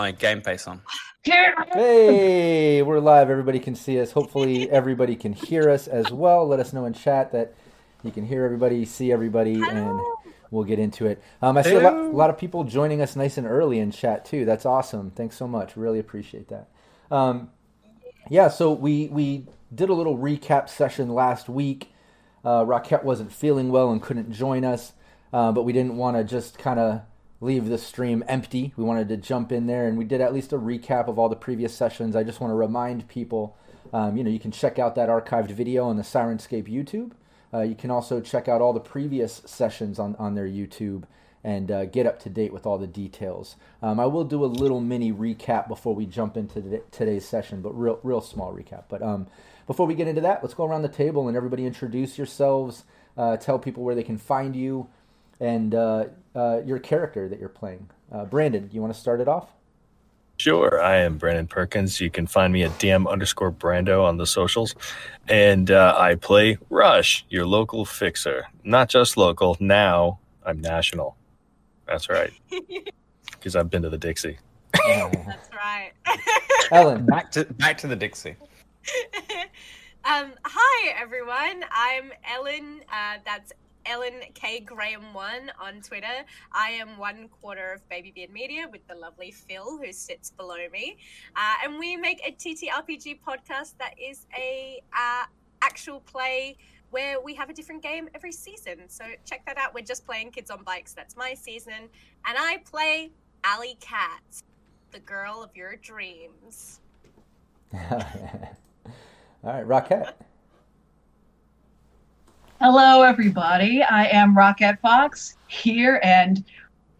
My game face on. Hey, we're live. Everybody can see us. Hopefully, everybody can hear us as well. Let us know in chat that you can hear everybody, see everybody, and we'll get into it. Um, I see a lot, a lot, of people joining us nice and early in chat too. That's awesome. Thanks so much. Really appreciate that. Um, yeah, so we we did a little recap session last week. Uh, Rockette wasn't feeling well and couldn't join us, uh, but we didn't want to just kind of leave the stream empty. We wanted to jump in there, and we did at least a recap of all the previous sessions. I just want to remind people, um, you know, you can check out that archived video on the Syrinscape YouTube. Uh, you can also check out all the previous sessions on, on their YouTube and uh, get up to date with all the details. Um, I will do a little mini recap before we jump into the, today's session, but real real small recap. But um, before we get into that, let's go around the table and everybody introduce yourselves. Uh, tell people where they can find you, and uh, uh, your character that you're playing. Uh, Brandon, you want to start it off? Sure. I am Brandon Perkins. You can find me at DM underscore Brando on the socials. And uh, I play Rush, your local fixer. Not just local, now I'm national. That's right. Because I've been to the Dixie. That's right. Ellen. Back to back to the Dixie. um, hi everyone. I'm Ellen. Uh, that's Ellen K Graham one on Twitter. I am one quarter of Baby Beard Media with the lovely Phil who sits below me, uh, and we make a TTRPG podcast that is a uh, actual play where we have a different game every season. So check that out. We're just playing Kids on Bikes. That's my season, and I play Alley Cat, the girl of your dreams. All right, Rockette. Hello, everybody. I am Rockette Fox here and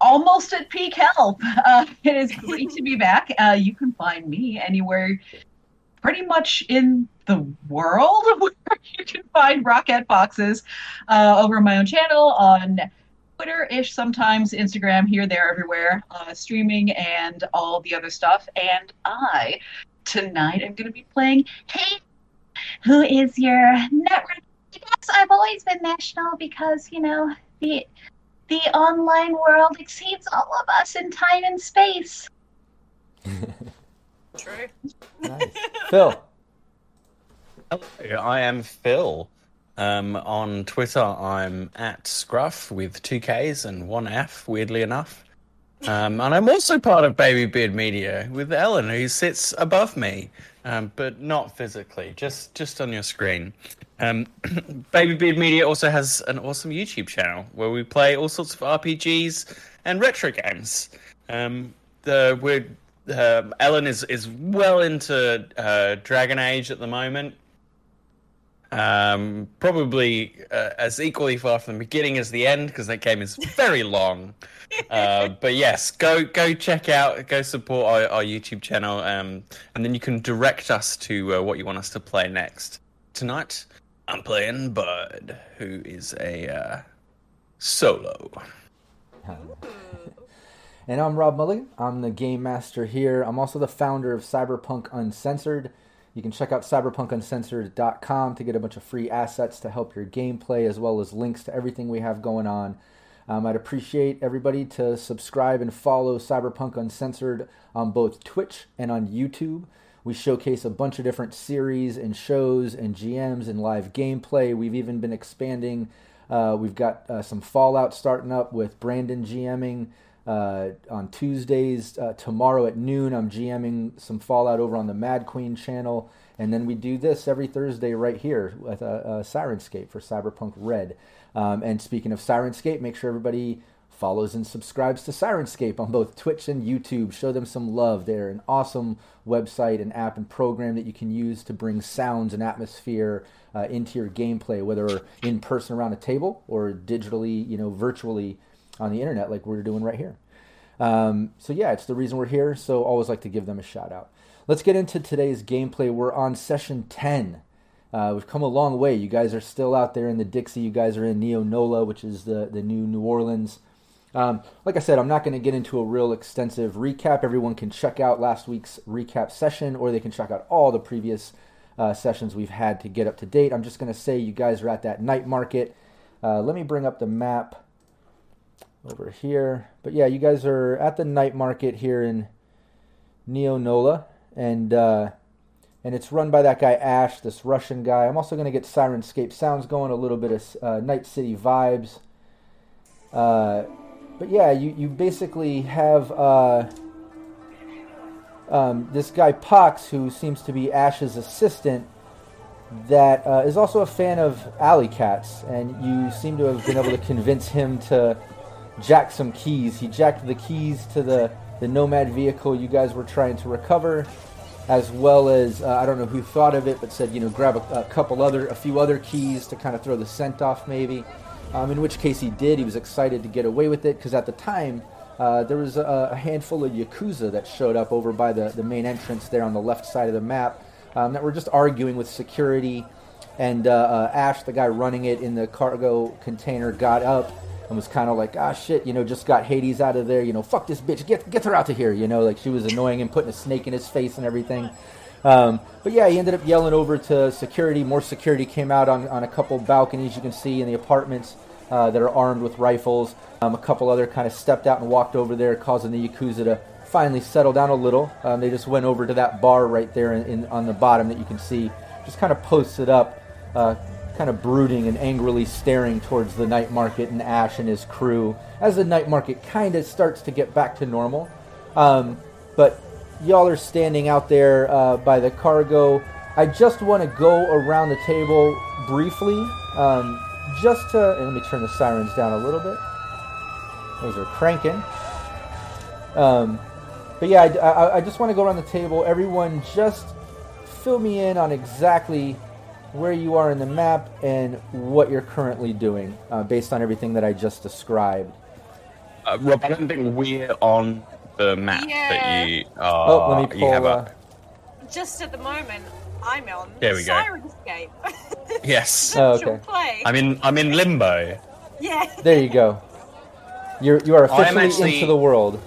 almost at peak health. Uh, it is great to be back. Uh, you can find me anywhere pretty much in the world where you can find Rockette Foxes uh, over my own channel on Twitter ish, sometimes Instagram, here, there, everywhere, uh, streaming, and all the other stuff. And I, tonight, I'm going to be playing Hey, who is your network Yes, I've always been national because, you know, the the online world exceeds all of us in time and space. True. Nice. Phil. I am Phil. Um, on Twitter, I'm at Scruff with two Ks and one F, weirdly enough. Um, and I'm also part of Baby Beard Media with Ellen, who sits above me, um, but not physically, just just on your screen. Um, Baby Beard Media also has an awesome YouTube channel where we play all sorts of RPGs and retro games. Um, the we're um Ellen is is well into uh, Dragon Age at the moment. Um, probably uh, as equally far from the beginning as the end because that game is very long. uh, but yes, go go check out, go support our, our YouTube channel, um, and then you can direct us to uh, what you want us to play next. Tonight, I'm playing Bud, who is a uh, solo. And I'm Rob Mulligan. I'm the game master here. I'm also the founder of Cyberpunk Uncensored. You can check out cyberpunkuncensored.com to get a bunch of free assets to help your gameplay, as well as links to everything we have going on. Um, I'd appreciate everybody to subscribe and follow Cyberpunk Uncensored on both Twitch and on YouTube. We showcase a bunch of different series and shows and GMs and live gameplay. We've even been expanding. Uh, we've got uh, some Fallout starting up with Brandon GMing uh, on Tuesdays. Uh, tomorrow at noon, I'm GMing some Fallout over on the Mad Queen channel. And then we do this every Thursday right here with a, Syrinscape for Cyberpunk Red. Um, and speaking of Syrinscape, make sure everybody follows and subscribes to Syrinscape on both Twitch and YouTube. Show them some love. They're an awesome website and app and program that you can use to bring sounds and atmosphere uh, into your gameplay, whether in person around a table or digitally, you know, virtually on the internet, like we're doing right here. Um, so yeah, it's the reason we're here. So always like to give them a shout out. Let's get into today's gameplay. We're on session 10. Uh, we've come a long way. You guys are still out there in the Dixie. You guys are in Neo Nola, which is the, the new New Orleans. Um, like I said, I'm not going to get into a real extensive recap. Everyone can check out last week's recap session, or they can check out all the previous uh, sessions we've had to get up to date. I'm just going to say you guys are at that night market. Uh, let me bring up the map over here. But yeah, you guys are at the night market here in Neo Nola, and uh, and it's run by that guy Ash, this Russian guy. I'm also going to get Syrinscape sounds going, a little bit of uh, Night City vibes. But yeah, you, you basically have uh, um, this guy Pox, who seems to be Ash's assistant, that uh, is also a fan of alley cats, and you seem to have been able to convince him to jack some keys. He jacked the keys to the, the Nomad vehicle you guys were trying to recover as well as uh, I don't know who thought of it, but said you know grab a, a, couple other, a few other keys to kind of throw the scent off, maybe. Um, in which case he did. He was excited to get away with it because at the time uh, there was a, a, handful of yakuza that showed up over by the the main entrance there on the left side of the map um, that were just arguing with security. And uh, uh Ash, the guy running it in the cargo container, got up and was kind of like, ah, shit, you know, just got Hades out of there, you know, fuck this bitch, get get her out of here, you know, like she was annoying him, putting a snake in his face and everything. Um, but yeah, he ended up yelling over to security. More security came out on, on a couple balconies you can see in the apartments uh, that are armed with rifles. Um, a couple other kind of stepped out and walked over there, causing the Yakuza to finally settle down a little. Um, they just went over to that bar right there in, in, on the bottom that you can see, just kind of posted up, uh, kind of brooding and angrily staring towards the night market and Ash and his crew as the night market kind of starts to get back to normal. Um, but y'all are standing out there uh, by the cargo. I just want to go around the table briefly, um, just to. let me turn the sirens down a little bit. Those are cranking. Um, but yeah, I, I, I just want to go around the table. Everyone, just fill me in on exactly where you are in the map and what you're currently doing uh, based on everything that I just described. Uh, Rob, I don't think we're on the map Yeah. that you are. Oh, let me you pull. have Uh, up. Just at the moment, I'm on There we go. Syrinscape. Yes, Oh, Virtual okay. play. I'm in. I'm in limbo. yeah. there you go. You're you are I am officially actually- into the world.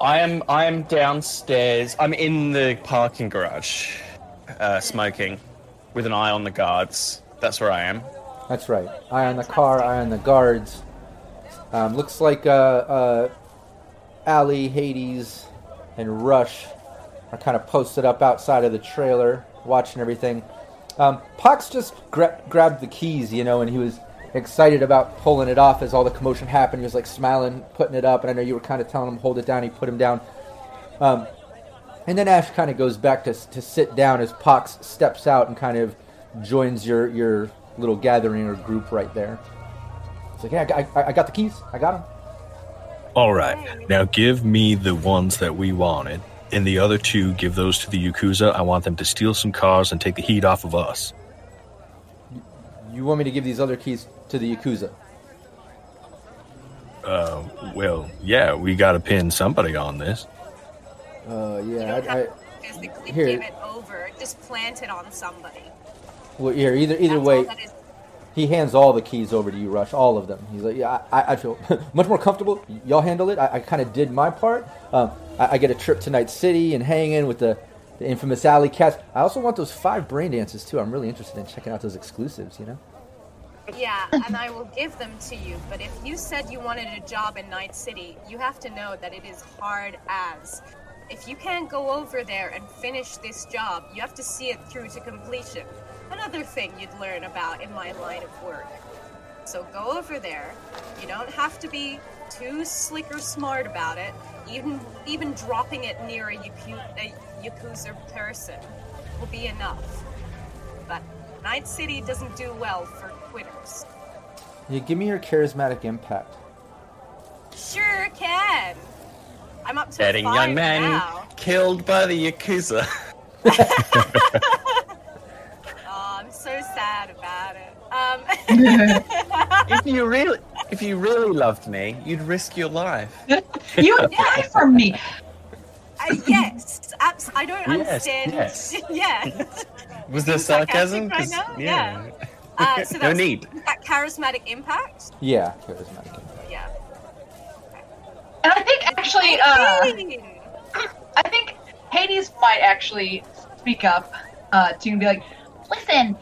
I am. I am downstairs. I'm in the parking garage, uh, smoking, with an eye on the guards. That's where I am. That's right. Eye on the car, eye on the guards. Um, looks like uh, uh, Ali, Hades, and Rush are kind of posted up outside of the trailer, watching everything. Um, Pox just gra- grabbed the keys, you know, and he was excited about pulling it off as all the commotion happened. He was like smiling, putting it up, and I know you were kind of telling him hold it down. He put him down. Um, and then Ash kind of goes back to, to sit down as Pox steps out and kind of joins your, your little gathering or group right there. It's like, yeah, I, I, I got the keys. I got them. All right. Now give me the ones that we wanted, and the other two, give those to the Yakuza. I want them to steal some cars and take the heat off of us. You want me to give these other keys to the Yakuza? Uh, well, yeah, we got to pin somebody on this. Uh, yeah, don't I, I, have to physically here. give it over. Just plant it on somebody. well, here, either either That's way, all that is. He hands all the keys over to you, Rush, all of them. He's like, yeah, I, I feel much more comfortable. Y'all handle it. I, I kind of did my part. Um, I, I get a trip to Night City and hang in with the, the infamous Alley Cats. I also want those five brain dances too. I'm really interested in checking out those exclusives. You know. Yeah, and I will give them to you. But if you said you wanted a job in Night City, you have to know that it is hard as. If you can't go over there and finish this job, you have to see it through to completion. Another thing you'd learn about in my line of work. So go over there. You don't have to be too slick or smart about it. Even even dropping it near a, Yaku- a Yakuza person will be enough. But Night City doesn't do well for quitters. Yeah, give me your charismatic impact. Sure can. I'm up to Getting five young man now. killed by the Yakuza. Sad about it. Um, if you really if you really loved me, you'd risk your life. you would die for me. uh, yes, abs- I don't Yes, understand. yes. yeah. Was there sarcasm? sarcastic right 'Cause- now? Yeah. yeah. Uh, so no need. that charismatic impact. Yeah, charismatic impact. Yeah. And I think actually, uh, I think Hades might actually speak up uh, to be like, Listen,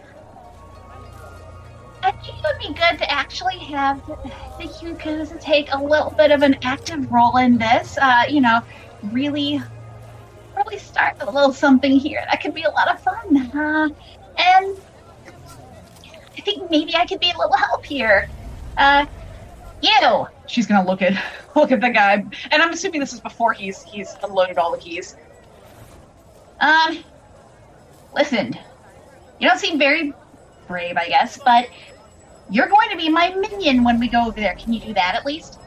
I think it would be good to actually have the Yakuza take a little bit of an active role in this. Uh, you know, really, really start a little something here. That could be a lot of fun. Uh, and I think maybe I could be a little help here. Uh, you. she's gonna look at look at the guy, and I'm assuming this is before he's he's unloaded all the keys. Um, listen, you don't seem very brave, I guess, but you're going to be my minion when we go over there. Can you do that at least?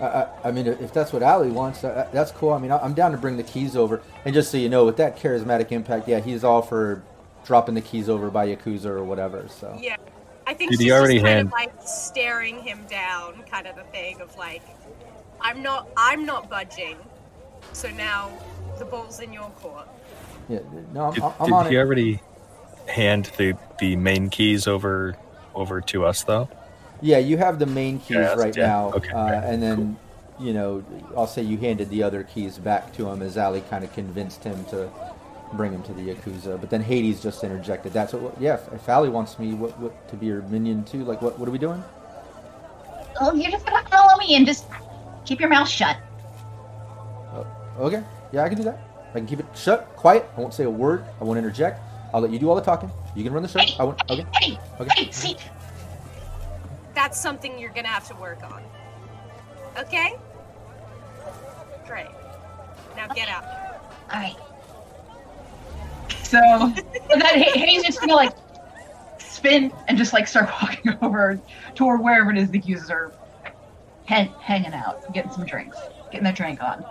I, I, I mean, if that's what Ali wants, uh, that's cool. I mean, I- I'm down to bring the keys over. And just so you know, with that charismatic impact, yeah, he's all for dropping the keys over by Yakuza or whatever. So Yeah. I think Did she's he already just kind hand- of like staring him down, kind of the thing of like, I'm not, I'm not budging. So now the ball's in your court. yeah, no, I'm, Did, I'm did on he it. already hand the the main keys over over to us though? Yeah, you have the main keys Yeah, right yeah, now, okay, uh, great, and then you know, I'll say you handed the other keys back to him as Ali kind of convinced him to bring him to the Yakuza. But then Hades just interjected that. So what- yeah, if, if Ali wants me what, what, to be your minion too, like what what are we doing? Oh, you're just gonna follow me and just keep your mouth shut. Okay, yeah, I can do that. I can keep it shut, quiet. I won't say a word. I won't interject. I'll let you do all the talking. You can run the show. Hey, I won't. Okay. hey, Okay. hey, see, That's something you're gonna have to work on. Okay? Great. Now get out. all right. So, and then H- Hades just gonna like spin and just like start walking over toward wherever it is the users are hang, hanging out, getting some drinks, getting their drink on.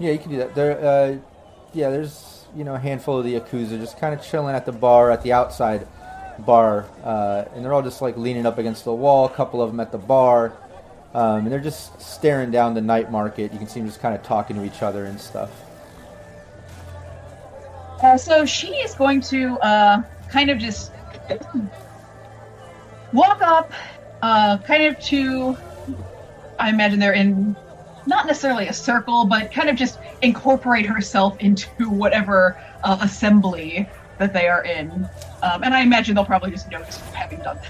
Yeah, you can do that. There, uh, yeah, there's you know a handful of the yakuza just kind of chilling at the bar at the outside bar, uh, and they're all just like leaning up against the wall. A couple of them at the bar, um, and they're just staring down the night market. You can see them just kind of talking to each other and stuff. Uh, so she is going to uh, kind of just walk up, uh, kind of to. I imagine they're in not necessarily a circle, but kind of just incorporate herself into whatever uh, assembly that they are in. Um, and I imagine they'll probably just notice having done that.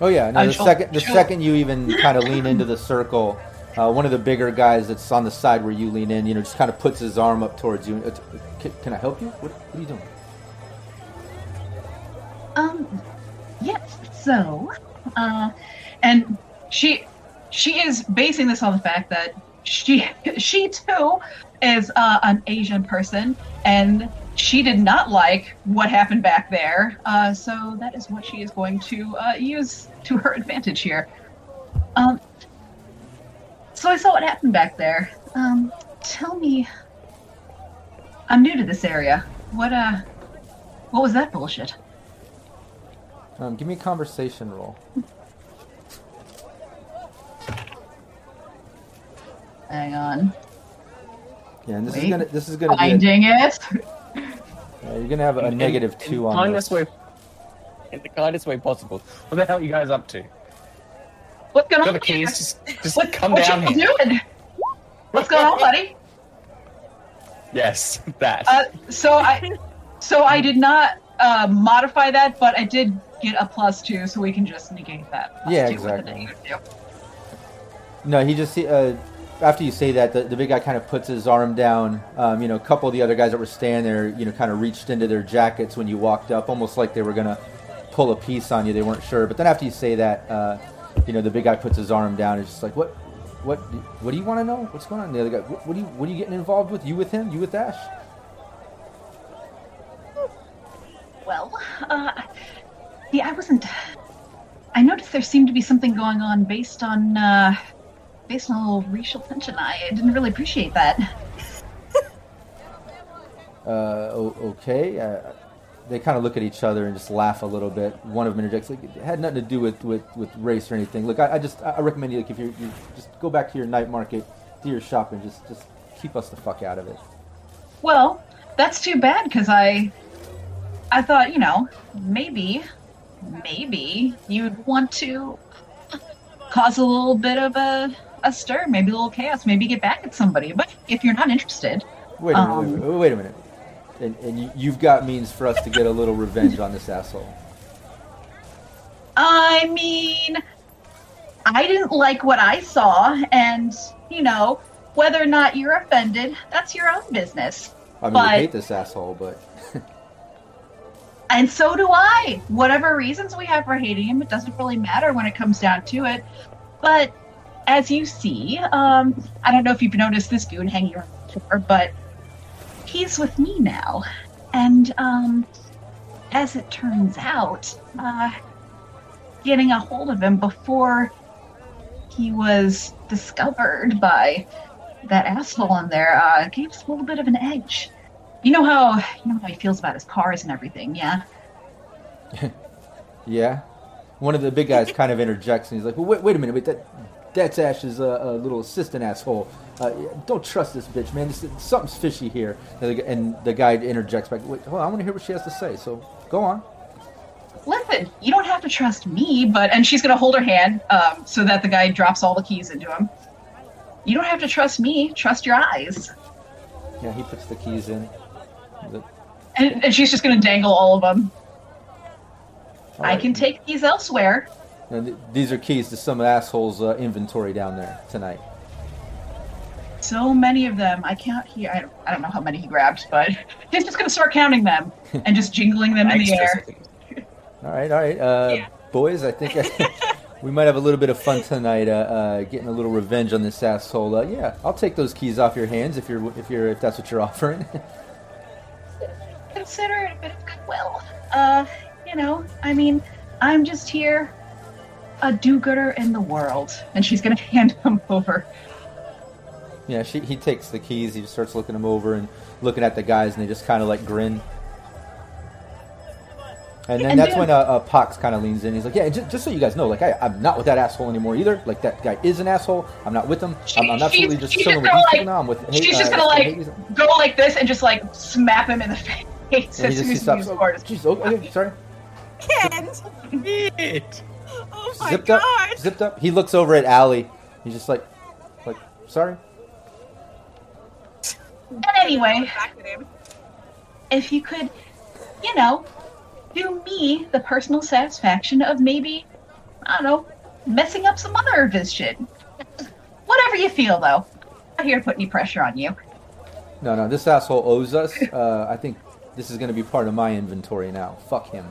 Oh yeah, no, Uh, the she'll- second the she'll- second you even kind of lean into the circle, Uh, one of the bigger guys that's on the side where you lean in, you know, just kind of puts his arm up towards you. Can, can I help you? What, what are you doing? Um, yes. So, uh, and she she is basing this on the fact that she she too is uh, an Asian person, and she did not like what happened back there. Uh, so that is what she is going to uh, use to her advantage here. Um, so I saw what happened back there. Um, tell me, I'm new to this area. What uh, what was that bullshit? Um, give me a conversation roll. Hang on. Yeah, and this is gonna this is gonna be a, Finding it. yeah, you're gonna have a, a In- negative in two the on kindest this. way, in the kindest way possible. What the hell are you guys up to? What's going Got on? the here? keys? Just, just What, come what down you here. doing? What's going on, buddy? Yes, that. Uh, so I, so I did not uh, modify that, but I did get a plus two, so we can just negate that. plus Yeah, two with a exactly. negative two. No, he just uh, after you say that, the, the big guy kind of puts his arm down. Um, you know, a couple of the other guys that were standing there, you know, kind of reached into their jackets when you walked up, almost like they were gonna pull a piece on you. They weren't sure, but then after you say that, uh, you know, the big guy puts his arm down. It's just like, what, what, what do you want to know? What's going on? The other guy, what, what are you, what are you getting involved with? You with him? You with Ash? Well, uh, yeah, I wasn't. I noticed there seemed to be something going on based on uh, based on a little racial tension. I didn't really appreciate that. Uh, okay. Uh, they kind of look at each other and just laugh a little bit. One of them interjects, like, it had nothing to do with, with, with race or anything. Look, I, I just, I recommend you, like, if you you just go back to your night market, do your shopping, just, just keep us the fuck out of it. Well, that's too bad because I, I thought you know maybe, maybe you'd want to cause a little bit of a a stir, maybe a little chaos, maybe get back at somebody. But if you're not interested, Wait a minute, Um, wait, wait, wait a minute. And, and you, you've got means for us to get a little revenge on this asshole. I mean, I didn't like what I saw, and you know whether or not you're offended, that's your own business. I mean, But- I hate this asshole, but And so do I. Whatever reasons we have for hating him, it doesn't really matter when it comes down to it. But as you see, um, I don't know if you've noticed this goon hanging around the floor, but he's with me now. And um, as it turns out, uh, getting a hold of him before he was discovered by that asshole in there uh, gave us a little bit of an edge. You know how you know how he feels about his cars and everything, yeah. yeah. One of the big guys kind of interjects and he's like, well, wait, wait a minute, wait, that, that's Ash's uh, uh, little assistant asshole. Uh, don't trust this bitch, man. This, something's fishy here. And the, and the guy interjects back, wait, hold on, I want to hear what she has to say, so go on. Listen, you don't have to trust me, but and she's gonna hold her hand um, so that the guy drops all the keys into him. You don't have to trust me. Trust your eyes. Yeah, he puts the keys in. The- And, and she's just gonna dangle all of them. all I can take these elsewhere. And th- these are keys to some asshole's uh, inventory down there tonight. So many of them. I count here. I don't, I don't know how many he grabbed, but he's just gonna start counting them and just jingling them in the air. All right, all right, uh, Yeah. boys. I think we might have a little bit of fun tonight, uh, uh, getting a little revenge on this asshole. Uh, yeah, I'll take those keys off your hands if you're if you're if that's what you're offering. Consider it a bit of goodwill. Uh, you know, I mean, I'm just here, a do-gooder in the world, and she's gonna hand him over. yeah, she, he takes the keys. He just starts looking them over and looking at the guys, and they just kind of like grin. And then And that's then- when uh, uh, Pox kind of leans in. He's like, "Yeah, just, just so you guys know, like I, I'm not with that asshole anymore either. Like that guy is an asshole. I'm not with him. I'm, I'm absolutely she's- just she's chilling just with these gonna, people like- now. I'm with. Hey- she's just uh, gonna like go like this and just like smack him in the face And as he soon just he stops. he's Oh, bored. Jeez, oh, okay, sorry. Kent! Shit. Oh my zipped god! up, zipped up. He looks over at Allie. He's just like, like, sorry. And anyway, Back with him. if you could, you know, do me the personal satisfaction of maybe, I don't know, messing up some other of his shit. Whatever you feel, though. Not here to put any pressure on you. No, no, this asshole owes us. Uh, I think this is going to be part of my inventory now. Fuck him.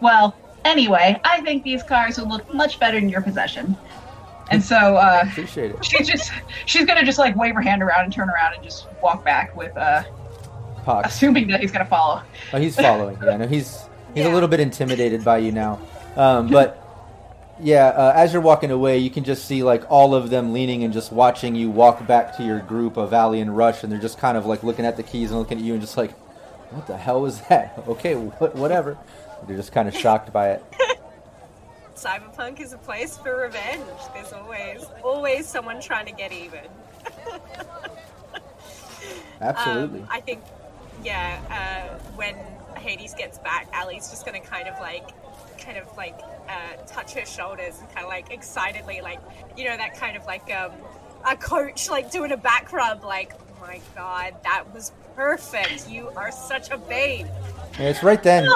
Well, anyway, I think these cars will look much better in your possession. And so uh, Appreciate it. she's just she's gonna just like wave her hand around and turn around and just walk back with uh Pox. assuming that he's gonna follow. Oh, he's following. Yeah, no, he's he's a little bit intimidated by you now. Um, but yeah, uh, as you're walking away, you can just see like all of them leaning and just watching you walk back to your group of Alley and Rush, and they're just kind of like looking at the keys and looking at you and just like, what the hell was that? Okay, wh- whatever. They're just kind of shocked by it. Cyberpunk is a place for revenge. There's always, always someone trying to get even. Absolutely. Um, I think, yeah, uh, when Hades gets back, Ali's just gonna kind of like, kind of like, uh, touch her shoulders and kind of like excitedly, like, you know, that kind of like, um, a coach like doing a back rub, like, oh my god, that was perfect. You are such a babe. And it's right then.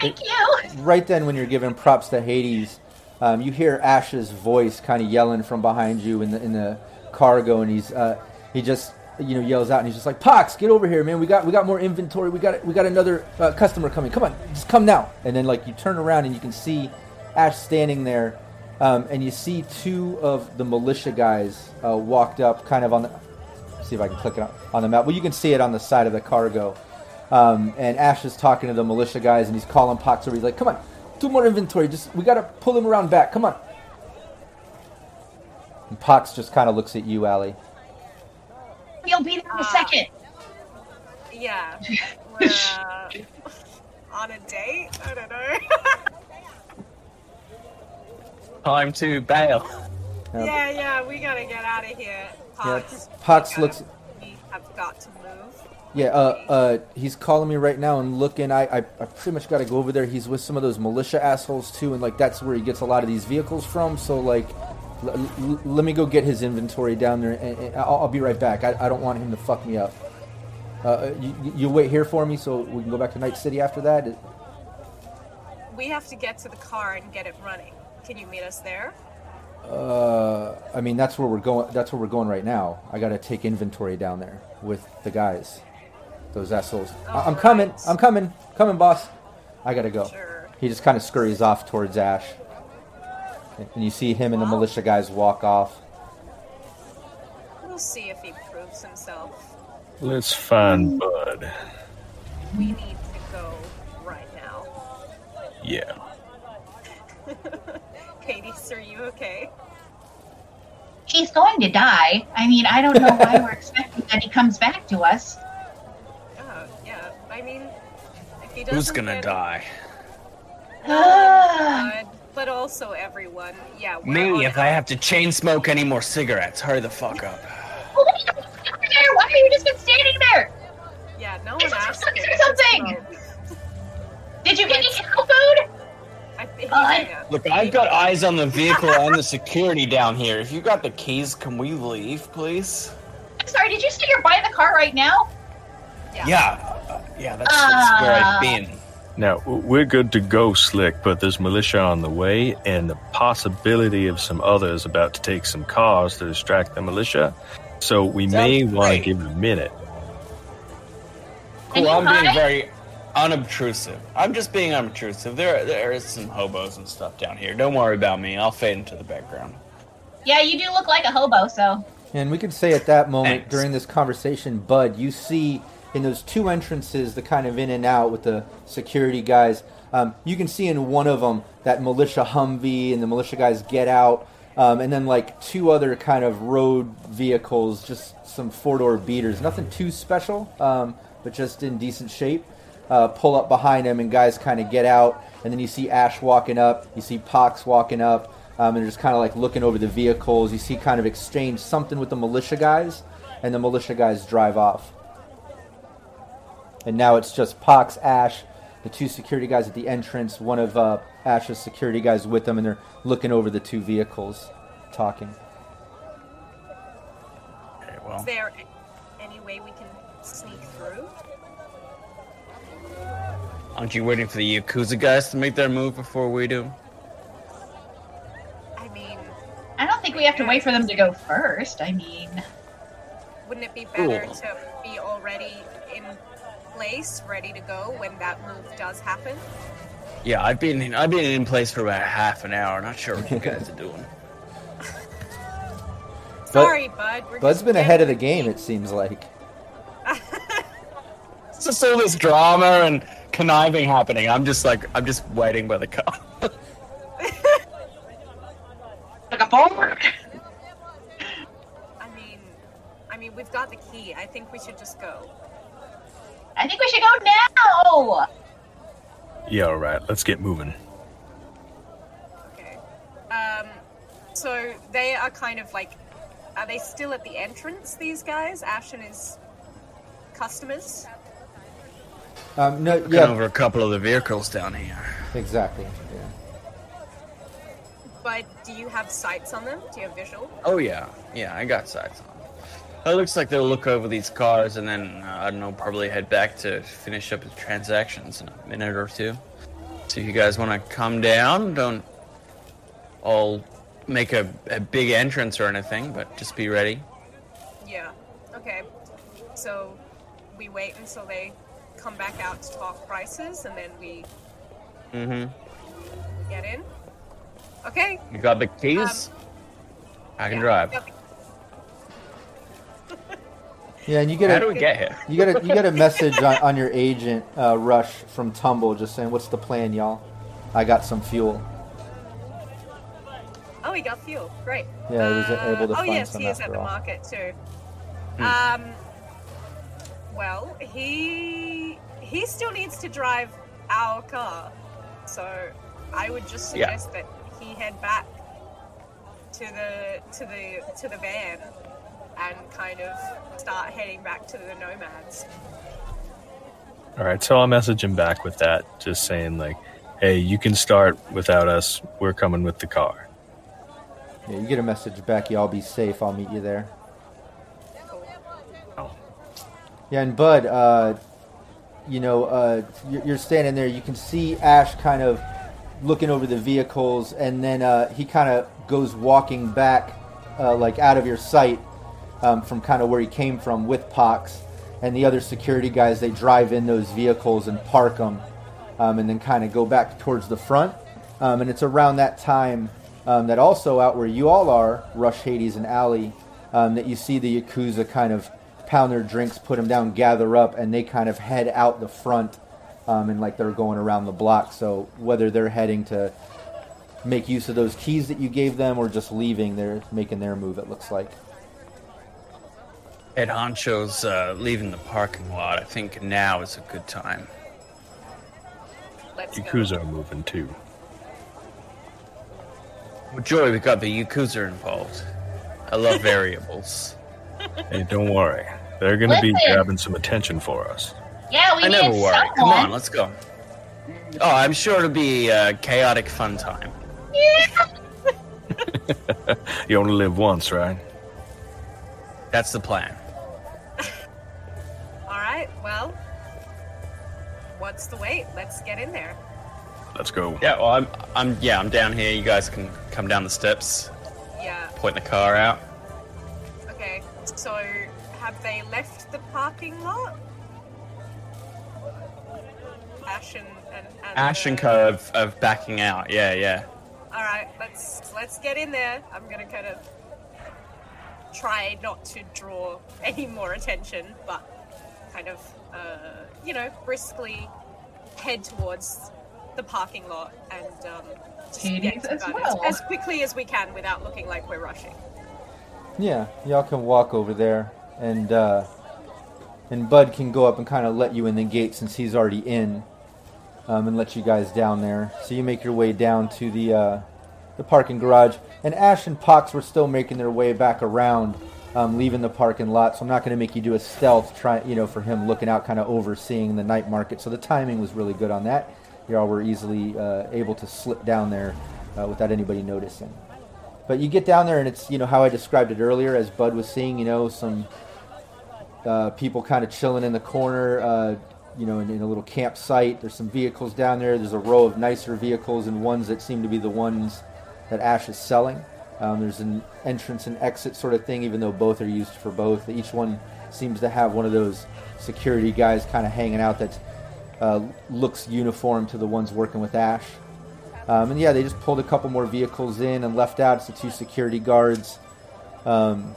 Thank you. right then when you're giving props to Hades, um, you hear Ash's voice kind of yelling from behind you in the in the cargo, and he's uh, he just you know yells out, and he's just like, "Pox, get over here, man! We got we got more inventory. We got we got another uh, customer coming. Come on, just come now!" And then like you turn around and you can see Ash standing there, um, and you see two of the militia guys uh, walked up, kind of on the. See if I can click it on, on the map. Well, you can see it on the side of the cargo. Um, and Ash is talking to the militia guys, and he's calling Pox over. He's like, "Come on, two more inventory. Just we gotta pull him around back. Come on." And Pox just kind of looks at you, Allie. You'll be there in a second. Yeah. We're, uh, on a date? I don't know. Time to bail. Yeah. yeah, yeah, we gotta get out of here. Pox, Pox we looks- We have got to move. Yeah, uh, uh, he's calling me right now and looking. I, I, I pretty much got to go over there. He's with some of those militia assholes too, and like that's where he gets a lot of these vehicles from. So like, l- l- let me go get his inventory down there, and, and I'll, I'll be right back. I, I don't want him to fuck me up. Uh, you, you- you wait here for me so we can go back to Night City after that. We have to get to the car and get it running. Can you meet us there? Uh, I mean that's where we're going. That's where we're going right now. I got to take inventory down there with the guys. Those assholes. I- I'm coming. Alright. I'm coming. Coming, boss. I gotta go. Sure. He just kind of scurries off towards Ash, and you see him and the Wow. militia guys walk off. We'll see if he proves himself. Let's find Bud. We need to go right now. Yeah. Hades, are you okay? He's going to die. I mean, I don't know why we're expecting that he comes back to us. Oh, yeah. I mean, if he doesn't Who's gonna get- die? Oh, God, but also everyone. Yeah. Me, on if it. I have to chain smoke any more cigarettes. Hurry the fuck up. Well, what are you doing there? Why are you just been standing there? Yeah, no one asked something? Did you get any cow food? I think. Yeah. Look, I've got eyes on the vehicle and the security down here. If you got the keys, can we leave, please? I'm sorry, did you say you're by the car right now? Yeah, uh, yeah, that's, that's where I've Uh, been. Now, we're good to go, Slick, but there's militia on the way and the possibility of some others about to take some cars to distract the militia. So we may want to give it a minute. Cool, I'm being very unobtrusive. I'm just being unobtrusive. There, there is some hobos and stuff down here. Don't worry about me. I'll fade into the background. Yeah, you do look like a hobo, so. And we could say at that moment Thanks. during this conversation, Bud, you see in those two entrances, the kind of in and out with the security guys. Um, you can see in one of them that militia Humvee and the militia guys get out, um, and then like two other kind of road vehicles, just some four door beaters, nothing too special, um, but just in decent shape. Uh, pull up behind him, and guys kind of get out, and then you see Ash walking up, you see Pox walking up, um, and they're just kind of like looking over the vehicles. You see kind of exchange something with the militia guys, and the militia guys drive off. And now it's just Pox, Ash, the two security guys at the entrance, one of uh, Ash's security guys with them, and they're looking over the two vehicles, talking. Okay, well, Is there any way we can sneak through? Aren't you waiting for the Yakuza guys to make their move before we do? I mean, I don't think think we have to wait for them to go first. I mean, Wouldn't it be better Cool. to be already in place, ready to go when that move does happen? Yeah, I've been in, I've been in place for about half an hour. Not sure what you guys are doing. Sorry, Bud. We're Bud's just been ahead of the game, it seems like. It's just all this drama and conniving happening. I'm just like I'm just waiting by the car. like a forward. I mean, I mean, we've got the key. I think we should just go. I think we should go now. Yeah, all right. Let's get moving. Okay. Um, so they are kind of like, are they still at the entrance? These guys, Ash and his customers. Um, no, Looking yeah, over a couple of the vehicles down here. exactly. Yeah. But do you have sights on them? Do you have visual? Oh yeah, yeah, I got sights on. them. It looks like they'll look over these cars and then uh, I don't know, probably head back to finish up the transactions in a minute or two. So if you guys want to come down, don't all make a, a big entrance or anything, but just be ready. Yeah. Okay. So we wait until they come back out to talk prices, and then we Mm-hmm. get in. Okay. You got the keys? I can Yeah, drive. Yeah, and you get How a do we get here? you get a you get a message on, on your agent uh, Rush from Tumble just saying, "What's the plan, y'all? I got some fuel." Oh, he got fuel. Great. Yeah, he was Uh, able to oh find yes, some he is at the all. market too. Hmm. Um. Well, he he still needs to drive our car, so I would just Yeah. suggest that he head back to the to the to the van and kind of start heading back to the nomads. All right, so I'll message him back with that, just saying like, "Hey, you can start without us. We're coming with the car." Yeah, you get a message back. Y'all be safe. I'll meet you there. Cool. Oh, Yeah, and Bud, uh, you know, uh, you're, standing there. You can see Ash kind of looking over the vehicles, and then uh, he kind of goes walking back, uh, like out of your sight, um, from kind of where he came from with Pox, and the other security guys. They drive in those vehicles and park them, um, and then kind of go back towards the front. Um, and it's around that time um, that also out where you all are, Rush, Hades, and Alley, um, that you see the Yakuza kind of pound their drinks, put them down, gather up, and they kind of head out the front, um, and like they're going around the block. So whether they're heading to make use of those keys that you gave them or just leaving, they're making their move. It looks like. Ed Honcho's uh, leaving the parking lot. I think now is a good time. Let's go. Yakuza are moving too. Well, Joy, we got the Yakuza involved. I love variables. Hey, don't worry. They're going to be Listen. grabbing some attention for us. Yeah, we I need never worry. someone. Come on, let's go. Oh, I'm sure it'll be a chaotic fun time. Yeah. You only live once, right? That's the plan. All right. Well, what's the wait? Let's get in there. Let's go. Yeah, well, I'm, I'm, yeah, I'm down here. You guys can come down the steps, Yeah. point the car out. Okay. So, have they left the parking lot? Ash and and, and Ash and Co of, of backing out. Yeah, yeah. All right, let's let's get in there. I'm gonna kind of try not to draw any more attention, but kind of uh, you know briskly head towards the parking lot and um, just Hades get to as well. as, as quickly as we can without looking like we're rushing. Yeah, y'all can walk over there, and uh, and Bud can go up and kind of let you in the gate since he's already in, um, and let you guys down there. So you make your way down to the uh, the parking garage, and Ash and Pox were still making their way back around, um, leaving the parking lot. So I'm not going to make you do a stealth, try you know, for him looking out, kind of overseeing the night market. So the timing was really good on that. Y'all were easily uh, able to slip down there uh, without anybody noticing. But you get down there, and it's you know how I described it earlier, as Bud was seeing, you know, some uh, people kind of chilling in the corner, uh, you know, in, in a little campsite. There's some vehicles down there. There's a row of nicer vehicles and ones that seem to be the ones that Ash is selling. Um, there's an entrance and exit sort of thing, even though both are used for both. Each one seems to have one of those security guys kind of hanging out that uh, looks uniform to the ones working with Ash. Um, and yeah, they just pulled a couple more vehicles in and left out. It's the two security guards, um,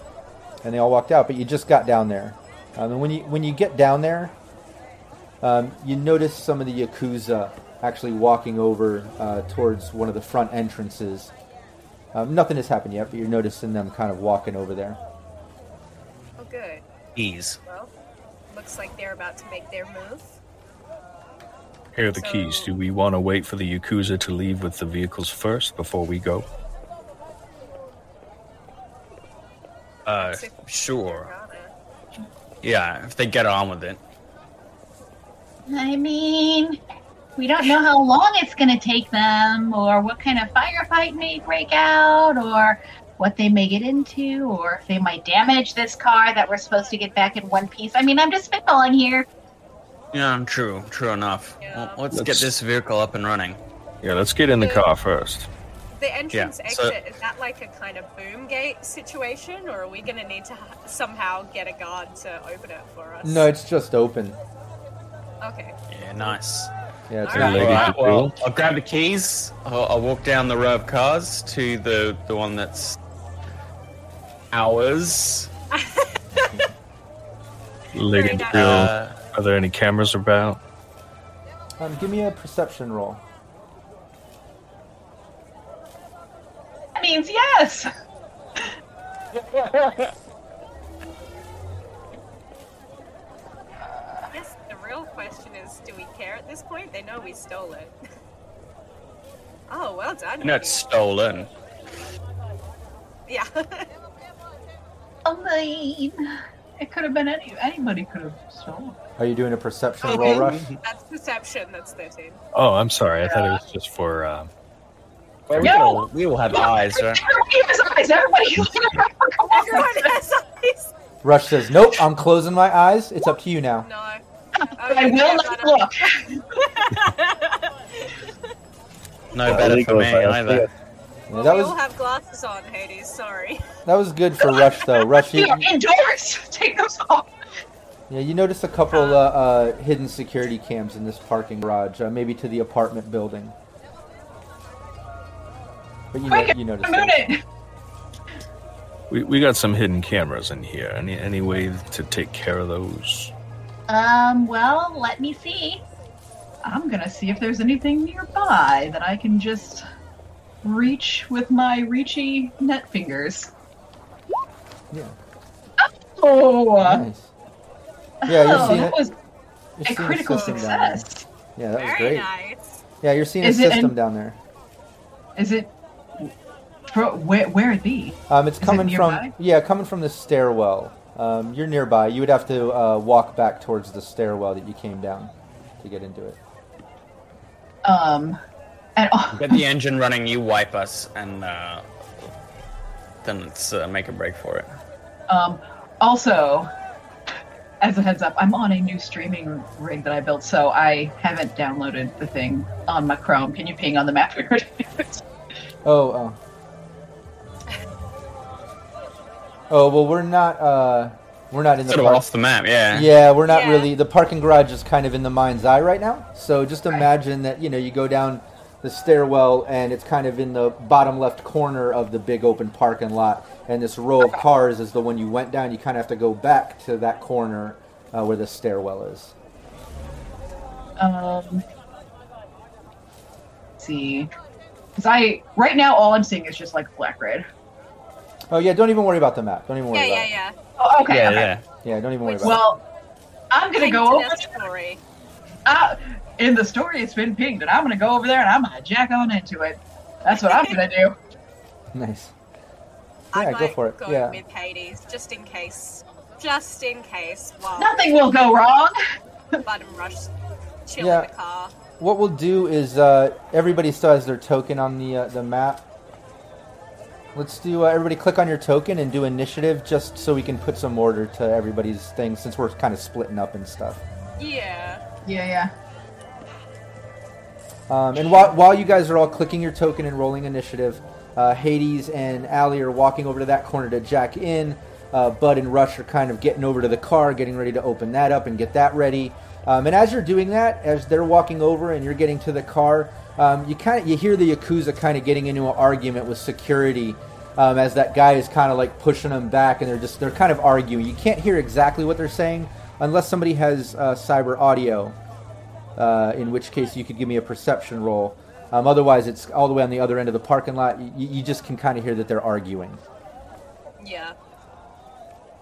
and they all walked out. But you just got down there, um, and when you when you get down there, um, you notice some of the yakuza actually walking over uh, towards one of the front entrances. Um, nothing has happened yet, but you're noticing them kind of walking over there. Oh, good. Ease. Well, looks like they're about to make their move. Here are the keys. Do we want to wait for the Yakuza to leave with the vehicles first before we go? Uh, sure. Yeah, if they get on with it. I mean, we don't know how long it's going to take them, or what kind of firefight may break out, or what they may get into, or if they might damage this car that we're supposed to get back in one piece. I mean, I'm just spitballing here. Yeah, true, true enough. Well, let's, get Let's- this vehicle up and running. Yeah, let's get in the car first. The entrance Yeah, so- exit, is that like a kind of boom gate situation, or are we going to need to ha- somehow get a guard to open it for us? No, it's just open. Okay. Yeah, nice. Yeah, it's All right. open. Lady well. I'll grab the keys. I'll, I'll walk down the row of cars to the the one that's ours. Lady nice. Uh, are there any cameras about? Um, give me a perception roll. Means yes. I guess the real question is, do we care at this point? They know we stole it. oh, well done. you know stolen. Yeah. I mean, it could have been any anybody could have stolen. Are you doing a perception roll, Rush? That's perception. That's 13. Oh, I'm sorry. I thought it was just for. Um, Well, we, No. can all, we all have eyes, right? Everybody has eyes. Everybody. Come on. Everyone has eyes. Rush says, "Nope, I'm closing my eyes. It's up to you now." No. I will not look. No better for me either. Well, that we was all have glasses on, Hades. Sorry. that was good for Rush though. Rush, you, indoors. Take those off. yeah, you noticed a couple uh, uh, hidden security cams in this parking garage, uh, maybe to the apartment building. But you, know, you noticed. I'm it. we, we got some hidden cameras in here. Any any way to take care of those? Um, well, let me see. I'm gonna see if there's anything nearby that I can just reach with my reachy net fingers. Yeah, Oh, nice. Yeah, you're oh, seeing that it. was You're a critical system down there. success. Yeah, that was great. nice. Yeah, you're seeing Is a system in- down there. Is it? Pro, where where it be? Um, it's Is it coming from yeah, coming from the stairwell. Um, you're nearby. You would have to uh, walk back towards the stairwell that you came down to get into it. Um, and oh, Get the engine running, you wipe us, and uh, then let's uh, make a break for it. um, also, as a heads up, I'm on a new streaming rig that I built, so I haven't downloaded the thing on my Chrome. Can you ping on the map where? Oh, oh. Oh well, we're not. Uh, we're not in the Sort of off the map, yeah. Yeah, we're not Yeah. really. The parking garage is kind of in the mind's eye right now. So just imagine that you know you go down the stairwell and it's kind of in the bottom left corner of the big open parking lot, and this row of cars is the one you went down. You kind of have to go back to that corner uh, where the stairwell is. Um, see, because I right now all I'm seeing is just like black red. Oh yeah, don't even worry about the map. Don't even worry Yeah, about yeah, it. yeah. Oh, okay, yeah, okay. yeah. Yeah, don't even worry about it. Well, I'm gonna go to over. that story. Uh, in the story, it's been pinged, and I'm gonna go over there and I'm gonna jack on into it. That's what I'm gonna do. it. Nice. I Yeah, might go for it. Go Yeah. with Hades, just in case. Just in case. While Nothing will go wrong. Bud and Rush chill Yeah. in the car. What we'll do is uh, everybody still has their token on the uh, the map. Let's do uh, everybody click on your token and do initiative just so we can put some order to everybody's things since we're kind of splitting up and stuff. Yeah. Yeah, yeah. Um, and while, while you guys are all clicking your token and rolling initiative, Uh, Hades and Allie are walking over to that corner to jack in. Uh, Bud and Rush are kind of getting over to the car, getting ready to open that up and get that ready. Um, and as you're doing that, as they're walking over and you're getting to the car, um, you kind of you hear the yakuza kind of getting into an argument with security um, as that guy is kind of like pushing them back, and they're just they're kind of arguing. You can't hear exactly what they're saying unless somebody has uh, cyber audio, uh, in which case you could give me a perception roll. Um, otherwise, it's all the way on the other end of the parking lot. You, you just can kind of hear that they're arguing. Yeah.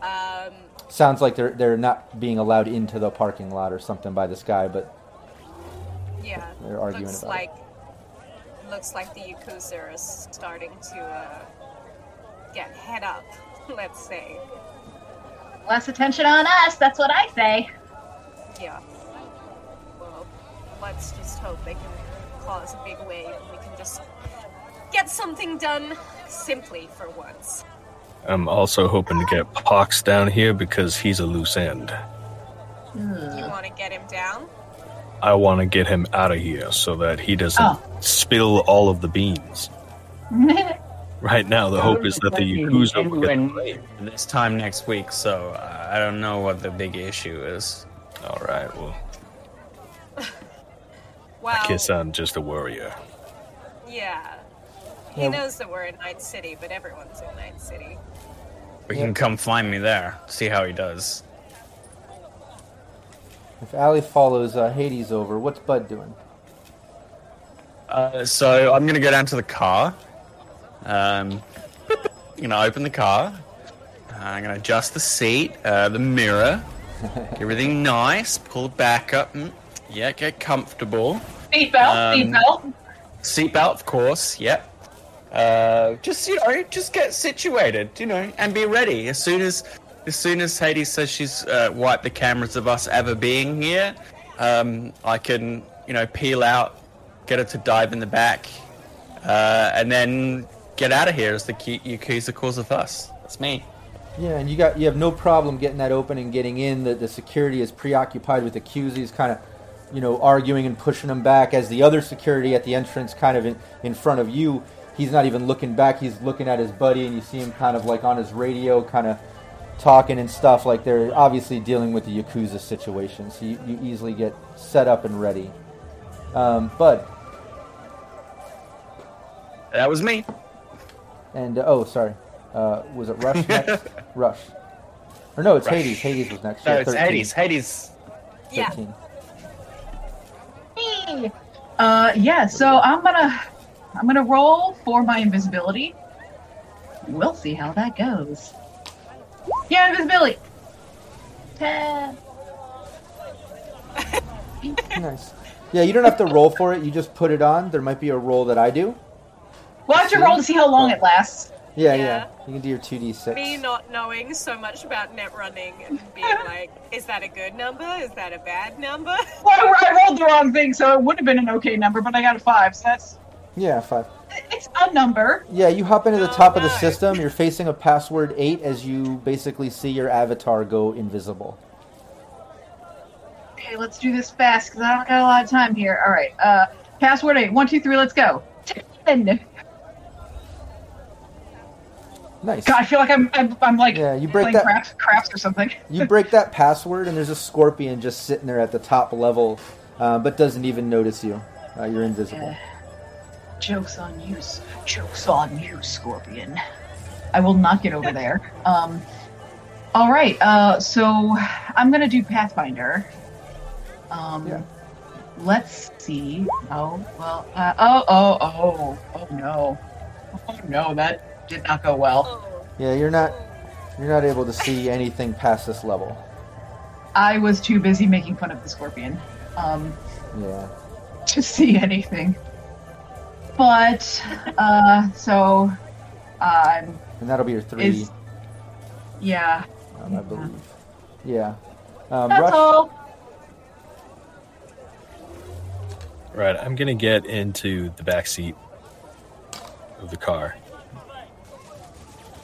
Um, Sounds like they're they're not being allowed into the parking lot or something by this guy, but yeah. They're arguing looks about it. like looks like the yakuza is starting to uh, get head up. Let's say. Less attention on us. That's what I say. Yeah. Well, let's just hope they can cause a big wave and we can just get something done simply for once. I'm also hoping to get Pox down here because he's a loose end. You want to get him down? I want to get him out of here so that he doesn't Oh. spill all of the beans. Right now, the hope is that the Yakuza will get this time next week, so uh, I don't know what the big issue is. All right, well, Well, I guess I'm just a warrior. yeah. He Yeah. knows that we're in Night City, but everyone's in Night City. We Yeah. can come find me there, see how he does. If Ali follows uh, Hades over, what's Bud doing? Uh, so I'm gonna go down to the car. Um, gonna open the car. Uh, I'm gonna adjust the seat, uh, the mirror, everything nice. Pull it back up. Mm, yeah, get comfortable. Seatbelt, Um, seatbelt. Seatbelt, of course. Yep. Uh, just you know, just get situated, you know, and be ready as soon as as soon as Hades says she's uh, wiped the cameras of us ever being here. Um, I can you know peel out, get her to dive in the back, uh, and then get out of here as the Ki- Yakuza cause of us. That's me. Yeah, and you got you have no problem getting that open and getting in. The the security is preoccupied with the. He's kind of, you know, arguing and pushing them back as the other security at the entrance, kind of in, in front of you. He's not even looking back. He's looking at his buddy, and you see him kind of like on his radio, kind of talking and stuff. Like they're obviously dealing with the yakuza situation. So you, you easily get set up and ready. Um, Bud That was me. and uh, oh, sorry, uh, was it Rush next? Rush. Or no, it's Rush. Hades. Hades was next. No, Yeah, it's 13. Hades. Hades. Yeah. 13. Hey. Uh, yeah. So I'm gonna, I'm gonna roll for my invisibility. We'll see how that goes. Yeah, invisibility. Ten. Nice. Yeah, you don't have to roll for it. You just put it on. There might be a roll that I do. We'll have to roll to see how long it lasts. Yeah, yeah. Yeah. You can do your two d six. Me not knowing so much about net running and being like, is that a good number? Is that a bad number? Well, I rolled the wrong thing, so it would have been an okay number, but I got a five, so that's Yeah, five. It's a number. Yeah, you hop into the top of the system. You're facing a password eight as you basically see your avatar go invisible. Okay, let's do this fast because I don't got a lot of time here. All right, uh, password eight. One, two, three. Let's go. Ten. Nice. God, I feel like I'm I'm, I'm like Yeah, you break that- craps, craps or something. You break that password, and there's a scorpion just sitting there at the top level, uh, but doesn't even notice you. Uh, you're invisible. Jokes on you. Jokes on you, Scorpion. I will not get over there. Um, all right. Uh, so I'm gonna do Pathfinder. Um, Yeah. let's see. Oh well. Uh, oh oh oh oh no. Oh no, that did not go well. Yeah, you're not. You're not able to see anything past this level. I was too busy making fun of the Scorpion. Um, Yeah. to see anything. But uh, so um, And that'll be your three, is yeah. um, I believe. Yeah. Um, That's Rush, all. Right, I'm gonna get into the back seat of the car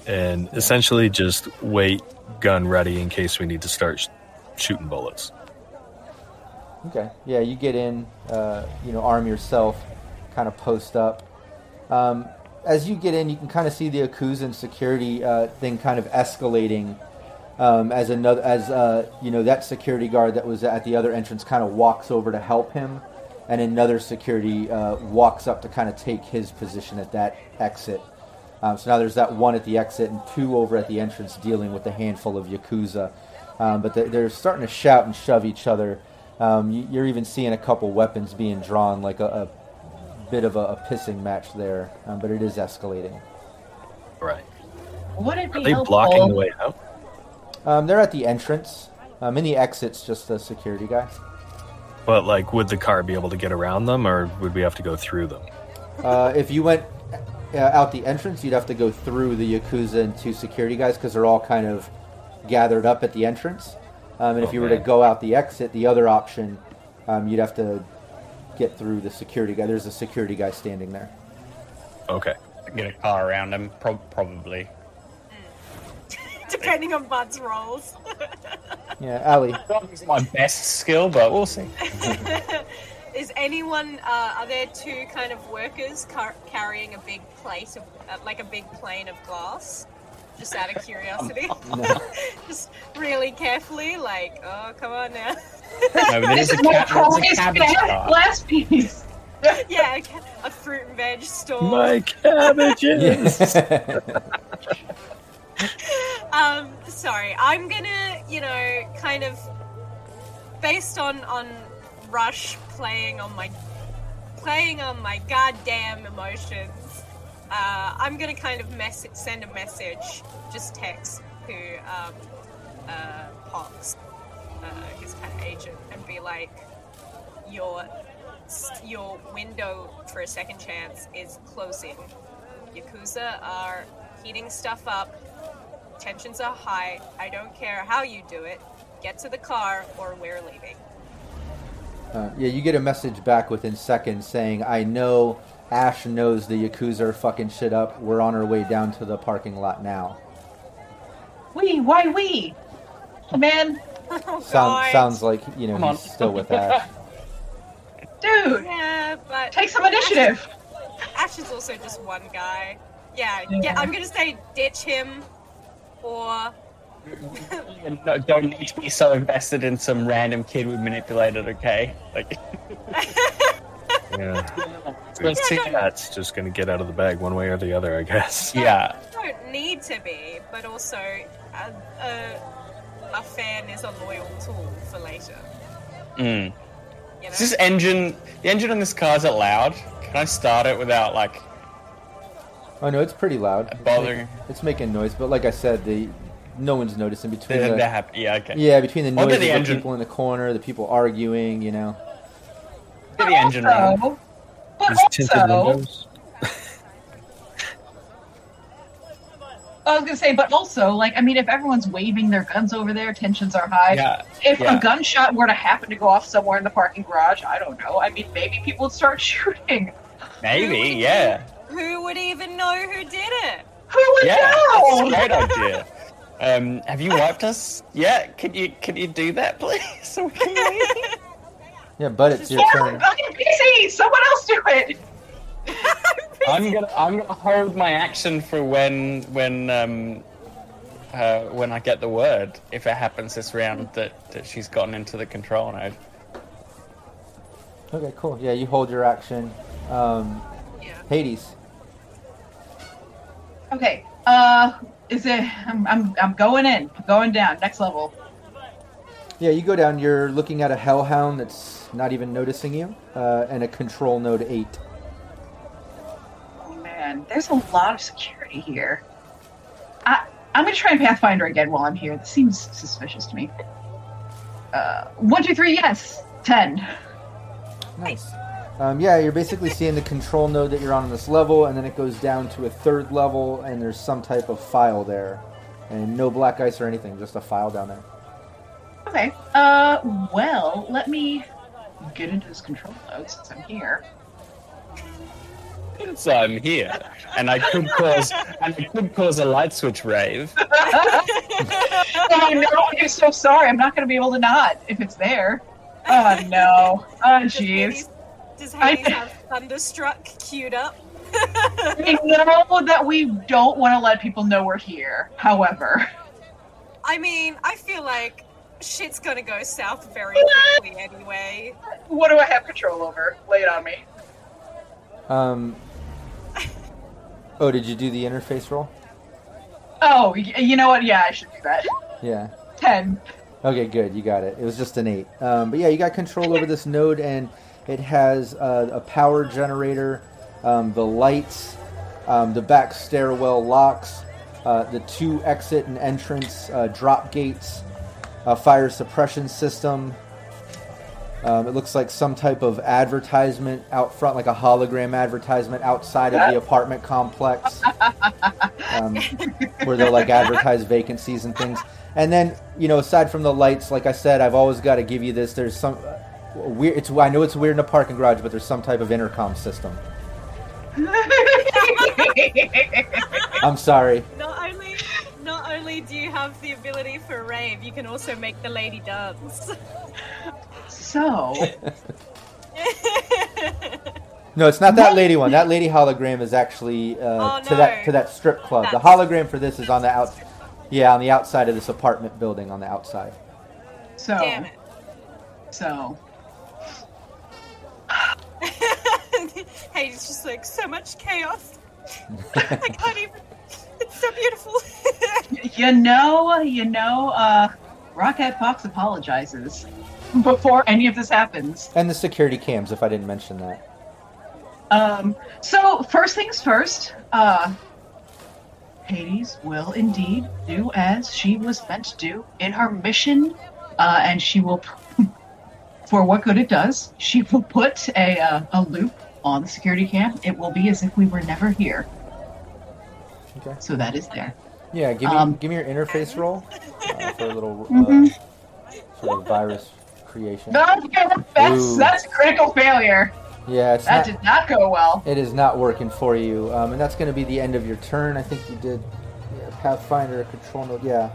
and essentially just wait, gun ready in case we need to start sh- shooting bullets. Okay. Yeah, you get in, uh, you know, arm yourself, kind of post up. Um, as you get in, you can kind of see the Yakuza security uh, thing kind of escalating. Um, as another, as uh, you know, that security guard that was at the other entrance kind of walks over to help him, and another security uh, walks up to kind of take his position at that exit. Um, so now there's that one at the exit and two over at the entrance dealing with a handful of yakuza. Um, but they're, starting to shout and shove each other. Um, you, you're even seeing a couple weapons being drawn, like a, a bit of a, a pissing match there. Um, but it is escalating. Right. Would it be Are they helpful? blocking the way out? Um, they're at the entrance. Um, in the exit's just the security guy. But like, would the car be able to get around them, or would we have to go through them? Uh, if you went uh, out the entrance, you'd have to go through the Yakuza and two security guys because they're all kind of gathered up at the entrance. Um, and if you were to go out the exit, the other option, um, you'd have to get through the security guy. There's a security guy standing there. Okay. Get a car around him, pro- probably. Depending on Bud's rolls. Yeah, Ali. Not my best skill, but we'll see. Is anyone? Uh, are there two kind of workers car- carrying a big plate of, uh, like a big plane of glass? Just out of curiosity. No. Just really carefully, like, oh, come on now. No, but This there's is a, my ca- there's a cabbage bag car. piece. yeah, a, ca- a fruit and veg store. My cabbages. Um, sorry, I'm gonna, you know, kind of based on on Rush playing on my playing on my goddamn emotions. Uh, I'm gonna kind of mess send a message, just text to um, uh, Pox, uh, his kind of agent, and be like, your your window for a second chance is closing. Yakuza are heating stuff up. Tensions are high. I don't care how you do it. Get to the car or we're leaving. Uh, yeah, you get a message back within seconds saying, "I know Ash knows the Yakuza are fucking shit up. We're on our way down to the parking lot now." We, why we? Man, Oh, Sound, sounds like you know Come on. he's still with Ash. dude, Yeah, but take some initiative. Ash is also just one guy. Yeah, Yeah. yeah. I'm gonna say ditch him, or No, don't need to be so invested in some random kid we manipulated, okay? Like, yeah. let's see. That's just gonna get out of the bag one way or the other, I guess. Yeah. don't need to be, but also a, a, a fan is a loyal tool for later. Mm. You know? Is this engine? The engine on this car is it loud? Can I start it without like? Oh no, it's pretty loud. It's Bothering. making, it's making noise, but like I said, the no one's noticing between They're, the happy. Yeah. Okay. yeah between the noise get of the the engine. people in the corner, the people arguing. You know, Get the engine running. Also, but There's tinted also, windows. I was gonna say, but also, like, I mean, if everyone's waving their guns over there, tensions are high. Yeah. If yeah. a gunshot were to happen to go off somewhere in the parking garage, I don't know. I mean, maybe people would start shooting. Maybe. Yeah. Who would even know who did it? Who would Yeah. That's a know? great idea. Um, have you wiped us? Yeah. Can you can you do that, please? So we can leave? Yeah, but it's your Yeah, turn. fucking PC. Someone else do it. I'm gonna I'm gonna hold my action for when when um uh, when I get the word if it happens this round that, that she's gotten into the control node. Okay, cool. Yeah, you hold your action. Um, Yeah. Hades. Okay. Uh, is it? I'm, I'm, I'm going in. Going down. Next level. Yeah, you go down. You're looking at a hellhound that's not even noticing you, uh, and a control node eight. Oh man, there's a lot of security here. I, I'm gonna try and Pathfinder again while I'm here. This seems suspicious to me. Uh, one, two, three. Yes. Ten. Nice. Um, yeah, you're basically seeing the control node that you're on in this level, and then it goes down to a third level, and there's some type of file there, and no black ice or anything, just a file down there. Okay. Uh, well, let me get into this control node since I'm here. Since I'm here, and I could cause and I could cause a light switch rave. oh no! I'm so sorry. I'm not gonna be able to not if it's there. Oh no. Oh jeez. Does I- Hades have Thunderstruck queued up? we know that we don't want to let people know we're here. However, I mean, I feel like shit's gonna go south very quickly anyway. what do I have control over? Lay it on me. Um. Oh, did you do the interface roll? Oh, you know what? Yeah, I should do that. Yeah. Ten. Okay, good. You got it. It was just an eight. Um, but yeah, you got control over this node, and it has uh, a power generator, um, the lights, um, the back stairwell locks, uh, the two exit and entrance uh, drop gates, a fire suppression system. Um, it looks like some type of advertisement out front, like a hologram advertisement outside of the apartment complex, um, where they'll like advertise vacancies and things. And then, you know, aside from the lights, like I said, I've always got to give you this. There's some uh, weird. It's I know it's weird in a parking garage, but there's some type of intercom system. I'm sorry. Not only, not only do you have the ability for rave, you can also make the lady dance. so, No, it's not that lady one. That lady hologram is actually uh, Oh, to that to that strip club. The hologram for this is on the out. Yeah, on the outside of this apartment building, on the outside. so, Damn it. so. hey, it's just like so much chaos. I can't even. It's so beautiful. You know, you know, uh, Rocket Fox apologizes before any of this happens. And the security cams, if I didn't mention that. Um, so first things first, uh, Hades will indeed do as she was meant to do in her mission, uh, and she will, for what good it does, she will put a uh, a loop on the security cam. It will be as if we were never here. Okay. So that is there. Yeah, give me Um, give me your interface roll uh, for a little uh, Mhm. sort of virus creation. That's that's a critical failure. Yeah, it's That not. did not go well. It is not working for you, um, and that's going to be the end of your turn. I think you did yeah, Pathfinder control node. Yeah,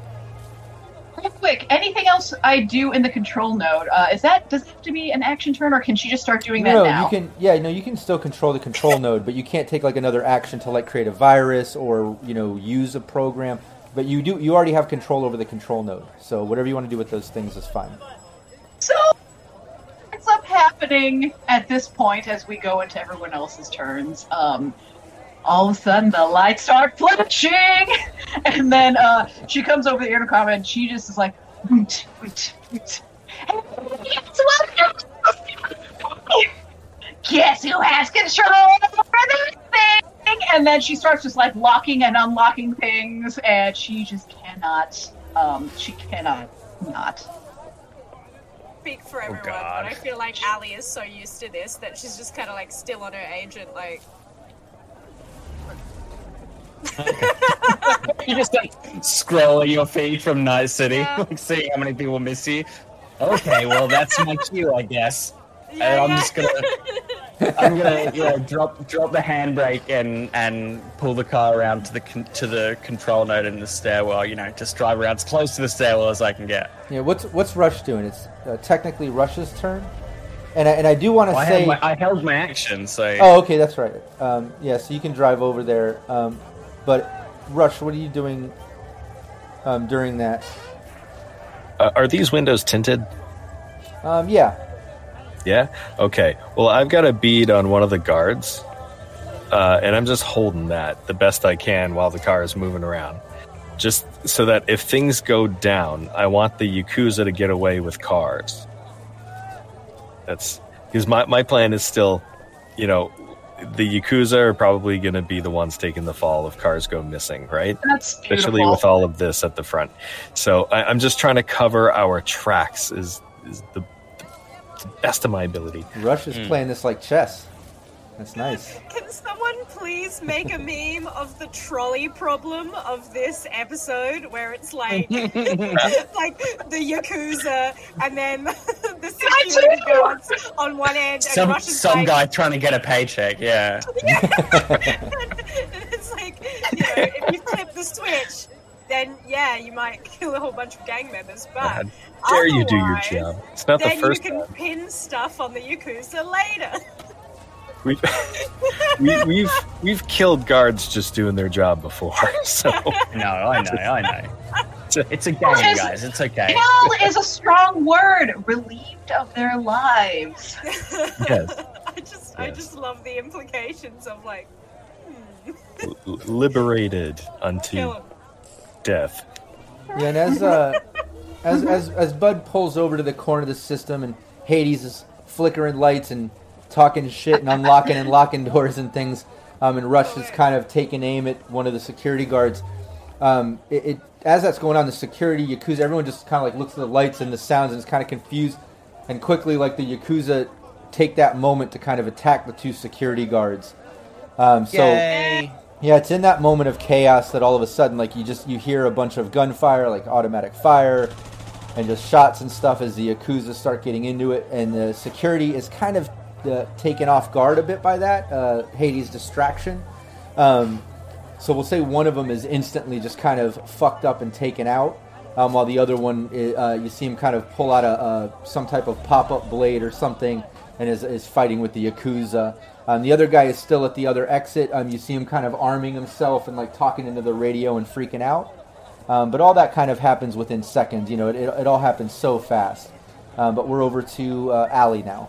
Real quick, anything else I do in the control node? Uh, is that does it have to be an action turn, or can she just start doing that no, now? you can. Yeah, no, you can still control the control node, but you can't take like another action to like create a virus or you know use a program. But you do. You already have control over the control node, so whatever you want to do with those things is fine. So, what's up happening at this point as we go into everyone else's turns? Um, all of a sudden, the lights start flashing, and then uh, she comes over the intercom and she just is like, "Woot, woot, woot." Guess who has control over this thing? And then she starts just like locking and unlocking things, and she just cannot. Um, she cannot not. Speak for everyone, God. but I feel like Ali is so used to this that she's just kind of like still on her agent, like. You just like scrolling your feed from Night City, Yeah. like seeing how many people miss you. Okay, well that's my cue, I guess. Yeah, I'm yeah. just gonna, I'm gonna, yeah, drop drop the handbrake and and pull the car around to the con- to the control node in the stairwell. You know, just drive around as close to the stairwell as I can get. Yeah, what's what's Rush doing? It's uh, technically Rush's turn, and I, and I do want to I, say. had my, I held my action, so Oh, okay, that's right. Um, yeah, so you can drive over there. Um, but Rush, what are you doing um, during that? Uh, are these windows tinted? Um, yeah, Yeah. Okay. Well, I've got a bead on one of the guards, uh, and I'm just holding that the best I can while the car is moving around, just so that if things go down, I want the yakuza to get away with cars. That's because my my plan is still, you know, the yakuza are probably going to be the ones taking the fall if cars go missing, right? That's beautiful. especially with all of this at the front. So I, I'm just trying to cover our tracks is is the, the best of my ability. Rush is hmm. playing this like chess. That's nice. Can someone please make a meme of the trolley problem of this episode where it's like like the yakuza and then the security guards on one end and some Russian some guy trying to get a paycheck. Yeah. it's like you know if you flip the switch then yeah you might kill a whole bunch of gang members but How dare you do your job? It's not the then first you can time. pin stuff on the yakuza later We've, we, we've we've killed guards just doing their job before, so No, I know, I know. It's a game, Yes. guys. It's okay. Kill is a strong word. Relieved of their lives. Yes. I just, I just love the implications of like, hmm, l- liberated unto death. Yeah, and as uh, as as as Bud pulls over to the corner of the system, and Hades is flickering lights and talking shit and unlocking and locking doors and things, um, and Rush is kind of taking aim at one of the security guards. Um, it, it as that's going on, the security yakuza, everyone just kind of like looks at the lights and the sounds and is kind of confused, and quickly like the yakuza take that moment to kind of attack the two security guards. Um, so. Yay! Yeah, it's in that moment of chaos that all of a sudden, like you just you hear a bunch of gunfire, like automatic fire, and just shots and stuff as the yakuza start getting into it, and the security is kind of uh, taken off guard a bit by that uh, Hades distraction. Um, so we'll say one of them is instantly just kind of fucked up and taken out, um, while the other one, uh, you see him kind of pull out a, a some type of pop up blade or something, and is, is fighting with the yakuza. Um, the other guy is still at the other exit. Um, you see him kind of arming himself and like talking into the radio and freaking out. Um, but all that kind of happens within seconds. You know, it, it, it all happens so fast. Um, but we're over to uh, Allie now.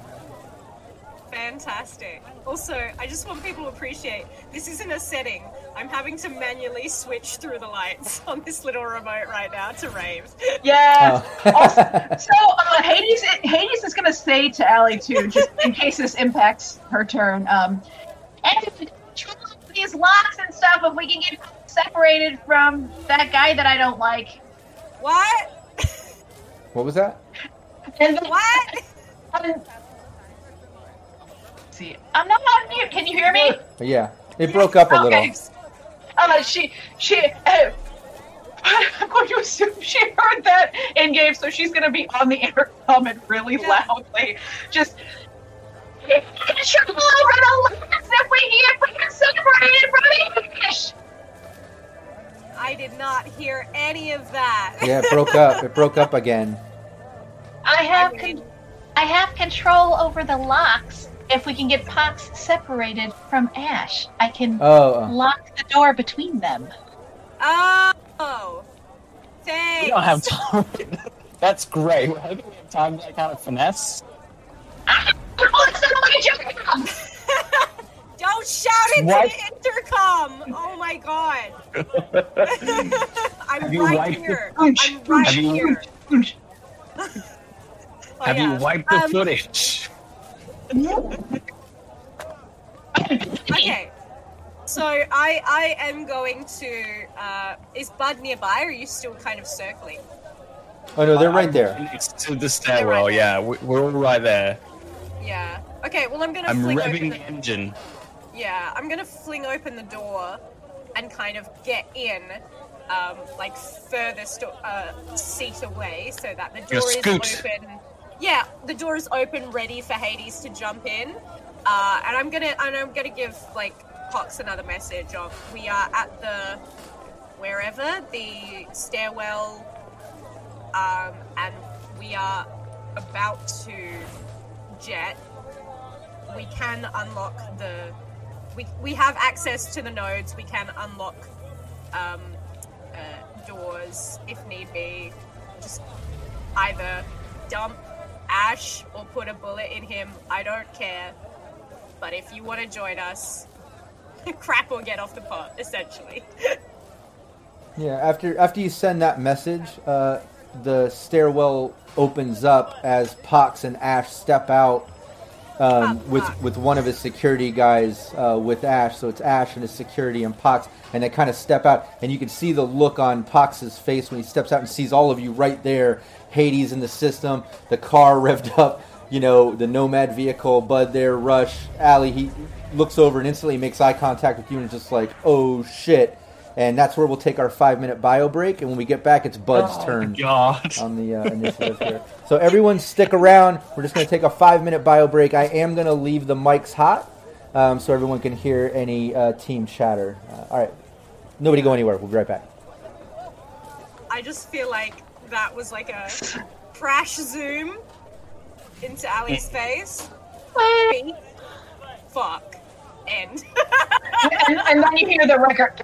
Fantastic. Also, I just want people to appreciate this isn't a setting. I'm having to manually switch through the lights on this little remote right now to rave. Yeah. Oh. Also, so uh, Hades, Hades is going to say to Allie too, just in case this impacts her turn. Um, and control these locks and stuff, if we can get separated from that guy that I don't like. What? what was that? And then, What? See, I'm not on mute. Can you hear me? Yeah, it broke up a little. Okay. Uh, she, she, uh, I'm going to assume she heard that in game, so she's going to be on the intercom and really Yeah. loudly, just. Control over the locks if we get we get separated from English. I did not hear any of that. Yeah, it broke up. It broke up again. I have con- I have control over the locks. If we can get Pox separated from Ash, I can Oh, uh, lock the door between them. Oh. Thanks. We don't have time. That's great. We're hoping we have time to that kind of finesse. Oh, it's not like a joke. Don't shout into What? the intercom! Oh my god. I'm Have you right wiped the- here. I'm right Have you- here. Oh, Have yeah. you wiped the Um, footage? Okay. So I I am going to. Uh, is Bud nearby? Or are you still kind of circling? oh no, they're right there. Next to the stairwell, yeah. we- We're all right there. Yeah. Okay. Well, I'm gonna I'm fling revving open the the, engine. Yeah, I'm gonna fling open the door and kind of get in, um, like furthest uh, seat away, so that the Your door is scoot. open. Yeah, the door is open, ready for Hades to jump in. Uh, and I'm gonna and I'm gonna give like Pox another message of we are at the wherever the stairwell, um, and we are about to jet. We can unlock the we, we have access to the nodes. We can unlock um, uh, doors if need be. Just either dump Ash or put a bullet in him. I don't care. But if you want to join us, crap or get off the pot, essentially. Yeah, after after you send that message, uh, the stairwell opens up as Pox and Ash step out um, with with one of his security guys uh, with Ash. So it's Ash and his security and Pox, and they kind of step out, and you can see the look on Pox's face when he steps out and sees all of you right there. Hades in the system, the car revved up, you know, the Nomad vehicle, Bud there, Rush, Allie. He looks over and instantly makes eye contact with you and is just like, "Oh shit." And that's where we'll take our five minute bio break. And when we get back, it's Bud's Oh, turn God. on the uh, initiative here. So everyone stick around. We're just going to take a five minute bio break. I am going to leave the mics hot um, so everyone can hear any uh, team chatter. Uh, all right. Nobody go anywhere. We'll be right back. I just feel like that was like a crash zoom into Ali's face. Fuck. End. and, and then you hear the record.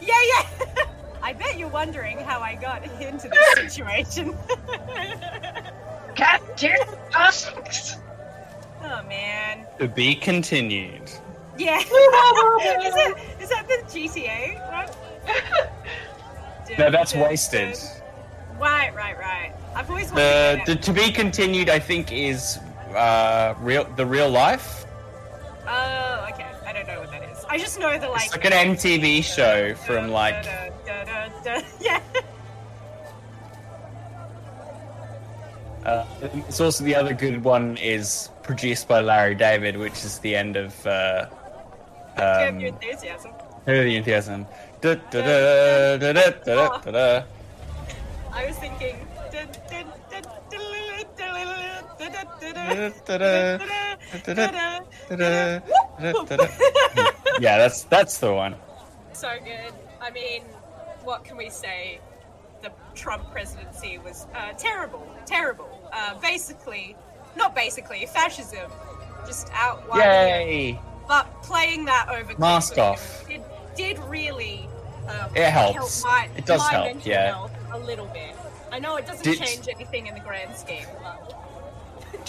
yeah, yeah. I bet you're wondering how I got into this situation. Captain Tusks. oh man. To be continued. Yeah. is, that, is that the GTA one? No, that's wasted. Right, right, right. I've always wanted The, to the to be continued, I think, is uh, real the real life. Oh, okay. I don't know what that is. I just know the like. It's like an MTV show from like. Yeah. Uh, it's also the other good one is produced by Larry David, which is the end of uh, um, enthusiasm. The enthusiasm. I was thinking. Yeah, that's that's the one. so good. I mean, what can we say? The Trump presidency was uh, terrible, terrible. Uh, basically, not basically, fascism, just out wide. Yay! But playing that over Mask quickly off. did, did really um, It helps. help my, It does my help, yeah. health a little bit. I know it doesn't Did- change anything in the grand scheme, but Do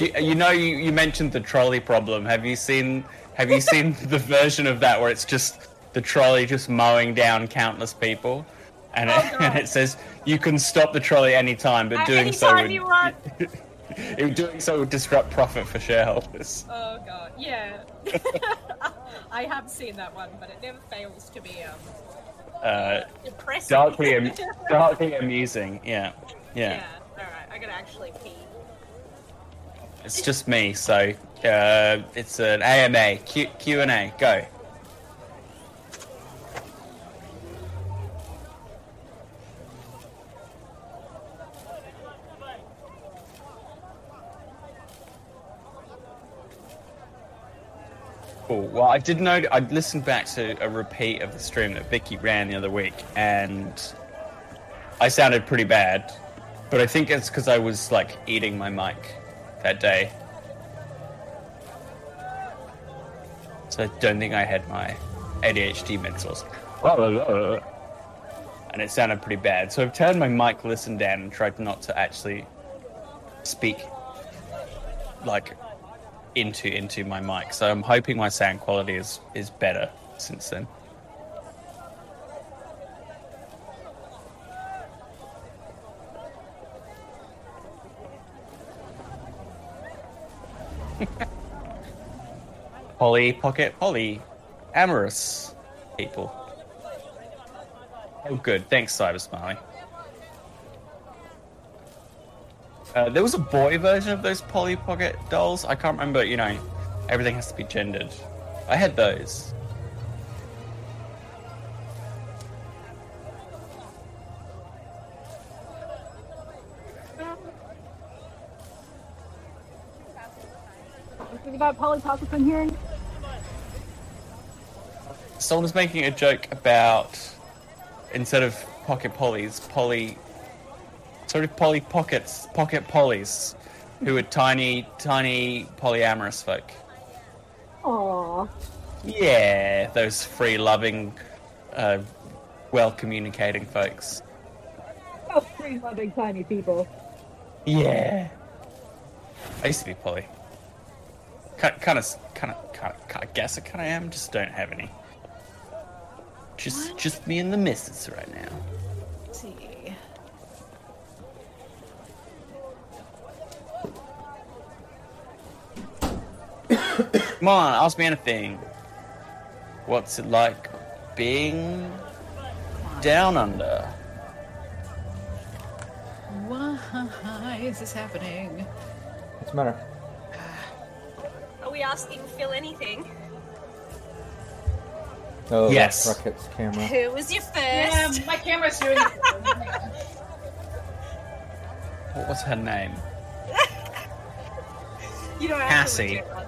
you, you know, you, you mentioned the trolley problem. Have you seen Have you seen the version of that where it's just the trolley just mowing down countless people, and it, Oh, God. and it says you can stop the trolley anytime, but At doing any so would, you it- doing so would disrupt profit for shareholders. Oh god, yeah. I have seen that one, but it never fails to be um, Uh, depressing. darkly, darkly amusing. Yeah, yeah. yeah. All right, I gotta actually pee. It's just me, so uh, it's an AMA Q Q and A. Go. Cool. Well, I did know. I listened back to a repeat of the stream that Vicky ran the other week, and I sounded pretty bad. But I think it's because I was like eating my mic that day. So I don't think I had my ADHD mentors. And it sounded pretty bad. So I've turned my mic listen down and tried not to actually speak like into into my mic. So I'm hoping my sound quality is is better since then. Polly Pocket Polly amorous people. Oh, good. Thanks, Cyber Smiley. Uh, there was a boy version of those Polly Pocket dolls. I can't remember. You know, everything has to be gendered. I had those. Think about Polly Pockets in here. Someone was making a joke about instead of pocket pollies, polly, sort of polly pockets, pocket pollies, who are tiny, tiny polyamorous folk. Aww. Yeah, those free loving, uh, well communicating folks. Oh, free loving tiny people. Yeah. I used to be poly. Kind of, kind of, kind of, I guess I kind of am. Just don't have any. Just, just me and the missus right now. Let's see. Come on, ask me anything. What's it like being down under? Why is this happening? What's the matter? Are we asking Phil anything? Oh, Yes. that's Rocket's camera. Who was your first? Yeah, my camera's doing it. What was her name? You don't have Cassie. To legit one.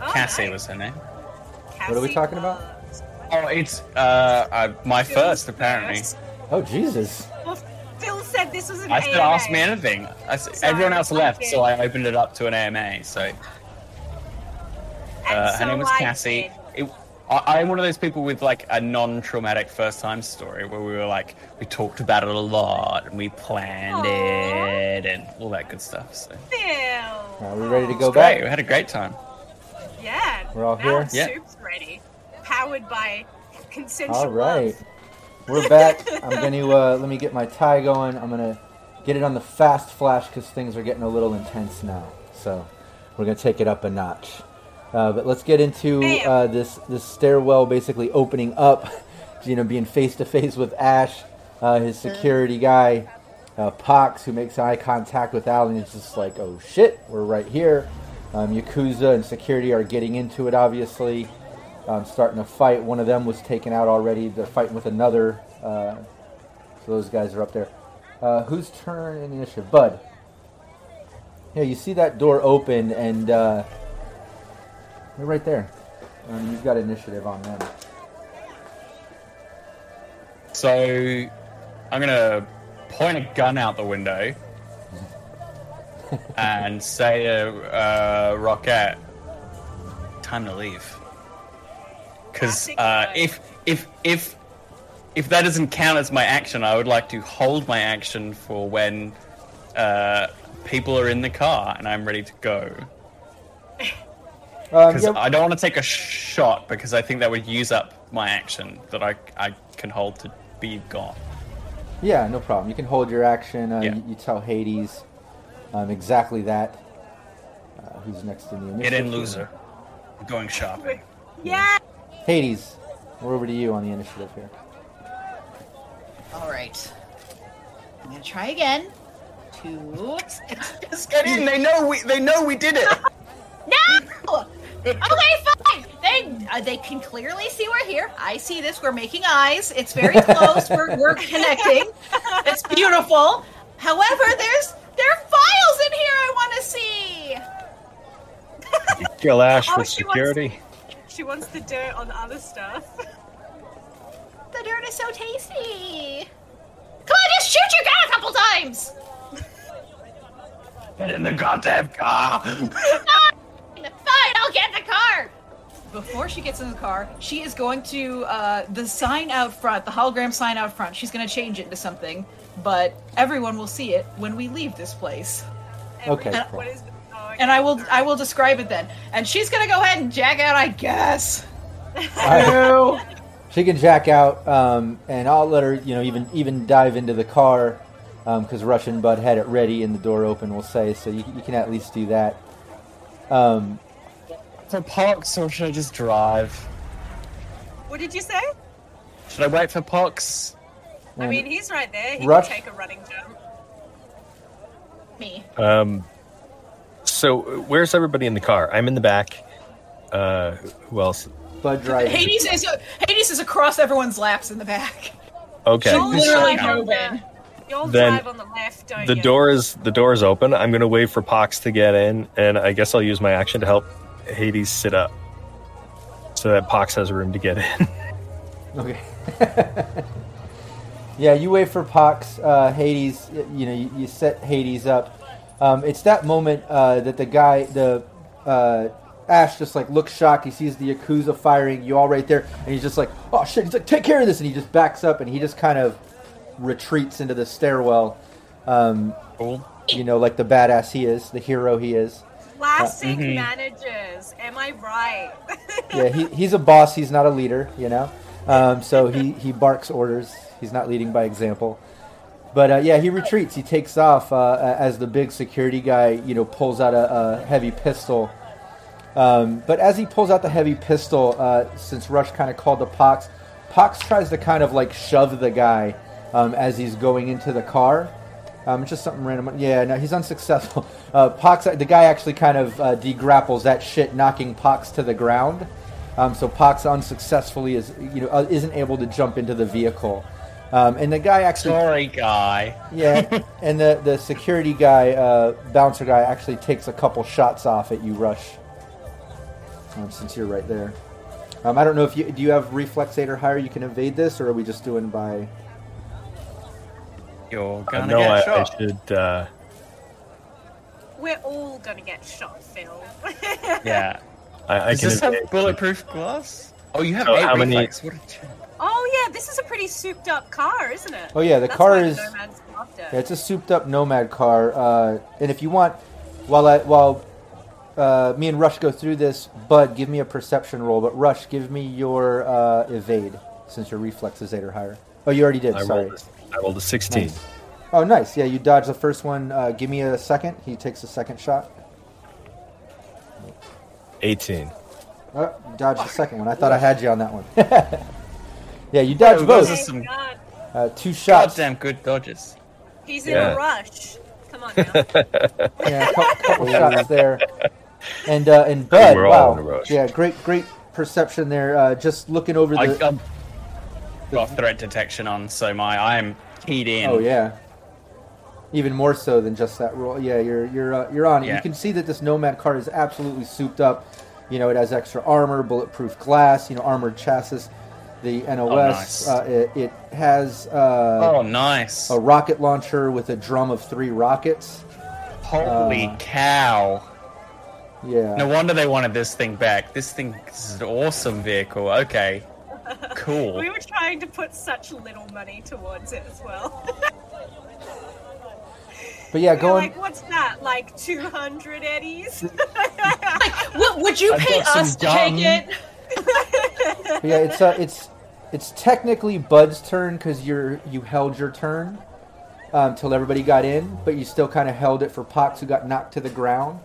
Oh, Cassie nice. was her name. What are we Cassie talking about? Oh, it's uh, uh my Phil's first apparently. first. Oh Jesus! Well, Phil said this was an I said AMA. ask me anything. I s Sorry, everyone else left, so I opened it up to an AMA. So And Uh, her name was Cassie. It, I, I'm one of those people with like a non-traumatic first-time story where we were like, we talked about it a lot and we planned Aw. it and all that good stuff. So Phil. Are we ready to It go back? great. We had a great time. Yeah. We're all now here? Yeah. Soup's ready. Powered by consensual All right. love. We're back. I'm going to uh, let me get my tie going. I'm going to get it on the fast flash because things are getting a little intense now. So we're going to take it up a notch. Uh, but let's get into uh, this this stairwell basically opening up. You know, being face to face with Ash, uh, his security guy, uh, Pox, who makes eye contact with Alan. It's just like, oh shit, we're right here. Um, Yakuza and security are getting into it, obviously um, starting to fight. One of them was taken out already. They're fighting with another. Uh, so those guys are up there. Uh, whose turn in initiative? Bud. Yeah, you see that door open, and uh, they're right there. Um, you've got initiative on them. So I'm gonna point a gun out the window and say to uh, Rocket, "Time to leave." Because uh, if if if if that doesn't count as my action, I would like to hold my action for when uh, people are in the car and I'm ready to go. Um, Because yeah, I don't want to take a shot because I think that would use up my action that I I can hold to be gone. yeah, no problem. You can hold your action. Uh, Yeah. you, you tell Hades um, exactly that. Uh, who's next in the initiative? Get in, loser. I'm going shopping. Yeah. Hades, we're over to you on the initiative here. All right. I'm gonna try again. Two. Just get in. They know we. They know we did it. No! Okay, fine. They uh, they can clearly see we're here. I see this. We're making eyes. It's very close. we're we're connecting. It's beautiful. However, there's there are files in here I want to see. Kill Ash Oh, for she wants- security. She wants the dirt on other stuff. The dirt is so tasty. Come on, just shoot your gun a couple times. Get in the goddamn car. Fine, I'll get the car. Before she gets in the car, she is going to uh, the sign out front, the hologram sign out front. She's going to change it into something, but everyone will see it when we leave this place. Okay, Every- cool. What is? Oh, okay, And I will sorry. I will describe it then. And she's going to go ahead and jack out, I guess. Alright. She can jack out, um, and I'll let her, you know, even even dive into the car, because Russian Bud had it ready and the door open. We'll say so. You, you can at least do that. Um, For Pox, or should I just drive? What did you say? Should I wait for Pox? I mean, he's right there. He Rush- can take a running jump. Me. Um, so where's everybody in the car? I'm in the back. Uh, who else? Bud driving. Hades is Hades is across everyone's laps in the back. Okay. You'll literally drive on drove the- in. You'll Then drive on the left, don't The you? door is the door is open. I'm gonna wait for Pox to get in, and I guess I'll use my action to help Hades sit up, so that Pox has room to get in. Okay. yeah, you wait for Pox, uh, Hades. You know, you, you set Hades up. Um, it's that moment uh, that the guy, the uh, Ash, just like looks shocked. He sees the Yakuza firing. You all right there, and he's just like, "Oh shit!" He's like, "Take care of this," and he just backs up and he just kind of retreats into the stairwell. Um, Cool. you know, like the badass he is, the hero he is. Classic Mhm. managers. Am I right? yeah, he, he's a boss. He's not a leader, you know. Um, so he, he barks orders. He's not leading by example. But uh, yeah, he retreats. He takes off uh, as the big security guy, you know, pulls out a, a heavy pistol. Um, but as he pulls out the heavy pistol, uh, since Rush kind of called the Pox, Pox tries to kind of like shove the guy um, as he's going into the car. Um, it's just something random. Yeah, no, he's unsuccessful. Uh, Pox, the guy actually kind of uh, degrapples that shit, knocking Pox to the ground. Um, so Pox unsuccessfully is, you know, uh, isn't able to jump into the vehicle. Um, and the guy actually, Sorry, guy. yeah, and the the security guy, uh, bouncer guy, actually takes a couple shots off at you, Rush. Um, since you're right there, um, I don't know if you do you have reflex eight or higher. You can evade this, or are we just doing by? You're I gonna know get I, I should. Uh, We're all gonna get shot, Phil. Yeah. I, I Does can this have evade. bulletproof glass? Oh, you have So eight how many- reflex. What a ch- Oh yeah, this is a pretty souped up car, isn't it? Oh, yeah, the That's car why is- Nomad's. Yeah, it's a souped-up Nomad car. Uh, and if you want, while I while uh, me and Rush go through this, Bud, give me a perception roll. But Rush, give me your uh, evade since your reflex is eight or higher. Oh, you already did. I Sorry. Rolled, a, I rolled a 16. Nice. Oh, nice. Yeah, you dodged the first one. Uh, give me a second. He takes a second shot. 18. Oh, you dodged the second one. I thought I had you on that one. yeah, you dodged Oh, both. are some God, Uh, two shots. goddamn good dodges. he's in Yeah. a rush. Come on now. Yeah, a couple, couple shots there. And uh, and Bud, wow, in a rush. yeah, great, great perception there. Uh, just looking over I, the. I've got threat detection on, so my I'm keyed in. Oh yeah. Even more so than just that roll. Yeah, you're you're uh, you're on it. You can see that this Nomad car is absolutely souped up. You know, it has extra armor, bulletproof glass. You know, armored chassis. The NOS. nice. uh, it, it has uh, Oh, nice. a rocket launcher with a drum of three rockets. Holy uh, cow. Yeah. No wonder they wanted this thing back. This thing this is an awesome vehicle. Okay. Cool. we were trying to put such little money towards it as well. But yeah, we were going. like, what's that? Like 200 eddies? Would, would you I've pay us to take it? But yeah, it's uh, it's it's technically Bud's turn because you're you held your turn um, till everybody got in, but you still kind of held it for Pox who got knocked to the ground.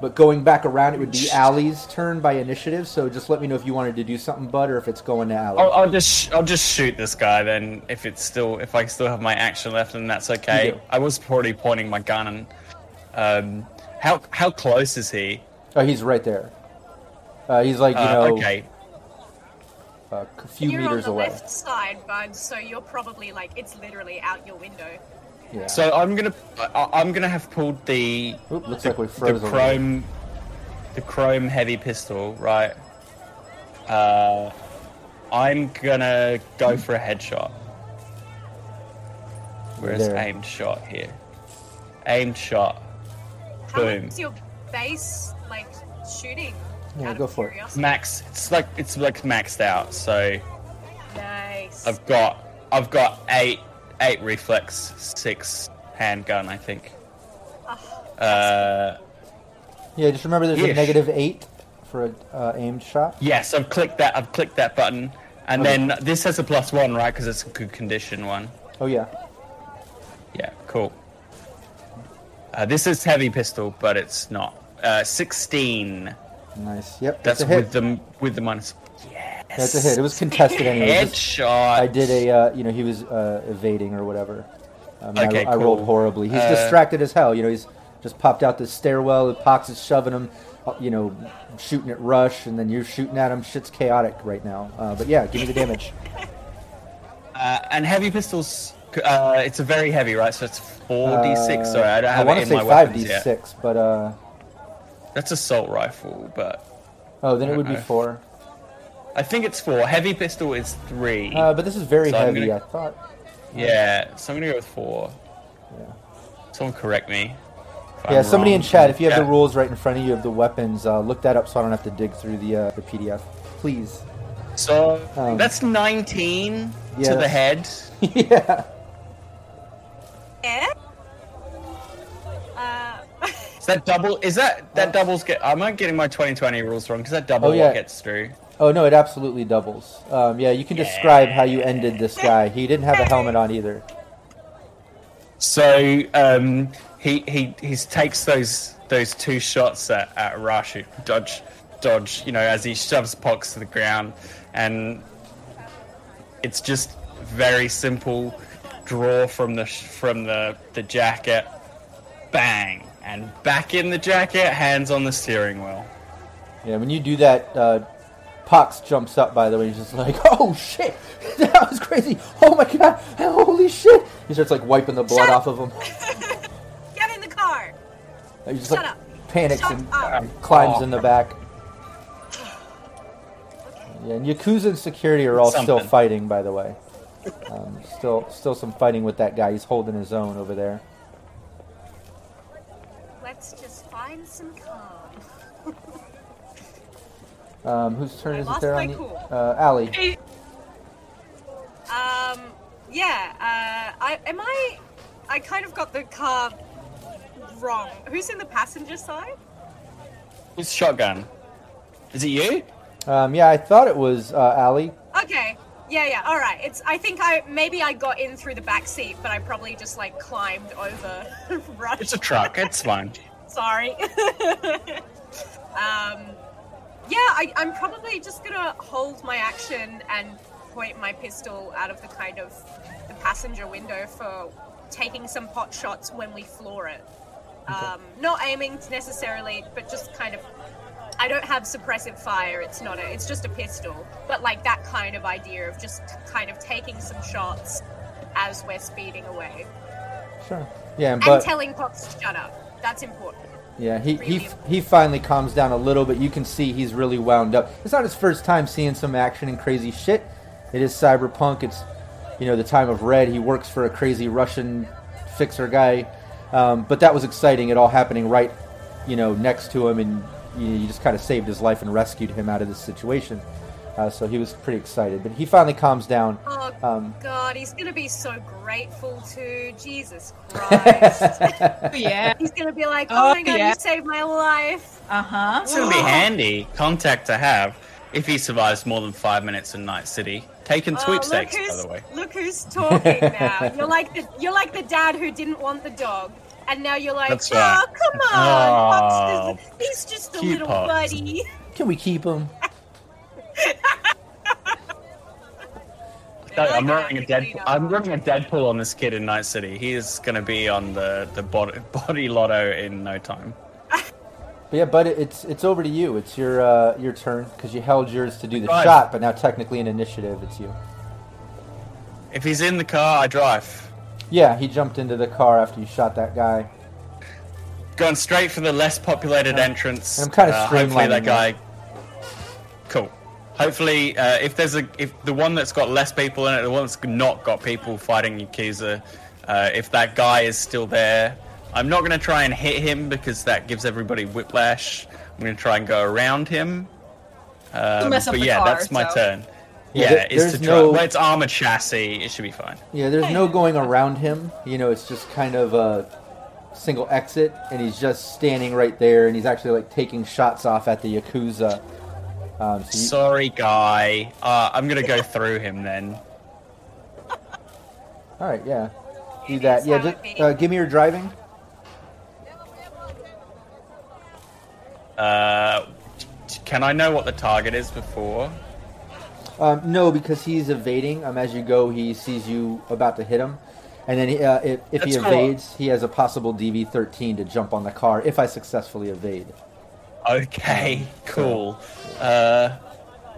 But going back around, it would be Allie's turn by initiative. So just let me know if you wanted to do something, Bud, or if it's going to Allie. I'll, I'll just sh- I'll just shoot this guy then if it's still if I still have my action left then that's okay. I was already pointing my gun and um how how close is he? Oh, he's right there. Uh, he's like you Uh, know okay. a few you're on the away. left side, bud, so you're probably like, it's literally out your window. Yeah. So I'm gonna I, I'm gonna have pulled the Oop, looks like we the froze. over there. chrome the chrome heavy pistol right. Uh, I'm gonna go for a headshot. Where's There. aimed shot here? Aimed shot. How Boom. much is your base, like, shooting? Yeah, go of for it. Max. It's like it's like maxed out. So Nice. I've got I've got eight eight reflex, six handgun. I think. Oh, Uh, Yeah, just remember there's a negative eight for a uh, aimed shot. yes, I've clicked that. I've clicked that button, and Okay. then this has a plus one, right? Because it's a good condition one. Oh yeah. Yeah, cool. Uh, this is heavy pistol, but it's not. Uh, Sixteen. Nice. Yep. That's a with the with the minus. That's a hit. It was contested anyway. Headshot. I did a, uh, you know, he was uh, evading or whatever. Um, Okay, I, I rolled horribly. He's Uh, distracted as hell. You know, he's just popped out the stairwell. The pox is shoving him, uh, you know, shooting at Rush, and then you're shooting at him. Shit's chaotic right now. Uh, but yeah, give me the damage. Uh, and heavy pistols. Uh, it's a very heavy, right? So it's four d six. Sorry, I don't have want it to in say my five d six, but uh, That's assault rifle, but oh, then it would be four. I think it's four. Heavy pistol is three. Uh, but this is very So heavy. gonna- I thought. yeah, so I'm gonna go with four. Yeah. Someone correct me. Yeah, I'm somebody in chat, if you have the rules right in front of you of the weapons, uh, look that up so I don't have to dig through the uh, the PDF, please. So Um, that's 19 yeah, to the head. yeah. Eh? Uh, Is that double? Is that that doubles get? I'm I getting my 2020 rules wrong? Because that double Oh, yeah. gets through. Oh no, it absolutely doubles. Um, yeah, you can describe how you ended this guy. He didn't have a helmet on either. So um, he he he takes those those two shots at, at Rush, dodge dodge. You know, as he shoves Pox to the ground, and it's just very simple. Draw from the from the the jacket, bang, and back in the jacket. Hands on the steering wheel. Yeah, when you do that, uh, Pox jumps up. By the way, he's just like, "Oh shit, that was crazy! Oh my god, holy shit!" He starts like wiping the blood Shut off of him. get in the car. He just Shut like up. panics Shut and up. climbs Oh. in the back. Yeah, and Yakuza and security are all still fighting. By the way, um, still still some fighting with that guy. He's holding his own over there. Let's just find some Um, whose turn I is it there my on the cool. uh, Allie? Um, yeah. Uh, I am I. I kind of got the car wrong. Who's in the passenger side? Who's shotgun? Is it you? Um, yeah, I thought it was uh, Allie. Okay. Yeah, yeah. All right. It's. I think I maybe I got in through the back seat, but I probably just like climbed over. Rush. It's a truck. It's fine. Sorry. um, yeah, I, I'm probably just gonna hold my action and point my pistol out of the kind of the passenger window for taking some pot shots when we floor it. Um, not aiming necessarily, but just kind of. I don't have suppressive fire. It's not a. It's just a pistol. But like that kind of idea of just kind of taking some shots as we're speeding away Sure. Yeah, but... and telling cops to shut up. That's important. Yeah, he, he he finally calms down a little, but you can see he's really wound up. It's not his first time seeing some action and crazy shit. It is cyberpunk. It's you know the time of red. He works for a crazy Russian fixer guy, um, but that was exciting. It all happening right, you know, next to him, and you, you just kind of saved his life and rescued him out of this situation. Uh, so he was pretty excited, but he finally calms down. Oh Um, God, he's gonna be so grateful to Jesus Christ. yeah. he's gonna be like, oh, Oh, my God, yeah. you saved my life. Uh huh. It's gonna be handy contact to have if he survives more than five minutes in Night City. Taking Oh, sweepstakes, look by the way. Look who's talking now. you're like the you're like the dad who didn't want the dog, and now you're like, That's oh right. come on, Oh, he's just a little Pops. buddy. can we keep him? No, I'm like running a that, dead. I'm running a Deadpool on this kid in Night City. He is gonna be on the the body, body lotto in no time. But yeah, but it's it's over to you. It's your uh, your turn because you held yours to do the Drive. shot, but now technically in initiative, it's you. If he's in the car, I drive. Yeah, he jumped into the car after you shot that guy. Going straight for the less populated entrance. I'm kinda uh, Hopefully that guy. Cool. Hopefully, uh, if there's a if the one that's got less people in it, the one that's not got people fighting Yakuza, uh, if that guy is still there, I'm not going to try and hit him because that gives everybody whiplash. I'm going to try and go around him. Um, mess up but the yeah, car, that's my so- turn. Yeah, Yeah, there- it's to try. no- Well, it's armored chassis. It should be fine. Yeah, there's no going around him. You know, it's just kind of a single exit, and he's just standing right there, and he's actually like taking shots off at the yakuza. Um, so you, Sorry, guy. Uh, I'm going to go through him then. all right, yeah, do that. Yeah, just uh, give me your driving. Uh, can I know what the target is before? Um, no, because he's evading. Um, as you go, he sees you about to hit him, and then he, uh, if, if he That's cool. evades, he has a possible DV13 to jump on the car if I successfully evade. Okay, cool. Uh,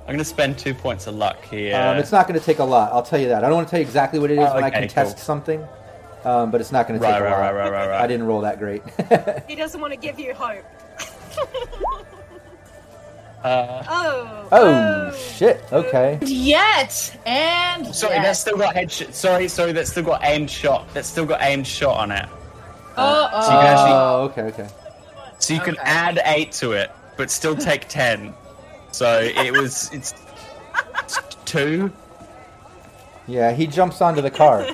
I'm gonna spend two points of luck here. Um, it's not going to take a lot. I'll tell you that. I don't want to tell you exactly what it is Oh, when I okay, contest cool. something, um, but it's not going to take Right, a right, lot. right, right, right, right. I didn't roll that great. He doesn't want to give you hope. Uh, Oh. oh shit! Okay. Yet and sorry, yet. that's still got headshot. Sorry, sorry, that's still got aimed shot. That's still got aimed shot on it. Uh So you can actually, Oh, okay, okay. So you can add eight to it, but still take ten. So it was it's two. Yeah, he jumps onto the car.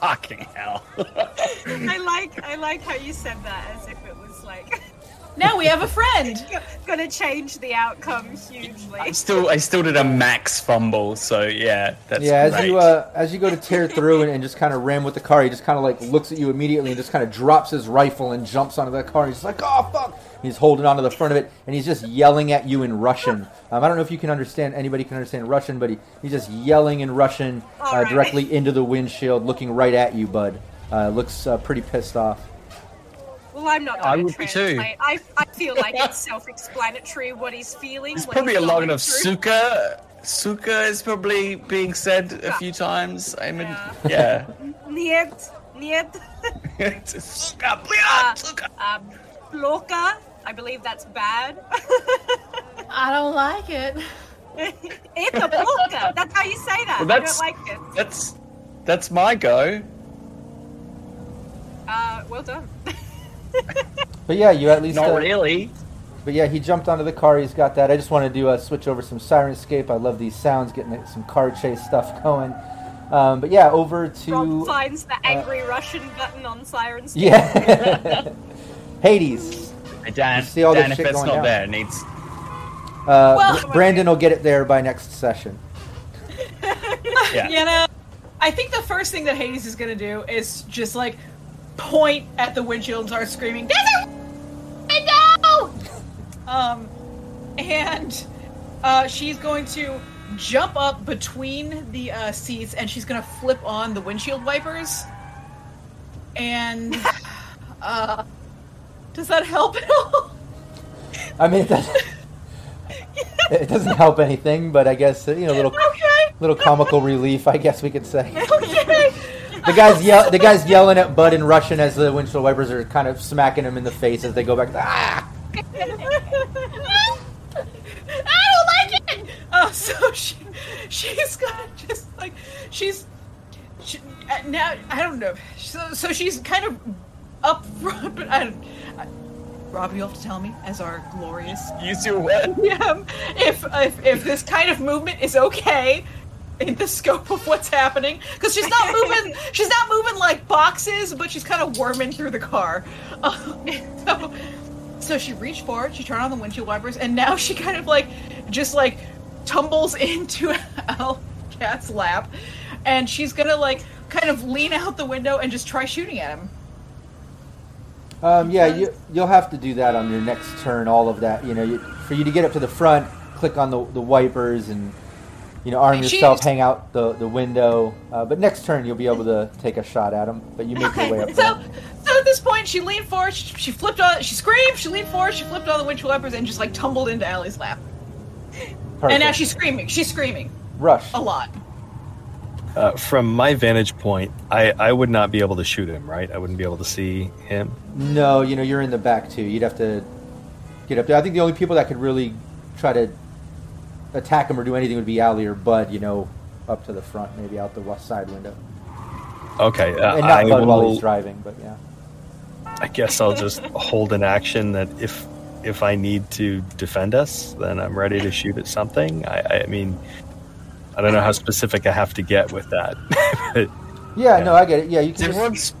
Fucking hell. I like I like how you said that as if it was like Now we have a friend. gonna change the outcome hugely. I still I still did a max fumble. So yeah, that's yeah, as great. you uh, as you go to tear through and, and just kind of ram with the car, he just kind of like looks at you immediately and just kind of drops his rifle and jumps onto the car. He's like, "Oh fuck!" He's holding onto the front of it and he's just yelling at you in Russian. Um, I don't know if you can understand anybody can understand Russian, but he, he's just yelling in Russian uh, All right. directly into the windshield, looking right at you, bud. Uh, looks uh, pretty pissed off. Well, I'm not. I gonna would be too. translate. I, I feel like it's self-explanatory what he's feeling. It's probably a lot going of through. suka. Suka is probably being said a few times. I mean, Yeah. yeah. Niet, niet. Suka, Uh, suka. um, bloka. I believe that's bad. I don't like it. it's a bloka. That's how you say that. Well, I don't like it. That's that's my go. Uh, well done. But yeah, you at least Not uh, really. but yeah, he jumped onto the car. He's got that. I just want to do a switch over some Syrinscape. I love these sounds, getting some car chase stuff going. Um, but yeah, over to Rob finds the angry Russian button on Sirens. yeah, Hades. Hey, Dan, You see all this Dan if shit it's going not down. there, it needs. Uh, Well- Brandon will get it there by next session. Yeah. You know, I think the first thing that Hades is gonna do is just like point at the windshield and start screaming, "There's a window!" Um, and uh, she's going to jump up between the uh, seats and she's gonna flip on the windshield wipers. And uh, does that help at all? I mean, it doesn't, it doesn't help anything, but I guess you know, little Okay. little comical relief, I guess we could say. Okay. The guys yell, the guys yelling at Bud in Russian as the windshield wipers are kind of smacking him in the face as they go back. Ah! I don't like it. Uh, so she, she's gonna just like she's she, uh, now. I don't know. So, so she's kind of up front, but I don't. I, Rob, you'll have to tell me as our glorious Use your word. PM if if if this kind of movement is okay in the scope of what's happening. Because she's not moving she's not moving like boxes but she's kind of worming through the car. Um, so so she reached forward she turned on the windshield wipers and now she kind of like just like tumbles into Al Cat's lap. And she's gonna like kind of lean out the window and just try shooting at him. Um, yeah, you, you'll have to do that on your next turn. All of that, you know, you, for you to get up to the front, click on the, the wipers and you know arm And yourself, she's- hang out the the window. Uh, but next turn you'll be able to take a shot at him. But you make your way up. Okay, there. so so at this point, she leaned forward, she, she flipped on, she screamed, she leaned forward, she flipped on the windshield wipers, and just like tumbled into Allie's lap. Perfect. And now she's screaming. She's screaming rush. a lot. Uh, from my vantage point, I, I would not be able to shoot him, right? I wouldn't be able to see him. No, you know you're in the back too. You'd have to get up there. I think the only people that could really try to attack him or do anything would be Allie or Bud. You know, up to the front, maybe out the west side window, Okay, uh, and not I Bud while he's driving. But yeah. I guess I'll just hold an action that if if I need to defend us, then I'm ready to shoot at something. I, I mean, I don't know how specific I have to get with that. But, Yeah, Yeah. no, I get it. Yeah, you can just, Everyone's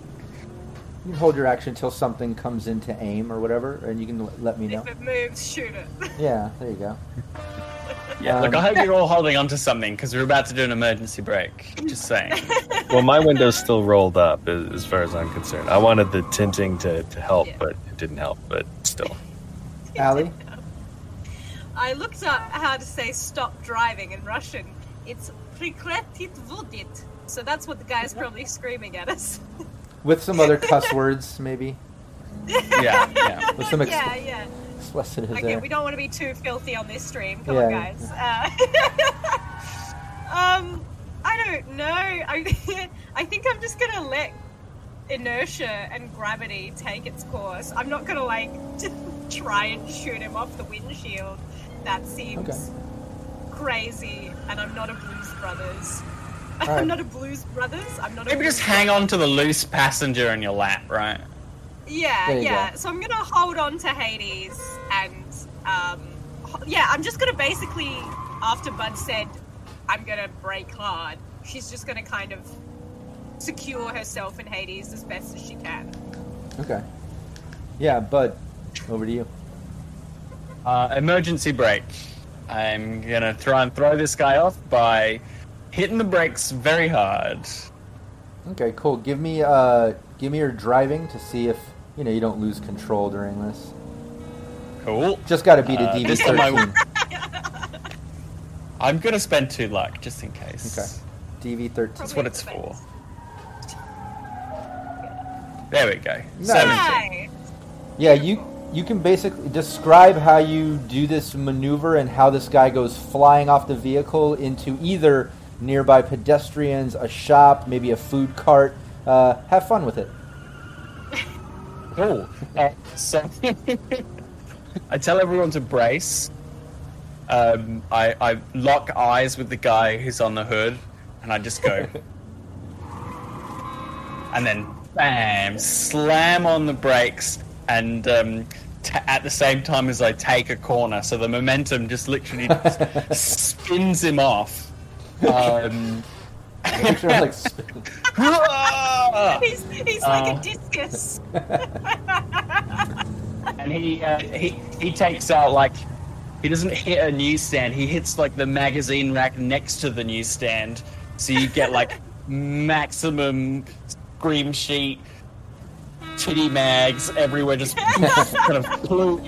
you can hold your action until something comes into aim or whatever, and you can l- let me know. If it moves, shoot it. Yeah, there you go. yeah. Look, Um, I hope you're all holding onto something because we're about to do an emergency brake. Just saying. well, my window's still rolled up as, as far as I'm concerned. I wanted the tinting to, to help, Yeah. but it didn't help. But still, Allie, I looked up how to say stop driving in Russian. It's prikretit vodit. So that's what the guy's probably screaming at us. with some other cuss words, maybe Yeah, yeah. with some ex- yeah, yeah. Expletives Okay, there. we don't want to be too filthy on this stream. Come Yeah. on, guys. Uh, um, I don't know. I, I think I'm just gonna let inertia and gravity take its course. I'm not gonna like try and shoot him off the windshield. That seems Okay. crazy. And I'm not a Blues Brothers. Alright. I'm not a Blues Brothers. I'm not. A Maybe Blues just hang on to the loose passenger in your lap, right? Yeah, you yeah. go. So I'm gonna hold on to Hades, and ho- yeah, I'm just gonna basically, after Bud said, I'm gonna brake hard. She's just gonna kind of secure herself in Hades as best as she can. Okay. Yeah, Bud, over to you. Uh, emergency brake. I'm gonna try and throw this guy off by hitting the brakes very hard. Okay, cool. Give me uh, give me your driving to see if you know you don't lose control during this. Cool. Just got to beat a Uh, DV this time I- thirteen. I'm gonna spend two luck just in case. Okay. DV thirteen. That's what it's for. There we go. Nice. Seventeen. Yeah, you you can basically describe how you do this maneuver and how this guy goes flying off the vehicle into either nearby pedestrians, a shop, maybe a food cart. Uh, have fun with it. Cool. Uh, so I tell everyone to brace. Um, I, I lock eyes with the guy who's on the hood, and I just go. and then, bam, slam on the brakes, and um, ta at the same time as I take a corner, so the momentum just literally spins him off. Um, Picture him, like spin- he's he's like Uh. a discus. and he uh, he he takes out like he doesn't hit a newsstand. He hits like the magazine rack next to the newsstand, so you get like maximum scream sheet, titty mags everywhere, just kind of plume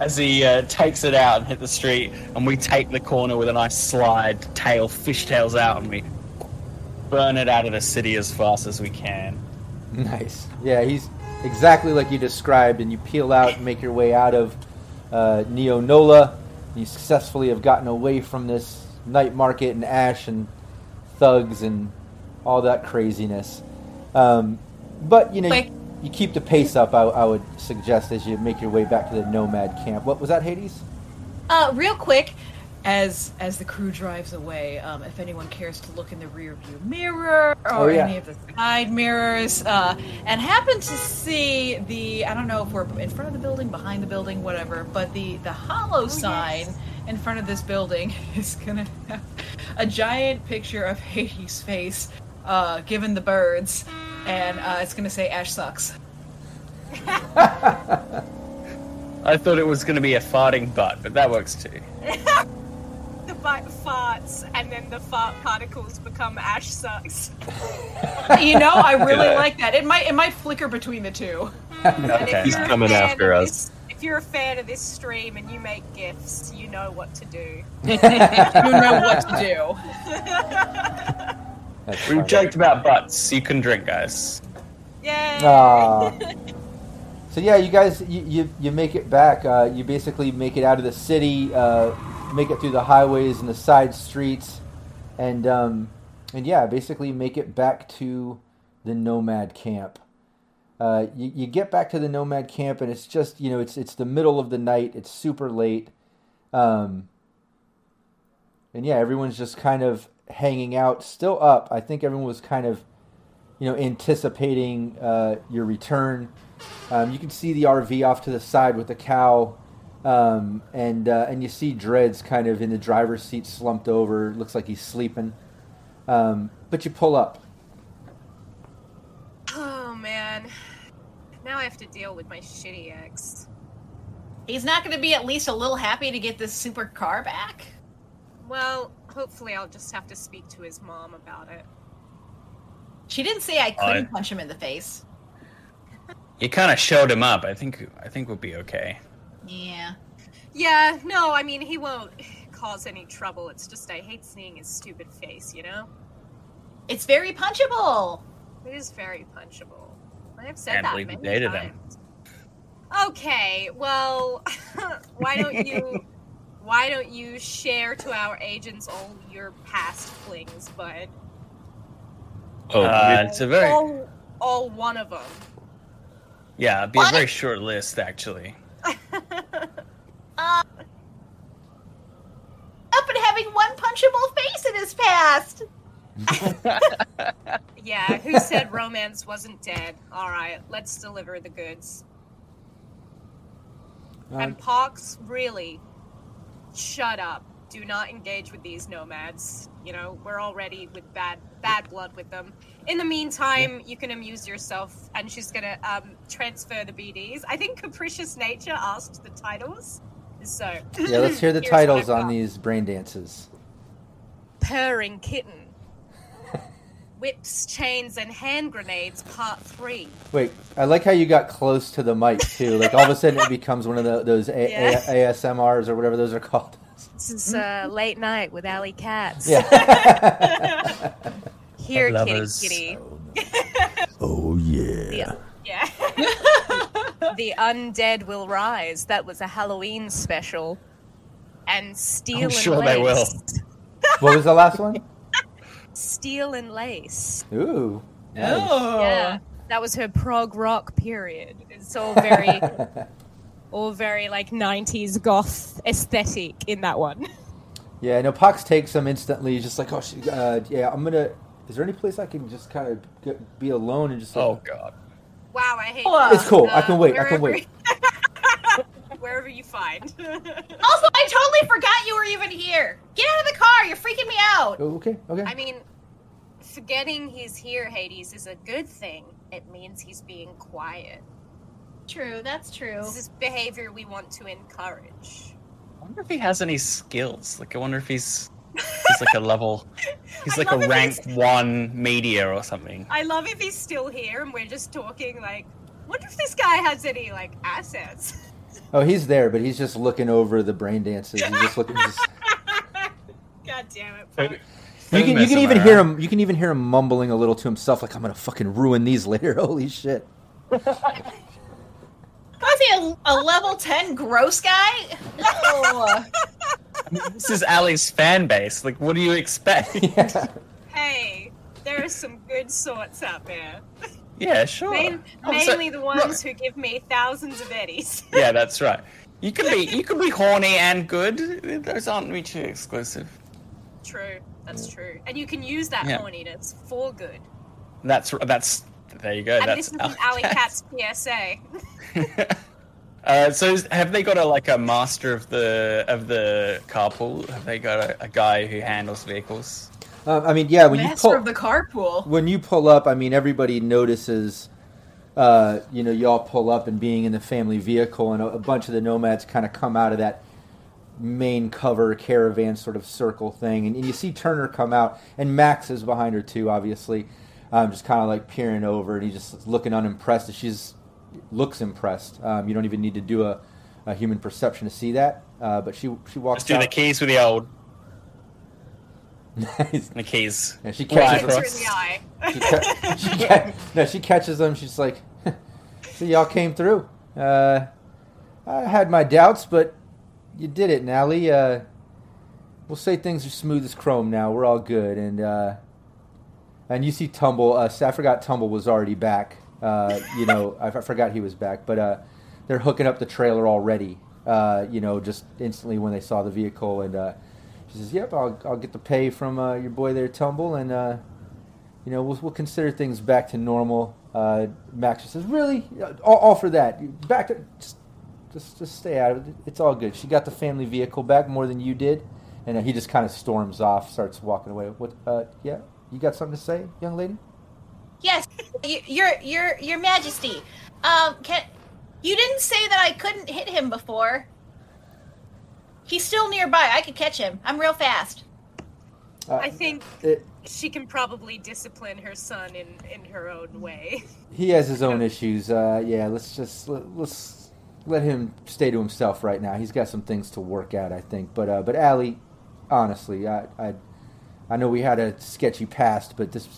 as he uh, takes it out and hit the street. And we take the corner with a nice slide, tail fishtails out, and we burn it out of the city as fast as we can. Nice. Yeah, he's exactly like you described, and you peel out and make your way out of uh, Neo Nola. You successfully have gotten away from this night market and Ash and thugs and all that craziness. Um, but you know, you, you keep the pace up. I, I would suggest as you make your way back to the Nomad camp. What was that, Hades? Uh, real quick, as as the crew drives away, um, if anyone cares to look in the rear view mirror or Oh, yeah. any of the side mirrors, uh, and happen to see the I don't know if we're in front of the building, behind the building, whatever, but the the hollow sign in front of this building is gonna have a giant picture of Hades' face, uh, given the birds, and uh, it's gonna say Ash sucks. I thought it was going to be a farting butt, but that works too. The farts, and then the fart particles become ash sucks. you know, I really Good. like that. It might it might flicker between the two. If Okay. He's you're a coming fan after of us. this- if you're a fan of this stream and you make gifts, you know what to do. you know what to do. That's We've funny. joked about butts. You can drink, guys. Yay! Aw. so yeah, you guys, you, you, you make it back. Uh, you basically make it out of the city, uh, make it through the highways and the side streets, and um, and yeah, basically make it back to the nomad camp. Uh, you, you get back to the nomad camp, and it's just you know it's it's the middle of the night. It's super late, um, and yeah, everyone's just kind of hanging out, still up. I think everyone was kind of you know, anticipating uh, your return. Um, you can see the RV off to the side with the cow, um, and uh, and you see Dreads kind of in the driver's seat, slumped over. Looks like he's sleeping. Um, but you pull up. Oh man. Now I have to deal with my shitty ex. He's not going to be at least a little happy to get this super car back. Well, hopefully I'll just have to speak to his mom about it. She didn't say I couldn't I- punch him in the face. You kind of showed him up. I think. I think we'll be okay. Yeah. Yeah, no, I mean he won't cause any trouble. It's just I hate seeing his stupid face, you know? It's very punchable. It is very punchable. I have said Can't that believe you many dated him. times. Okay, well, why don't you why don't you share to our agents all your past flings, bud? Oh, Uh, it's a very All, all one of them. yeah. It'd be a very short list actually. Uh, up and having one punchable face in his past. Yeah, who said romance wasn't dead? All right, let's deliver the goods. Uh, And Pox, really, shut up. Do not engage with these nomads. You know, we're already with bad bad blood with them. In the meantime, you can amuse yourself, and she's gonna um, transfer the BDs. I think Capricious Nature asked the titles, so yeah, let's hear the titles on these brain dances. Purring Kitten, Whips, Chains, and Hand Grenades, Part Three. Wait, I like how you got close to the mic too. Like all of a sudden it becomes one of the, those a- Yeah. A- ASMRs or whatever those are called. This is uh, late night with Alley Katz. Yeah. Here, kitty, Lovers. kitty. oh yeah. Yeah. the undead will rise. That was a Halloween special. And steel I'm and sure lace. they will. What was the last one? Steel and lace. Ooh. nice. Oh. Yeah. That was her prog rock period. It's all very, all very like '90s goth aesthetic in that one. Yeah, no, Pox takes him instantly. He's just like, oh, she, uh, yeah, I'm gonna. Is there any place I can just kind of get, be alone and just? Like, Oh god. Wow, I hate. Oh, it's cool. I Uh, can wait. I can wait. wherever- you find. Also, I totally forgot you were even here. Get out of the car. You're freaking me out. Oh, okay, okay. I mean, forgetting he's here, Hades, is a good thing. It means he's being quiet. True, that's true. This is behavior we want to encourage. I wonder if he has any skills. Like, I wonder if he's he's like a level. He's I like a rank one media or something. I love if he's still here and we're just talking like, wonder if this guy has any like assets. Oh, he's there, but he's just looking over the brain dances. He's just looking. Just, God damn it! But- Fuck. you can you can even around. hear him. You can even hear him mumbling a little to himself, like I'm gonna fucking ruin these later. Holy shit! Was he a, a level 10 gross guy? Oh. This is Ali's fan base. Like, what do you expect? Yeah. Hey, there are some good sorts out there. yeah, sure. Main, Oh, so- mainly the ones who give me thousands of eddies. Yeah, that's right. You can be you can be horny and good. Those aren't mutually exclusive. true, that's true. And you can use that Yeah. horniness for good. That's that's there you go. and that's this is Ali Cat's PSA. uh, so is- have they got a like a master of the of the carpool? Have they got a, a guy who handles vehicles? Um, I mean, yeah. When you Master pull of the carpool. when you pull up, I mean, everybody notices. Uh, you know, y'all pull up and being in the family vehicle, and a, a bunch of the nomads kind of come out of that main cover caravan sort of circle thing, and, and you see Turner come out, and Max is behind her too, obviously, um, just kind of like peering over, and he's just looking unimpressed. And she's looks impressed. Um, you don't even need to do a, a human perception to see that, uh, but she she walks Let's do the out. keys with the old Nice. the keys. And she catches Hits her. her in the eye. she, ca- she ca- no, she catches them. She's like, "So y'all came through. Uh, I had my doubts, but you did it, Nally. Uh, we'll say things are smooth as chrome now. We're all good." And uh, and you see Tumble. Uh, I forgot Tumble was already back. Uh, you know, I, forgot he was back, but uh, they're hooking up the trailer already. Uh, you know, just instantly when they saw the vehicle, and uh, she says, "Yep, I'll I'll get the pay from uh, your boy there, Tumble, and." You know, we'll, we'll consider things back to normal. Max says, really? All, all for that. Back to, just, just, just stay out of it. It's all good. She got the family vehicle back more than you did. And he just kind of storms off, starts walking away. What, yeah? You got something to say, young lady? Yes, your your your Majesty. Um, can you didn't say that I couldn't hit him before? He's still nearby. I could catch him. I'm real fast. Uh, I think it, she can probably discipline her son in in her own way. he has his own issues. Uh, yeah, let's just let, let's let him stay to himself right now. He's got some things to work out, I think. But uh, but Allie, honestly, I, I I know we had a sketchy past, but this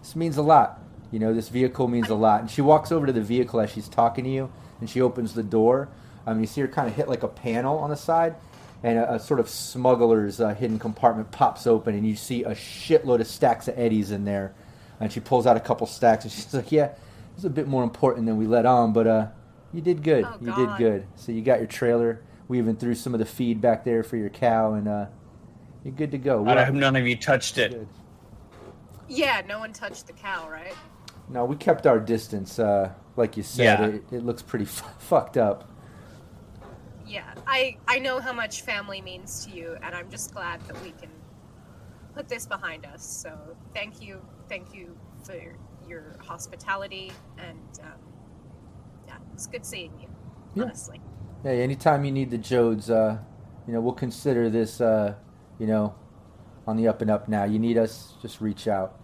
this means a lot. You know, this vehicle means a lot. And she walks over to the vehicle as she's talking to you, and she opens the door. Um, you see her kind of hit like a panel on the side, and a, a sort of smuggler's uh, hidden compartment pops open, and you see a shitload of stacks of eddies in there. And she pulls out a couple stacks, and she's like, "Yeah, it's a bit more important than we let on, but uh, you did good. Oh, you did good. So you got your trailer. We even threw some of the feed back there for your cow, and uh, you're good to go. I We're hope none of you touched it. good. Yeah, no one touched the cow, right? No, we kept our distance. Uh, like you said, Yeah. it, it looks pretty f- fucked up. Yeah, I I know how much family means to you, and I'm just glad that we can put this behind us. So thank you, thank you for your hospitality, and um, yeah, it's good seeing you. Yeah. Honestly, Hey, anytime you need the Jodes, uh, you know, we'll consider this, uh, you know, on the up and up now. You need us, just reach out.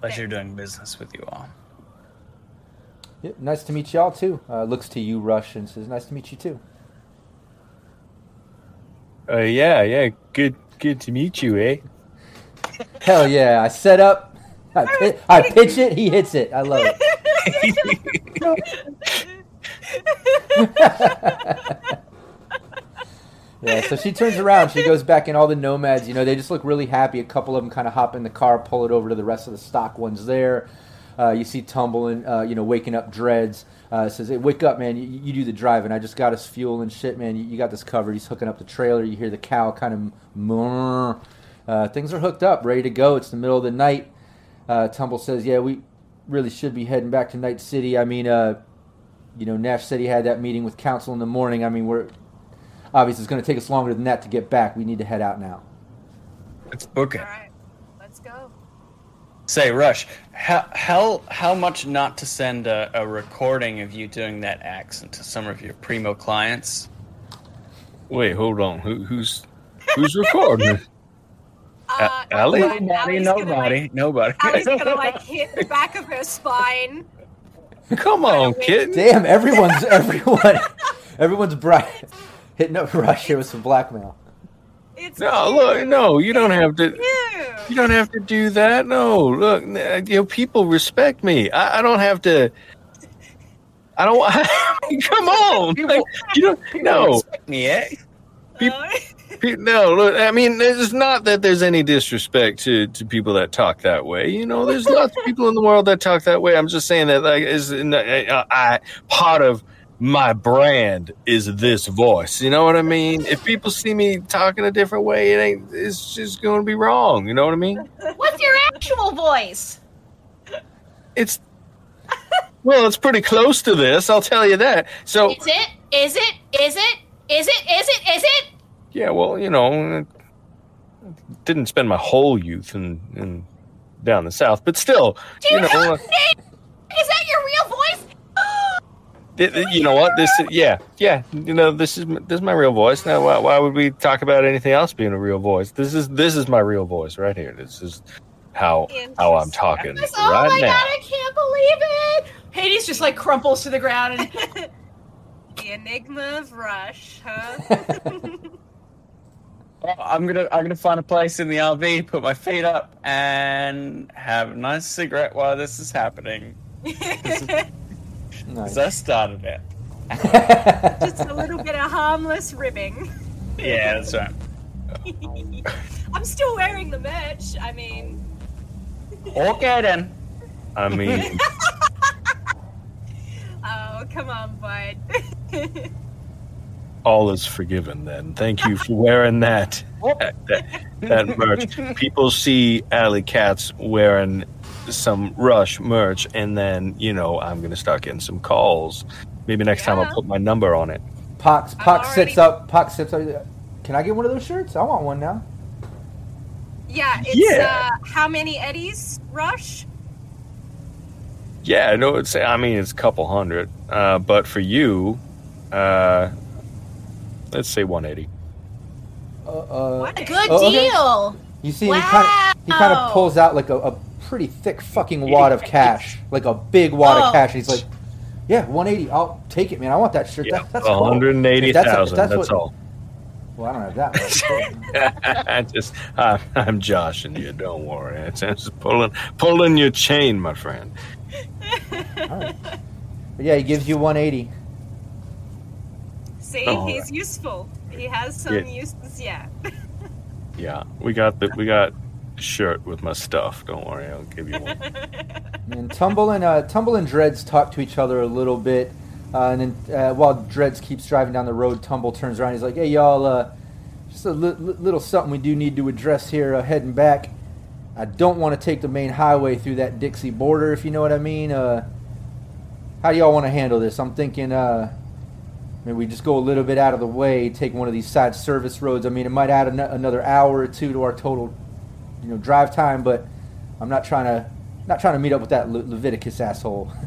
Pleasure doing business with you all. Yeah, nice to meet y'all too. Uh, looks to you, Rush, and says, "Nice to meet you too." Uh, yeah, yeah. Good, good to meet you, eh? Hell yeah! I set up, I, pi- I pitch it, he hits it. I love it. yeah, so she turns around, she goes back, and all the nomads, you know, they just look really happy. A couple of them kind of hop in the car, pull it over to the rest of the stock ones there. Uh, you see tumbling, uh, you know, waking up dreads. Uh, says, "Hey, wake up, man! You, you do the driving. I just got us fuel and shit, man. You, you got this covered." He's hooking up the trailer. You hear the cow kind of. Uh, things are hooked up, ready to go. It's the middle of the night. Uh, Tumble says, "Yeah, we really should be heading back to Night City. I mean, uh, you know, Nash said he had that meeting with council in the morning. I mean, we're obviously it's going to take us longer than that to get back. We need to head out now. Let's book it. All right, let's go. Say, Rush, how how how much not to send a, a recording of you doing that accent to some of your primo clients? Wait, hold on. Who, who's who's recording? Uh, Allie? Allie- Nobody, Allie's gonna, nobody, like- nobody. Allie's gonna like hit the back of her spine. Come on, kid. Damn, everyone's everyone, everyone's bright, hitting up Rush here with some blackmail. It's No, cute. look, no, you don't have to. Cute. You don't have to do that. No, look, you know, people respect me. I, I don't have to. I don't. come on, like, you don't. No, Respect me, eh? People- pe- no. Look, I mean, it's not that there's any disrespect to to people that talk that way. You know, there's lots of people in the world that talk that way. I'm just saying that, like, is uh, I part of my brand is this voice. You know what I mean? If people see me talking a different way, it ain't. It's just going to be wrong. You know what I mean? What's your actual voice? It's well, it's pretty close to this. I'll tell you that. So Is it? Is it? Is it? Is it? Is it? Is it? yeah, well, you know, didn't spend my whole youth in, in down the south, but still, Do you you know, know? uh, Is that your real voice? Th- th- you know what? This, is, yeah, yeah, you know, this is this is my real voice. Now, why, why would we talk about anything else being a real voice? This is this is my real voice right here. This is how how I'm talking Yes, oh right my now. god, I can't believe it! Hades just like crumples to the ground and The enigma of Rush, huh? I'm gonna I'm gonna find a place in the RV, put my feet up, and have a nice cigarette while this is happening. Nice. Because I started it. Just a little bit of harmless ribbing. Yeah, that's right. I'm still wearing the merch. I mean, Okay then. I mean, oh come on, bud. all is forgiven. Then, thank you for wearing that. that, that merch. People see Alley Cats wearing some Rush merch, and then you know I'm gonna start getting some calls. Maybe next time I'll put my number on it. Pox, Pox already- sits up. Pox sits up. Can I get one of those shirts? I want one now. yeah, it's Yeah. uh how many eddies, Rush? Yeah, I know it's. I mean, it's a couple hundred, uh, but for you, uh, let's say 180. Uh, uh, What? a good Oh, okay. deal. you see, he kind of he kind of pulls out like a, a pretty thick fucking wad of cash, like a big wad Oh. of cash. He's like, "Yeah, 180. I'll take it, man. I want that shirt. Yeah, That, that's 180,000. that's- That's, that's what- all. Well, I don't have that much. I just, I'm, I'm Josh, and you don't worry. It's just pulling, pulling your chain, my friend. All right. But yeah, he gives you 180. See, Oh, he's useful. He has some Yeah. uses. Yeah. Yeah, we got the, we got shirt with my stuff. Don't worry, I'll give you one. And Tumble and uh, Tumble and Dreads talk to each other a little bit, uh, and then uh, while Dreads keeps driving down the road, Tumble turns around. He's like, "Hey, y'all, uh, just a li- li- little something we do need to address here, uh, heading back. I don't want to take the main highway through that Dixie border, if you know what I mean. Uh, how do y'all want to handle this? I'm thinking, maybe we just go a little bit out of the way, take one of these side service roads. I mean, it might add an- another hour or two to our total, you know, drive time, but I'm not trying to." Not trying to meet up with that Le- Leviticus asshole.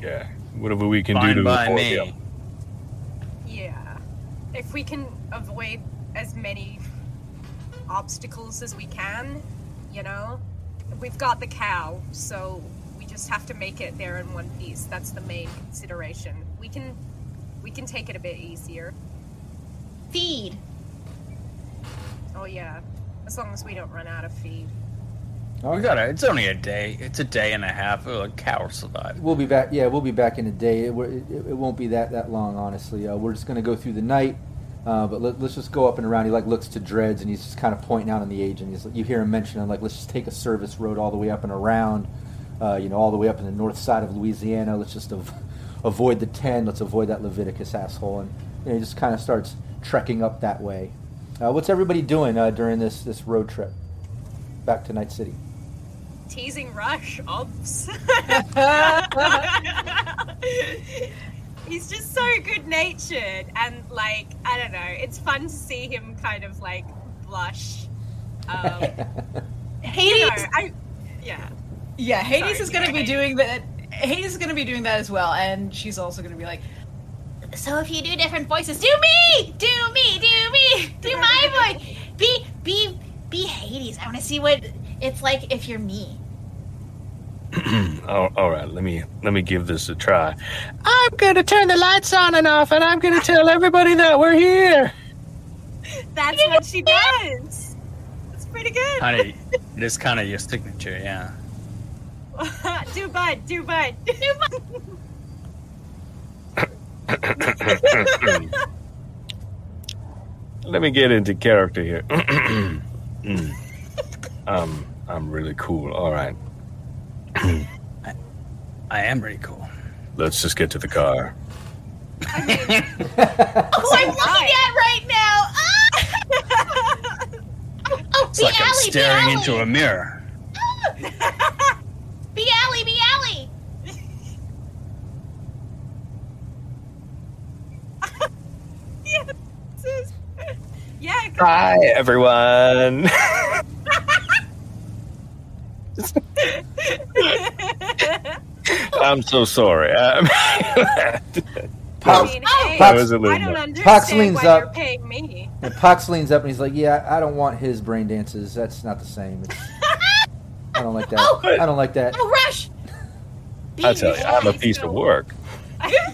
Yeah, whatever we can Fine do to by avoid me. him. Yeah. If we can avoid as many obstacles as we can, you know, we've got the cow, so we just have to make it there in one piece. That's the main consideration. We can we can take it a bit easier. Feed. Oh yeah. As long as we don't run out of feed. Oh, We got it. It's only a day. It's a day and a half. A cow will survive. We'll be back. Yeah, we'll be back in a day. It, it, it won't be that that long, honestly. Uh, we're just gonna go through the night, uh, but let, us just go up and around. He like looks to Dreads and he's just kind of pointing out on the agent. He's you hear him mention like let's just take a service road all the way up and around, uh, you know, all the way up in the north side of Louisiana. Let's just av- avoid the ten. Let's avoid that Leviticus asshole, and you know, he just kind of starts trekking up that way. Uh, what's everybody doing uh, during this this road trip back to Night City? Teasing Rush, obs. He's just so good natured and like I don't know. It's fun to see him kind of like blush. Um, Hades. you know, I, yeah. Yeah, Hades Sorry, is going to be doing that. Hades is going to be doing that as well, and she's also going to be like, So if you do different voices, do me, do me, do me, do my voice. Be be be Hades. I want to see what it's like if you're me. All right, let me let me give this a try. I'm gonna turn the lights on and off, and I'm gonna tell everybody that we're here. That's what she does. It's pretty good. Honey, it is kind of your signature, yeah. Do bud, do bud, do bud. let me get into character here. Mm. um, I'm really cool. All right, I am really cool. let's just get to the car. Who I'm looking at right now. Ah! oh, It's be like I'm Allie, be staring into a mirror. Be Allie, be Allie. Yes. yeah, come Hi, everyone. I'm so sorry. Um, I Pox, mean, Oh, hey, Pox- That was a little I don't understand Pox leans why up. you're paying me. and Pox leans up and he's like, "Yeah, I don't want his brain dances. That's not the same. It's, I don't like that. Oh. I don't like that." Oh, rush. Be I tell you, I'm a piece so- of work.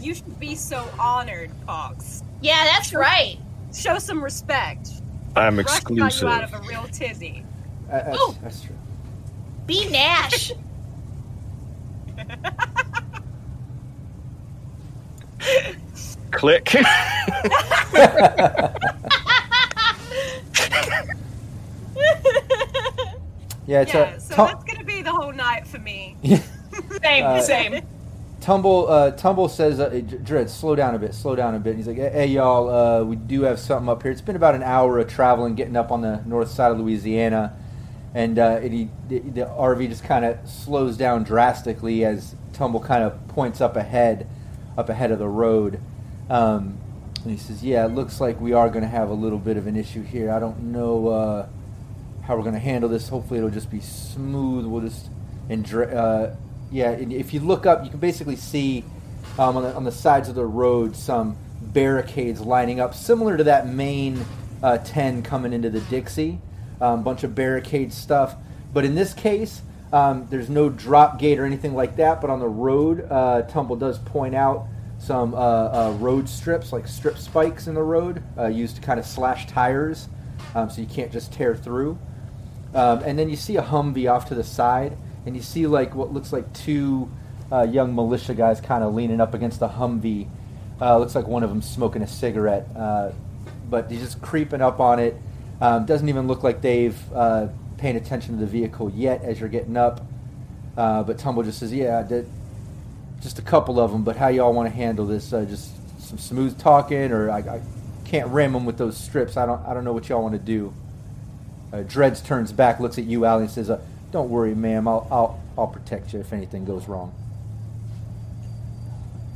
you should be so honored, Pox. Yeah, that's right. Show some respect. I'm Rush got exclusive. you out of a real tizzy. Uh, that's, Oh. that's true. Be Nash. Click. Yeah, it's yeah, a so Tum- that's gonna be the whole night for me. same, Uh, same. Tumble. Uh, Tumble says, uh, slow down a bit. Slow down a bit." He's like, "Hey, y'all, uh, we do have something up here. It's been about an hour of traveling, getting up on the north side of Louisiana, and uh, it, he, the, the RV just kind of slows down drastically as Tumble kind of points up ahead, up ahead of the road." Um, and he says, "Yeah, it looks like we are going to have a little bit of an issue here. I don't know." Uh, how we're going to handle this. Hopefully, it'll just be smooth. We'll just and uh, yeah. If you look up, you can basically see um, on the on the sides of the road some barricades lining up, similar to that main uh, ten coming into the Dixie. Um, bunch of barricade stuff, but in this case. Um, there's no drop gate or anything like that, but on the road, uh, Tumble does point out some uh, uh, road strips, like strip spikes in the road, uh, used to kind of slash tires, um, so you can't just tear through. Um, and then you see a Humvee off to the side, and you see like what looks like two uh, young militia guys kind of leaning up against the Humvee. Uh, looks like one of them smoking a cigarette, uh, but he's just creeping up on it. Um, doesn't even look like they've uh, paying attention to the vehicle yet as you're getting up. Uh, but Tumble just says, "Yeah, just a couple of them. But how y'all want to handle this? Uh, just some smooth talking, or I, I can't ram them with those strips. I don't. I don't know what y'all want to do." Uh, Dreads turns back, looks at you, Allie, and says, "Don't worry, ma'am. I'll, I'll, I'll protect you if anything goes wrong."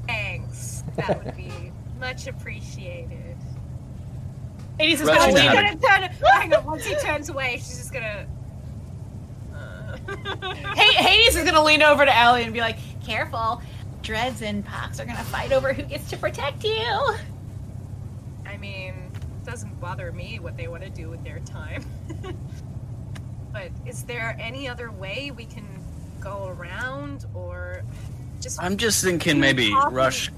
Thanks. That would be much appreciated. Hades is Rush gonna, is he gonna turn, hang on. Once he turns away, she's just gonna. Uh, Hey, Hades is going to lean over to Allie and be like, Careful. Dreads and Pox are gonna fight over who gets to protect you. I mean, it doesn't bother me what they want to do with their time. but is there any other way we can go around, or just? I'm just thinking maybe Talking- Rush.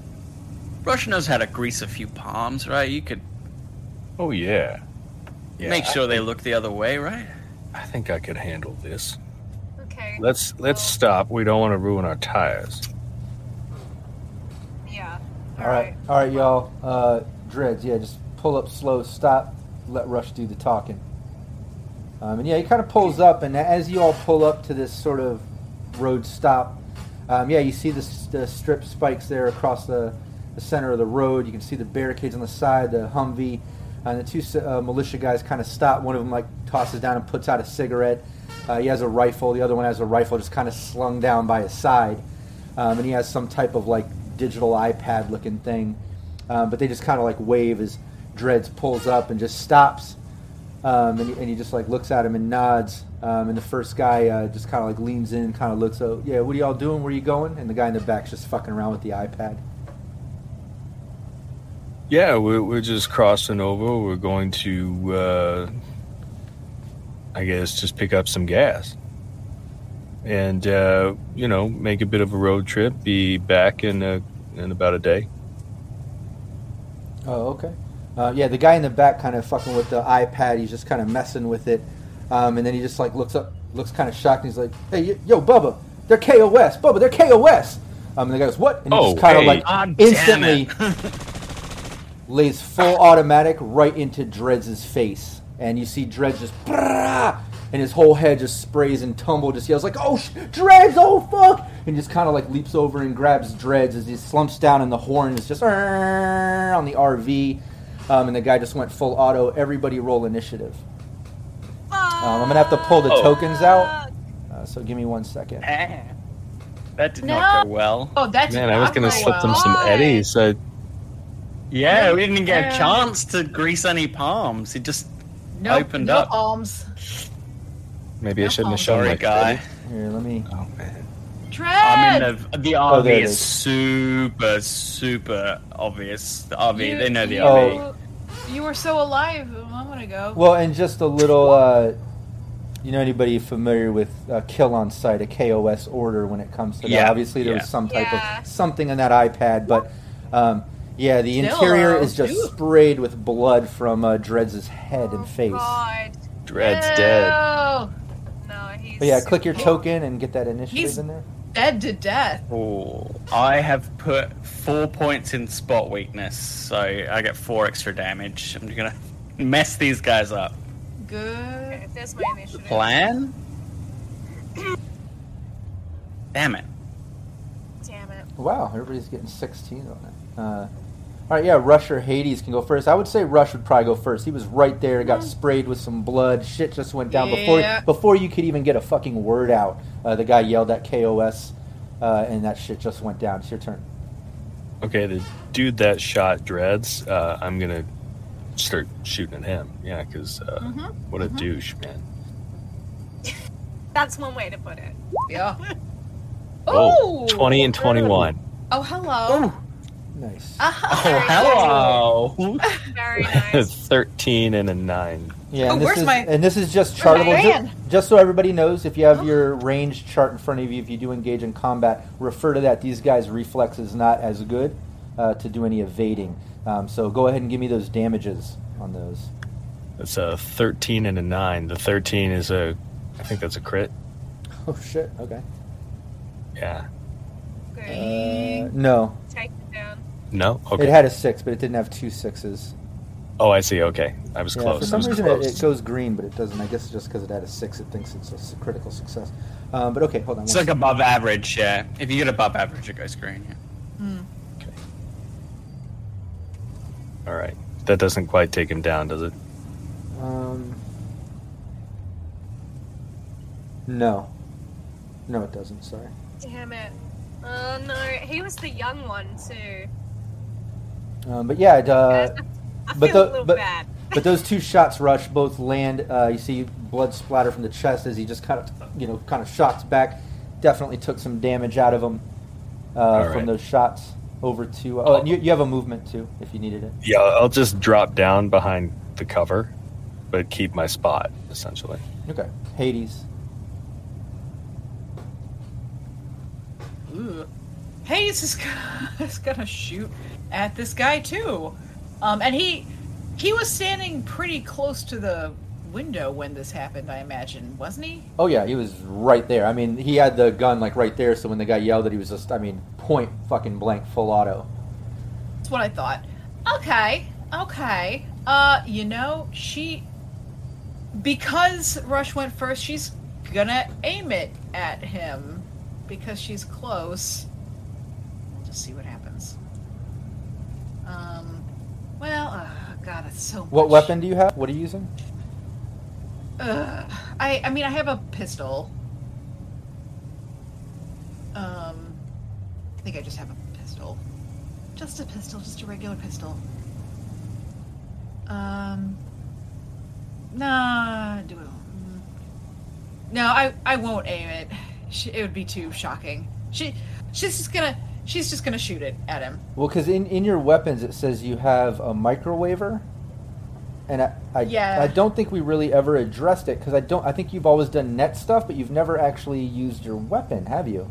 Rush knows how to grease a few palms, right? You could Oh yeah. Yeah, make I sure they think- look the other way, right? I think I could handle this. Okay. Let's let's stop. We don't want to ruin our tires. Yeah. All right, all right, y'all. Uh, Dreads, yeah, just pull up slow, stop, let Rush do the talking. Um, and yeah, he kind of pulls up, and as you all pull up to this sort of road stop, um, yeah, you see the, the strip spikes there across the, the center of the road. You can see the barricades on the side, the Humvee, and the two uh, militia guys kind of stop. One of them like tosses down and puts out a cigarette. Uh, he has a rifle. The other one has a rifle just kind of slung down by his side, um, and he has some type of like digital iPad looking thing. Um, but they just kind of like wave as Dreads pulls up and just stops. Um, and, he, and he just like looks at him and nods. Um, and the first guy uh, just kind of like leans in, kind of looks, oh, yeah, what are y'all doing? Where are you going? And the guy in the back's just fucking around with the iPad. Yeah, we're, we're just crossing over. We're going to, uh, I guess, just pick up some gas. And, uh, you know, make a bit of a road trip, be back in, a, in about a day. Oh, okay. Uh, yeah, the guy in the back kind of fucking with the iPad. He's just kind of messing with it, um, and then he just like looks up, looks kind of shocked, and he's like, "Hey, yo, Bubba, they're KOS, Bubba, they're KOS." Um, and the guy goes, "What?" And he Oh, just kind of hey. like God instantly lays full automatic right into Dreads' face, and you see Dreads just, and his whole head just sprays and tumble, just yells like, "Oh, sh- Dreads! Oh, fuck!" and just kind of like leaps over and grabs Dreads as he slumps down, and the horn is just on the RV, um, and the guy just went full auto. Everybody roll initiative. Um, I'm gonna have to pull the Oh. tokens out, uh, so give me one second. That did not go well. Oh, that did Man, I was going to go slip them some eddies. So Yeah, we didn't get a chance to grease any palms. He just Nope, opened no up. palms. maybe I shouldn't have shown Sorry, my guy. Here, let me. Oh, man. Dread. I mean, the, the Oh, there RV it is is. super, super obvious. The RV, You- they know the you, RV. You were so alive a moment ago. Well, and just a little, uh, you know, anybody familiar with uh, kill on site, a KOS order when it comes to that? Yeah, Obviously, there yeah. was some type Yeah. of something on that iPad, but um, yeah, the Still, interior is just ooh. sprayed with blood from uh, Dreads' head and face. God. Dread's dead. No. No, he's. But yeah, click your token and get that initiative He's- in there. Dead to death. Oh, I have put four points in spot weakness, so I get four extra damage. I'm gonna mess these guys up. Good. Okay, there's my initiative. Plan? Damn it. Damn it. Wow, everybody's getting 16 on it. Uh, all right, yeah, Rush or Hades can go first. I would say Rush would probably go first. He was right there, got sprayed with some blood. Shit just went down Yeah. before before you could even get a fucking word out. Uh, the guy yelled at KOS, uh, and that shit just went down. It's your turn. Okay, the dude that shot Dreads, uh, I'm going to start shooting at him. Yeah, because uh, Mhm, what a douche, man. That's one way to put it. Yeah. Oh, Oh, 20 and 21. Oh, hello. Nice. Oh, hello. Very nice. 13 and a 9. Yeah, Oh, and this where's is my- and this is just chartable. Ju- man? just so everybody knows, if you have your range chart in front of you, if you do engage in combat, refer to that. These guys' reflex is not as good uh, to do any evading. Um, so go ahead and give me those damages on those. That's a 13 and a 9. The 13 is a, I think that's a crit. Oh shit. Okay. Yeah. Uh, no, Take it down. No? Okay. it had a six, but it didn't have two sixes. oh, I see. Okay. I was Yeah, close. for some reason it, it goes green, but it doesn't. I guess it's just because it had a six, it thinks it's a critical success. Um, but okay, hold on. It's one like above average, yeah. If you get above average, it goes green, yeah. Okay. All right. That doesn't quite take him down, does it? Um, no, no, it doesn't. Sorry. Damn it. Oh no, he was the young one too. Um, but yeah, it, uh, I feel but a the- little but- bad. but those two shots, Rush, both land. Uh, you see blood splatter from the chest as he just kind of, you know, kind of shots back. Definitely took some damage out of him uh, All from those shots. Over to oh, and you, you have a movement too if you needed it. Yeah, I'll just drop down behind the cover, but keep my spot, essentially. Okay, Hades. Ooh. Hades is, g- is gonna shoot at this guy too, um, and he he was standing pretty close to the window when this happened. I imagine, wasn't he? Oh yeah, he was right there. I mean, he had the gun like right there. So when the guy yelled it, he was just, I mean, point fucking blank, full auto. That's what I thought. Okay, okay. Uh, you know, she because Rush went first, she's gonna aim it at him because she's close. Just see what happens. Um, well, oh god, it's so. What much- weapon do you have? What are you using? Ugh. I I mean, I have a pistol. Um, I think I just have a pistol. pistol. Just a pistol, just a regular pistol. Um. Nah. Do it. mm. No, I I won't aim it. She, it would be too shocking. She she's just gonna she's just gonna shoot it at him. Well, because in, in your weapons it says you have a microwaver, and I I, Yeah. I don't think we really ever addressed it because I don't I think you've always done net stuff, but you've never actually used your weapon, have you?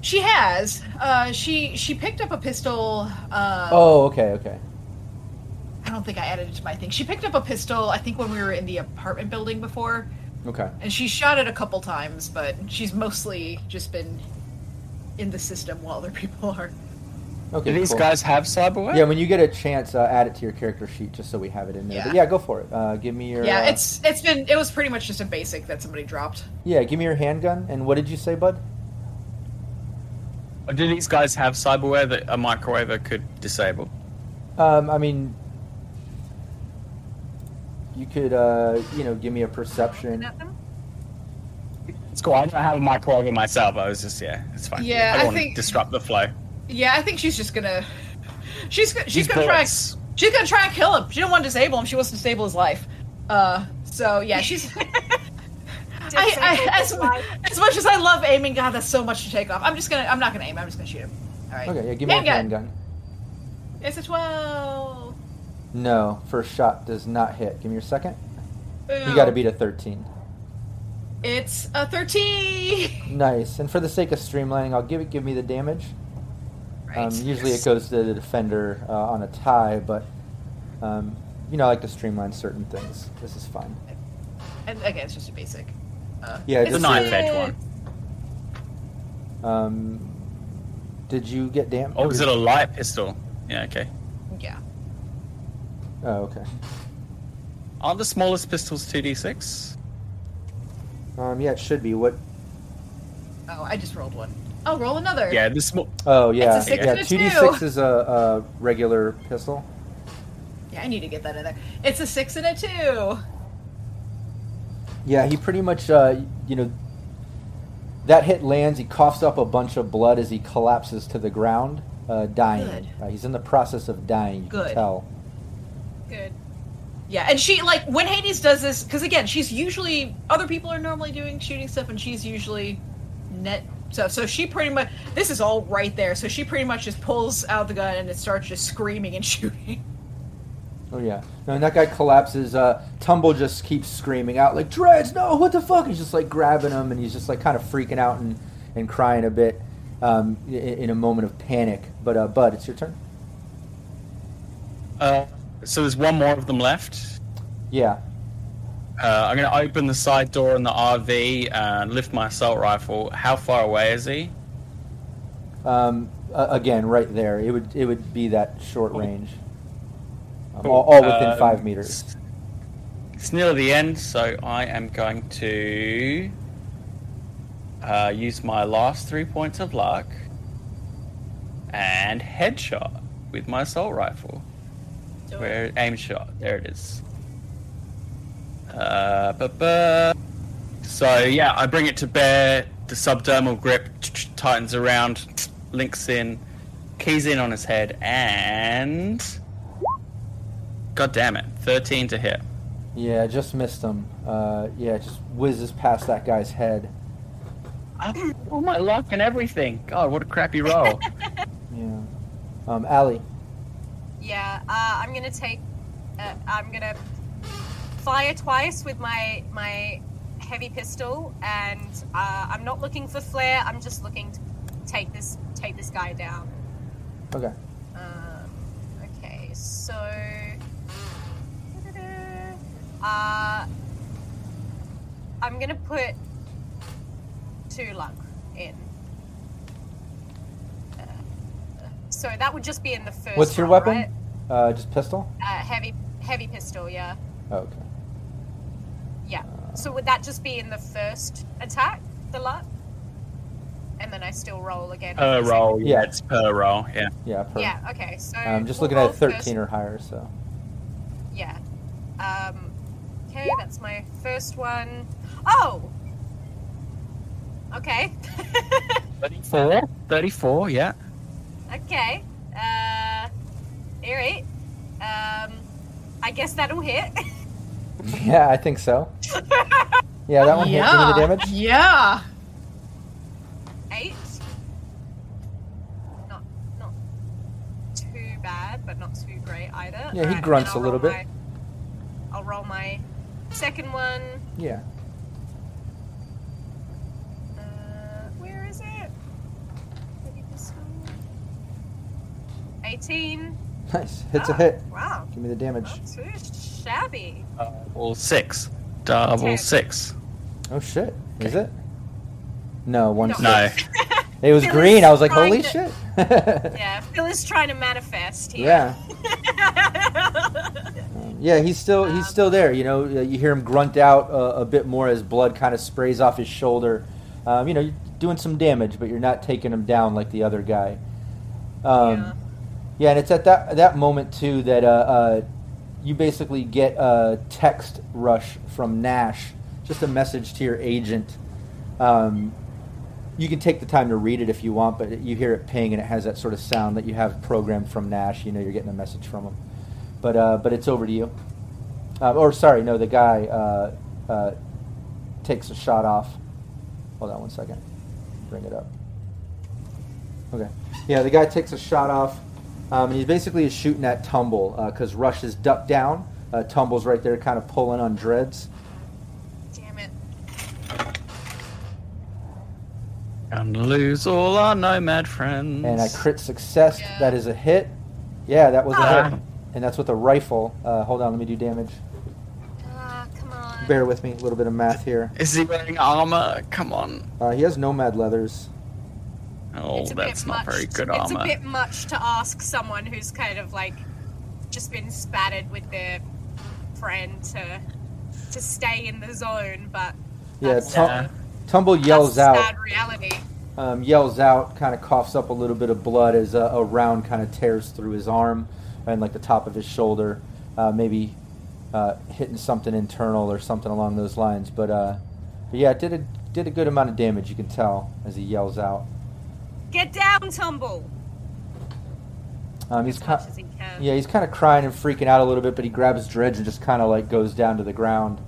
She has. Uh, she she picked up a pistol. Uh, oh, okay, okay. I don't think I added it to my thing. She picked up a pistol. I think when we were in the apartment building before, Okay. and she shot it a couple times, but she's mostly just been in the system while other people are. Okay. Do these cool. guys have cyberware? Yeah, when you get a chance, uh, add it to your character sheet just so we have it in there. But Yeah. yeah, go for it. Uh, give me your. Yeah, uh, it's it's been it was pretty much just a basic that somebody dropped. Yeah, give me your handgun. And what did you say, bud? Do these guys have cyberware that a microwaver could disable? Um, I mean, you could, uh, you know, give me a perception. At them? It's cool. I don't have a microwaver myself. I was just yeah, it's fine. Yeah, I don't I want think- to disrupt the flow. Yeah, I think she's just gonna. She's go- she's gonna try. bullets. She's gonna try and kill him. She don't want to disable him. She wants to disable his life. Uh, so yeah, she's. I, I, as, as much as I love aiming, God, that's so much to take off. I'm just gonna. I'm not gonna aim. I'm just gonna shoot him. All right. Okay, yeah, give me a handgun. It's a twelve. No, first shot does not hit. Give me your second. You got to beat a 13. It's a thirteen. Nice. And for the sake of streamlining, I'll give it. Give me the damage. Right. Um, usually it goes to the defender uh, on a tie, but um, you know, I like to streamline certain things. This is fine. And again, it's just a basic. Uh, Yeah, It's a just knife edge one. Um, did you get damage? Oh, is it a light pistol? Yeah, okay. Yeah. Oh, okay. Aren't the smallest pistols 2d6? Um, yeah, it should be. What? Oh, I just rolled one. I'll roll another. Yeah, the small. Oh, yeah, It's a six yeah. and a Two d two. six is a, a regular pistol. Yeah, I need to get that in there. It's a six and a two. Yeah, he pretty much, uh, you know, that hit lands. He coughs up a bunch of blood as he collapses to the ground, uh, dying. Good. Uh, he's in the process of dying. You Good. can tell. Good. Yeah, and she like when Hades does this because again, she's usually other people are normally doing shooting stuff, and she's usually net stuff. So she pretty much this is all right there. So she pretty much just pulls out the gun and it starts just screaming and shooting. Oh yeah. No, and that guy collapses. Uh, Tumble just keeps screaming out like, "Dreads, no! What the fuck?" He's just like grabbing him, and he's just like kind of freaking out and, and crying a bit um, in, in a moment of panic. But uh, Bud, it's your turn. Uh, so there's one more of them left. Yeah. Uh, I'm going to open the side door in the RV and lift my assault rifle. How far away is he? Um, uh, again, right there. It would it would be that short range. Um, all, all within Um, five meters. It's near the end, so I am going to uh, use my last three points of luck and headshot with my assault rifle. Where aim shot? There it is. Uh, ba-ba. So yeah, I bring it to bear. The subdermal grip tightens around, links in, keys in on his head, and god damn it, thirteen to hit. Yeah, just missed him. Uh, yeah, just whizzes past that guy's head. All my luck and everything. God, what a crappy roll. Yeah. Um, Allie. Yeah, uh, I'm gonna take. Uh, I'm gonna fire twice with my my heavy pistol, and uh, I'm not looking for flare. I'm just looking to take this take this guy down. Okay. Um, okay, so. Uh, I'm gonna put two luck in. Uh, so that would just be in the first. What's your roll, weapon? right? Uh, just pistol. Uh, heavy, heavy pistol. Yeah, Oh, okay. yeah. So would that just be in the first attack, the luck? And then I still roll again. per roll, yeah, Yeah. it's per roll, yeah. Yeah. Per. Yeah. Okay. So I'm just we'll looking at 13 first- or higher. So. Yeah. Um, okay, that's my first one. Oh! Okay. 34? 34, yeah. Okay. Uh, alright. Um, I guess that'll hit. Yeah, I think so. Yeah, that one hit. Give me the damage. Yeah. Eight. Not, not too bad, but not too great either. Yeah, he Alright, and grunts then a I'll little bit. my- I'll roll my second one. Yeah. Uh, where is it? Maybe this one? 18. Nice. Hits a Ah, hit. Wow. Give me the damage. Not too shabby. Double six. Double Ten. six. Oh shit. Is it? No, one No. six. It was Phil green. I was like, holy to- shit. Yeah, Phil is trying to manifest here. Yeah. Yeah, he's still he's still there. You know, Uh, you hear him grunt out uh, a bit more as blood kind of sprays off his shoulder. Um, you know, you're doing some damage, but you're not taking him down like the other guy. Um, Yeah. Yeah. and it's at that that moment too that uh, uh, you basically get a text rush from Nash, just a message to your agent. Um, you can take the time to read it if you want, but you hear it ping and it has that sort of sound that you have programmed from Nash. You know you're getting a message from him. But uh, but it's over to you. Uh, or sorry, no, the guy uh, uh, takes a shot off. Hold on one second. Bring it up. Okay. Yeah, the guy takes a shot off, um, and he basically is shooting at Tumble because Rush is ducked down. Uh, Tumble's right there, kind of pulling on dreads. Damn it. Gonna lose all our nomad friends. And I crit success. That is a hit. Yeah, that was a Ah. hit. And that's with a rifle. Uh, hold on, let me do damage. Ah, come on. Bear with me, a little bit of math here. Is he wearing armor? Come on. Uh, he has nomad leathers. Oh, It's a bit that's not much very to- good It's armor. a bit much to ask someone who's kind of like just been spattered with their friend to to stay in the zone, but Yeah, Tum- uh, Tumble yells that's out. sad reality. um, yells out, kind of coughs up a little bit of blood as a, a round kind of tears through his arm and like the top of his shoulder, uh, maybe uh, hitting something internal or something along those lines. But, uh, but yeah, it did a did a good amount of damage. You can tell as he yells out. Get down, Tumble. Um, he's As kind much he yeah, he's kind of crying and freaking out a little bit, but he grabs Dreads and just kind of like goes down to the ground.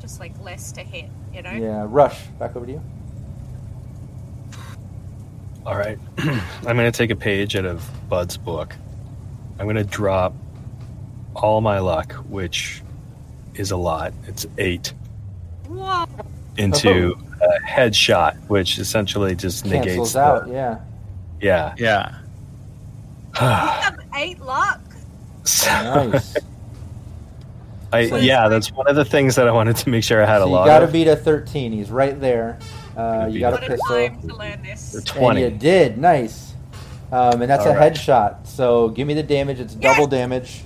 Just like less to hit, you know. Yeah, Rush, back over to you. All right. I'm going to take a page out of Bud's book. I'm going to drop all my luck, which is a lot. It's eight, Whoa. into a headshot, which essentially just negates Cancels the. out. Yeah. Yeah. Yeah. You have eight luck. Nice. I, So- yeah, that's one of the things that I wanted to make sure I had so a you got to beat a 13. He's right there. Uh, you got a pistol. time to learn this. Or And 20. you did. Nice. Um, and that's a All right. headshot. So give me the damage. It's double damage.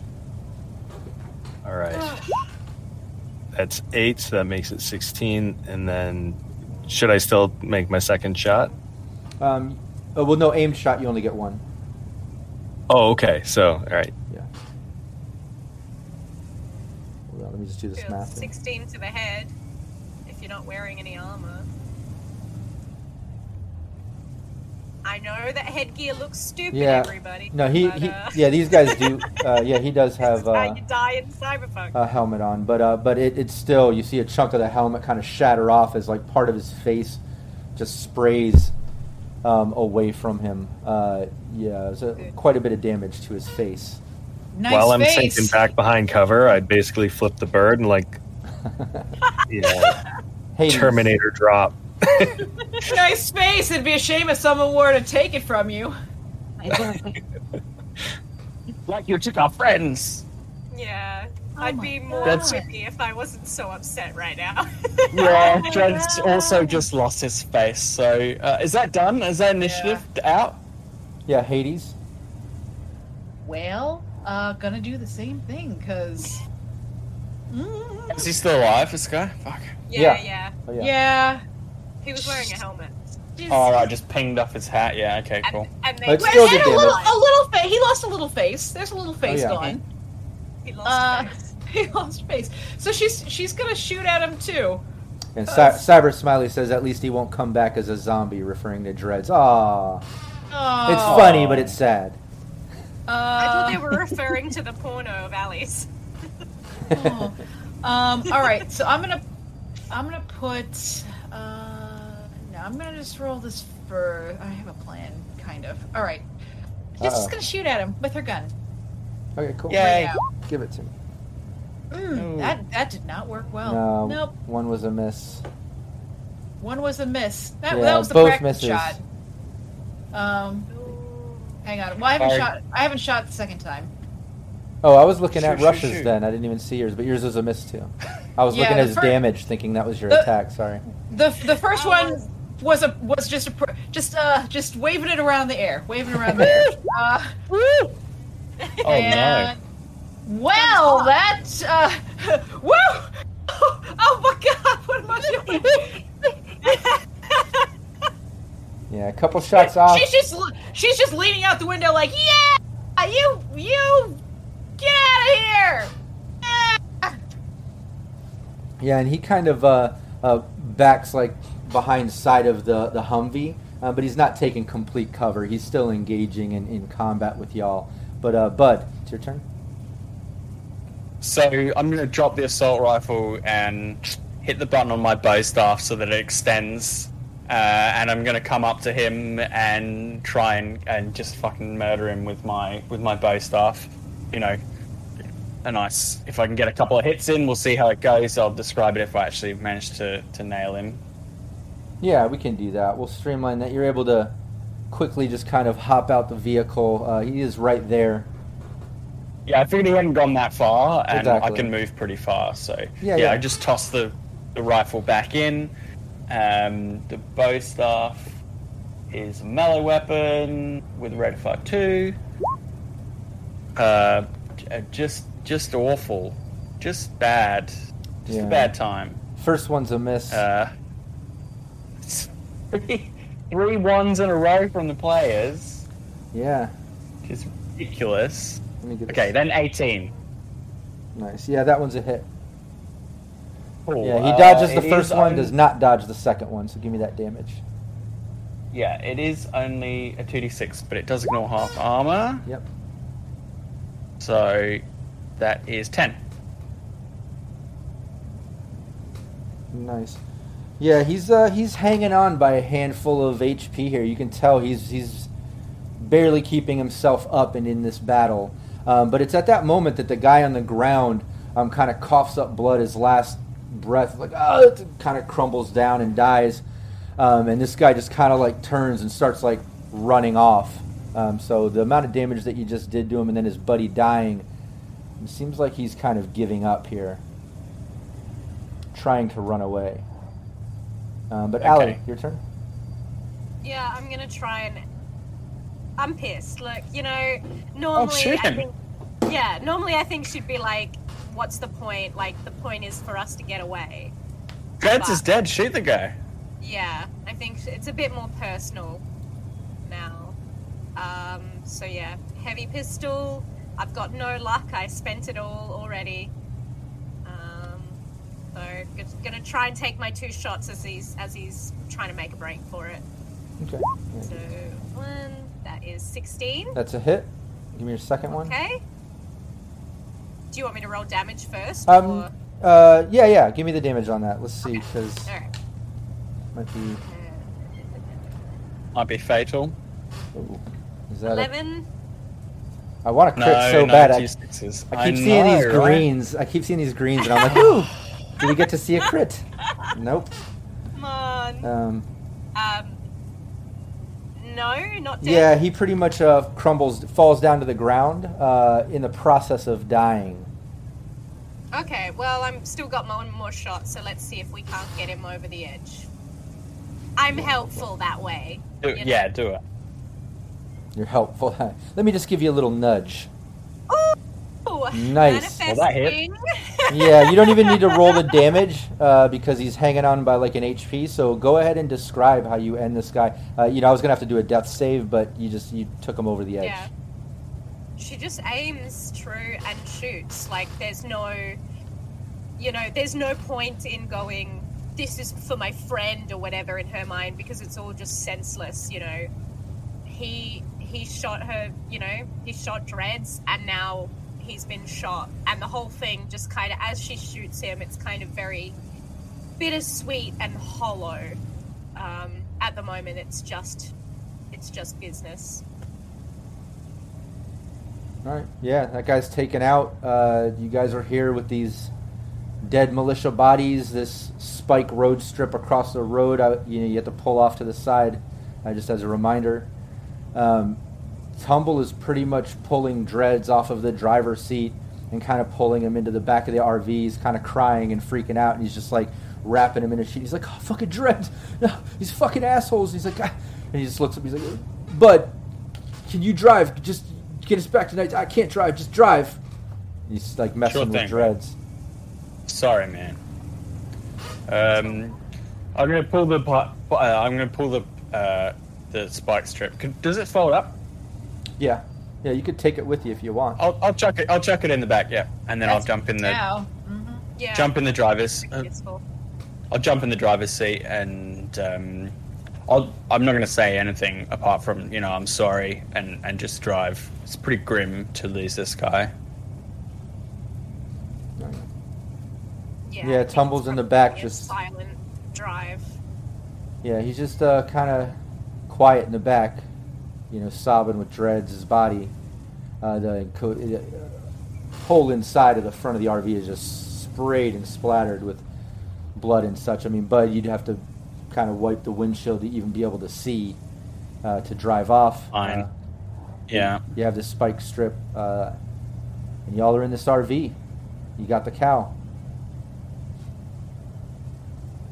All right. That's eight, so that makes it 16. And then should I still make my second shot? Um, oh, well, no, aimed shot, you only get one. Oh, okay. So, all right. Yeah. Hold on, let me just do this math. 16 to the head if you're not wearing any armor. I know that headgear looks stupid, Yeah. everybody. No, he, but, he uh, yeah, these guys do. Uh, yeah, he does have how uh, you die in Cyberpunk. a helmet on, but uh, but it, it's still you see a chunk of the helmet kind of shatter off as like part of his face just sprays um, away from him. Uh, yeah, it's a, quite a bit of damage to his face. Nice While I'm face. sinking back behind cover, I'd basically flip the bird and like, yeah, Hades. Terminator drop. nice face. It'd be a shame if someone were to take it from you. Like you took our friends. yeah. Oh I'd be more That's- happy if I wasn't so upset right now. Yeah, Dred's also just lost his face. So uh, is that done? Is that initiative out? Yeah, Hades. Well, uh, gonna do the same thing because. Is he still alive, this guy? Fuck. yeah, Yeah. yeah, Oh, yeah. Yeah. He was wearing a helmet. Oh, right, just pinged off his hat. Yeah, okay, cool. And But they it's still and did a little, a little face. He lost a little face. There's a little face yeah. gone. he lost Uh, face. he lost face. So she's she's gonna shoot at him too. And Cy- Cyber Smiley says at least he won't come back as a zombie, referring to Dreads. Ah, Oh. It's funny, but it's sad. I thought they Uh, were referring to the porno of Alice. oh. Um. All right. So I'm gonna, I'm gonna put. Uh. No, I'm gonna just roll this for. I have a plan, kind of. All right. She's Uh-oh. just gonna shoot at him with her gun. Okay, cool. Yay. Right Give it to me. Mm, that that did not work well. no, Nope. one was a miss. One was a miss. That, Yeah, that was the both practice misses. shot. Um. Hang on. Well, I haven't Sorry. shot. I haven't shot the second time. Oh, I was looking at Shoot, shoot, Rush's shoot. then. I didn't even see yours, but yours was a miss too. I was Yeah, looking at his fir- damage, thinking that was your The- attack. Sorry. The the first one was- was a was just a pr- just uh just waving it around the air, waving around the air. Uh, Oh no. and, Well, that uh, woo! Oh my God! What am I doing? Yeah, a couple shots off. She's just she's just leaning out the window like, yeah, you you get out of here. Ah. Yeah, and he kind of uh, uh, backs like behind side of the the Humvee, uh, but he's not taking complete cover. He's still engaging in, in combat with y'all. But uh, Bud, it's your turn. So I'm going to drop the assault rifle and hit the button on my bow staff so that it extends. Uh, and I'm going to come up to him and try and, and just fucking murder him with my with my bow staff. You know, a nice. If I can get a couple of hits in, we'll see how it goes. I'll describe it if I actually manage to, to nail him. Yeah, we can do that. We'll streamline that. You're able to quickly just kind of hop out the vehicle. Uh, he is right there. Yeah, I figured he hadn't gone that far, and Exactly. I can move pretty far. So Yeah, yeah, yeah. I just toss the, the rifle back in. Um, the bow staff is a melee weapon with a rate of five two. Uh, uh, just just awful, just bad, just Yeah. a bad time. First one's a miss. Uh, three, three ones in a row from the players, yeah. is ridiculous. Let me get Okay, then eighteen. Nice. Yeah, that one's a hit. Cool. Yeah, he Uh, dodges the first one, on- does not dodge the second one. So give me that damage. Yeah, it is only a 2d6, but it does ignore half armor. Yep. So that is 10. Nice. Yeah, he's uh, he's hanging on by a handful of HP here. You can tell he's he's barely keeping himself up and in this battle. Um, but it's at that moment that the guy on the ground um, kind of coughs up blood. His last breath, like oh, kind of crumbles down and dies. Um, and this guy just kind of like turns and starts like running off. Um, so the amount of damage that you just did to him, and then his buddy dying, it seems like he's kind of giving up here, trying to run away. Um, but Allie, your turn. Yeah, I'm gonna try and. I'm pissed. Look, you know, normally shoot I him. think. Yeah, normally I think she'd be like, "What's the point? Like, the point is for us to get away." Dreads is dead, shoot the guy. Yeah, I think it's a bit more personal now. Um, so yeah, heavy pistol. I've got no luck. I spent it all already. So just gonna try and take my two shots as he's as he's trying to make a break for it. Okay. So one, that is sixteen. That's a hit. Give me your second one. Okay. Do you want me to roll damage first? Um, or... uh, yeah, yeah. Give me the damage on that. Let's see, because All right. might be. Might be fatal. ooh, is that? Eleven. I want to crit No, so no, bad. I. I keep I seeing know, these right? greens. I keep seeing these greens, and I'm like, ooh, do we get to see a crit? Nope. Come on. Um, Um. No, not dead. yeah, he pretty much uh, crumbles, falls down to the ground uh, in the process of dying. Okay, well, I'm still got one more shot, so let's see if we can't get him over the edge. I'm helpful that way. Do, you know? yeah, do it. You're helpful. Let me just give you a little nudge. Ooh, Nice. Well, that hit. yeah, you don't even need to roll the damage uh, because he's hanging on by like an HP. So go ahead and describe how you end this guy. Uh, you know, I was gonna have to do a death save, but you just you took him over the edge. Yeah. She just aims true and shoots. Like there's no, you know, there's no point in going. This is for my friend or whatever in her mind because it's all just senseless. You know, he he shot her. You know, he shot Dreads, and now he's been shot. And the whole thing just kind of, as she shoots him, it's kind of very bittersweet and hollow. Um, at the moment, it's just it's just business. All right. Yeah, that guy's taken out. Uh, you guys are here with these dead militia bodies. This spike road strip across the road. Uh, you know, you have to pull off to the side, uh, just as a reminder. Um, Tumble is pretty much pulling Dreads off of the driver's seat and kind of pulling him into the back of the RV. He's kind of crying and freaking out, and he's just like wrapping him in a sheet. He's like, "Oh, fucking Dreads! No, these fucking assholes!" He's like, "Ah," and he just looks at me. He's like, "Bud, can you drive? Just get us back tonight. I can't drive. Just drive." He's like messing Sure with. Dreads. Sorry, man. Um, I'm gonna pull the uh, I'm gonna pull the uh, the spike strip. Does it fold up? Yeah, yeah. You could take it with you if you want. I'll, I'll chuck it. I'll chuck it in the back. Yeah, and then I'll jump in the Now, Yeah. jump in the driver's. uh, I'll jump in the driver's seat and um, I'll. I'm not going to say anything apart from you know I'm sorry and and just drive. It's pretty grim to lose this guy. Yeah. Yeah, Tumble's in the back, just- silent drive. Yeah, he's just uh, kind of quiet in the back, you know, sobbing with Dreads' his body. Uh, the co- uh, whole inside of the front of the RV is just sprayed and splattered with blood and such. I mean, Bud, you'd have to kind of wipe the windshield to even be able to see uh, to drive off. Fine. Uh, Yeah. you have this spike strip, uh, and y'all are in this RV. You got the cow.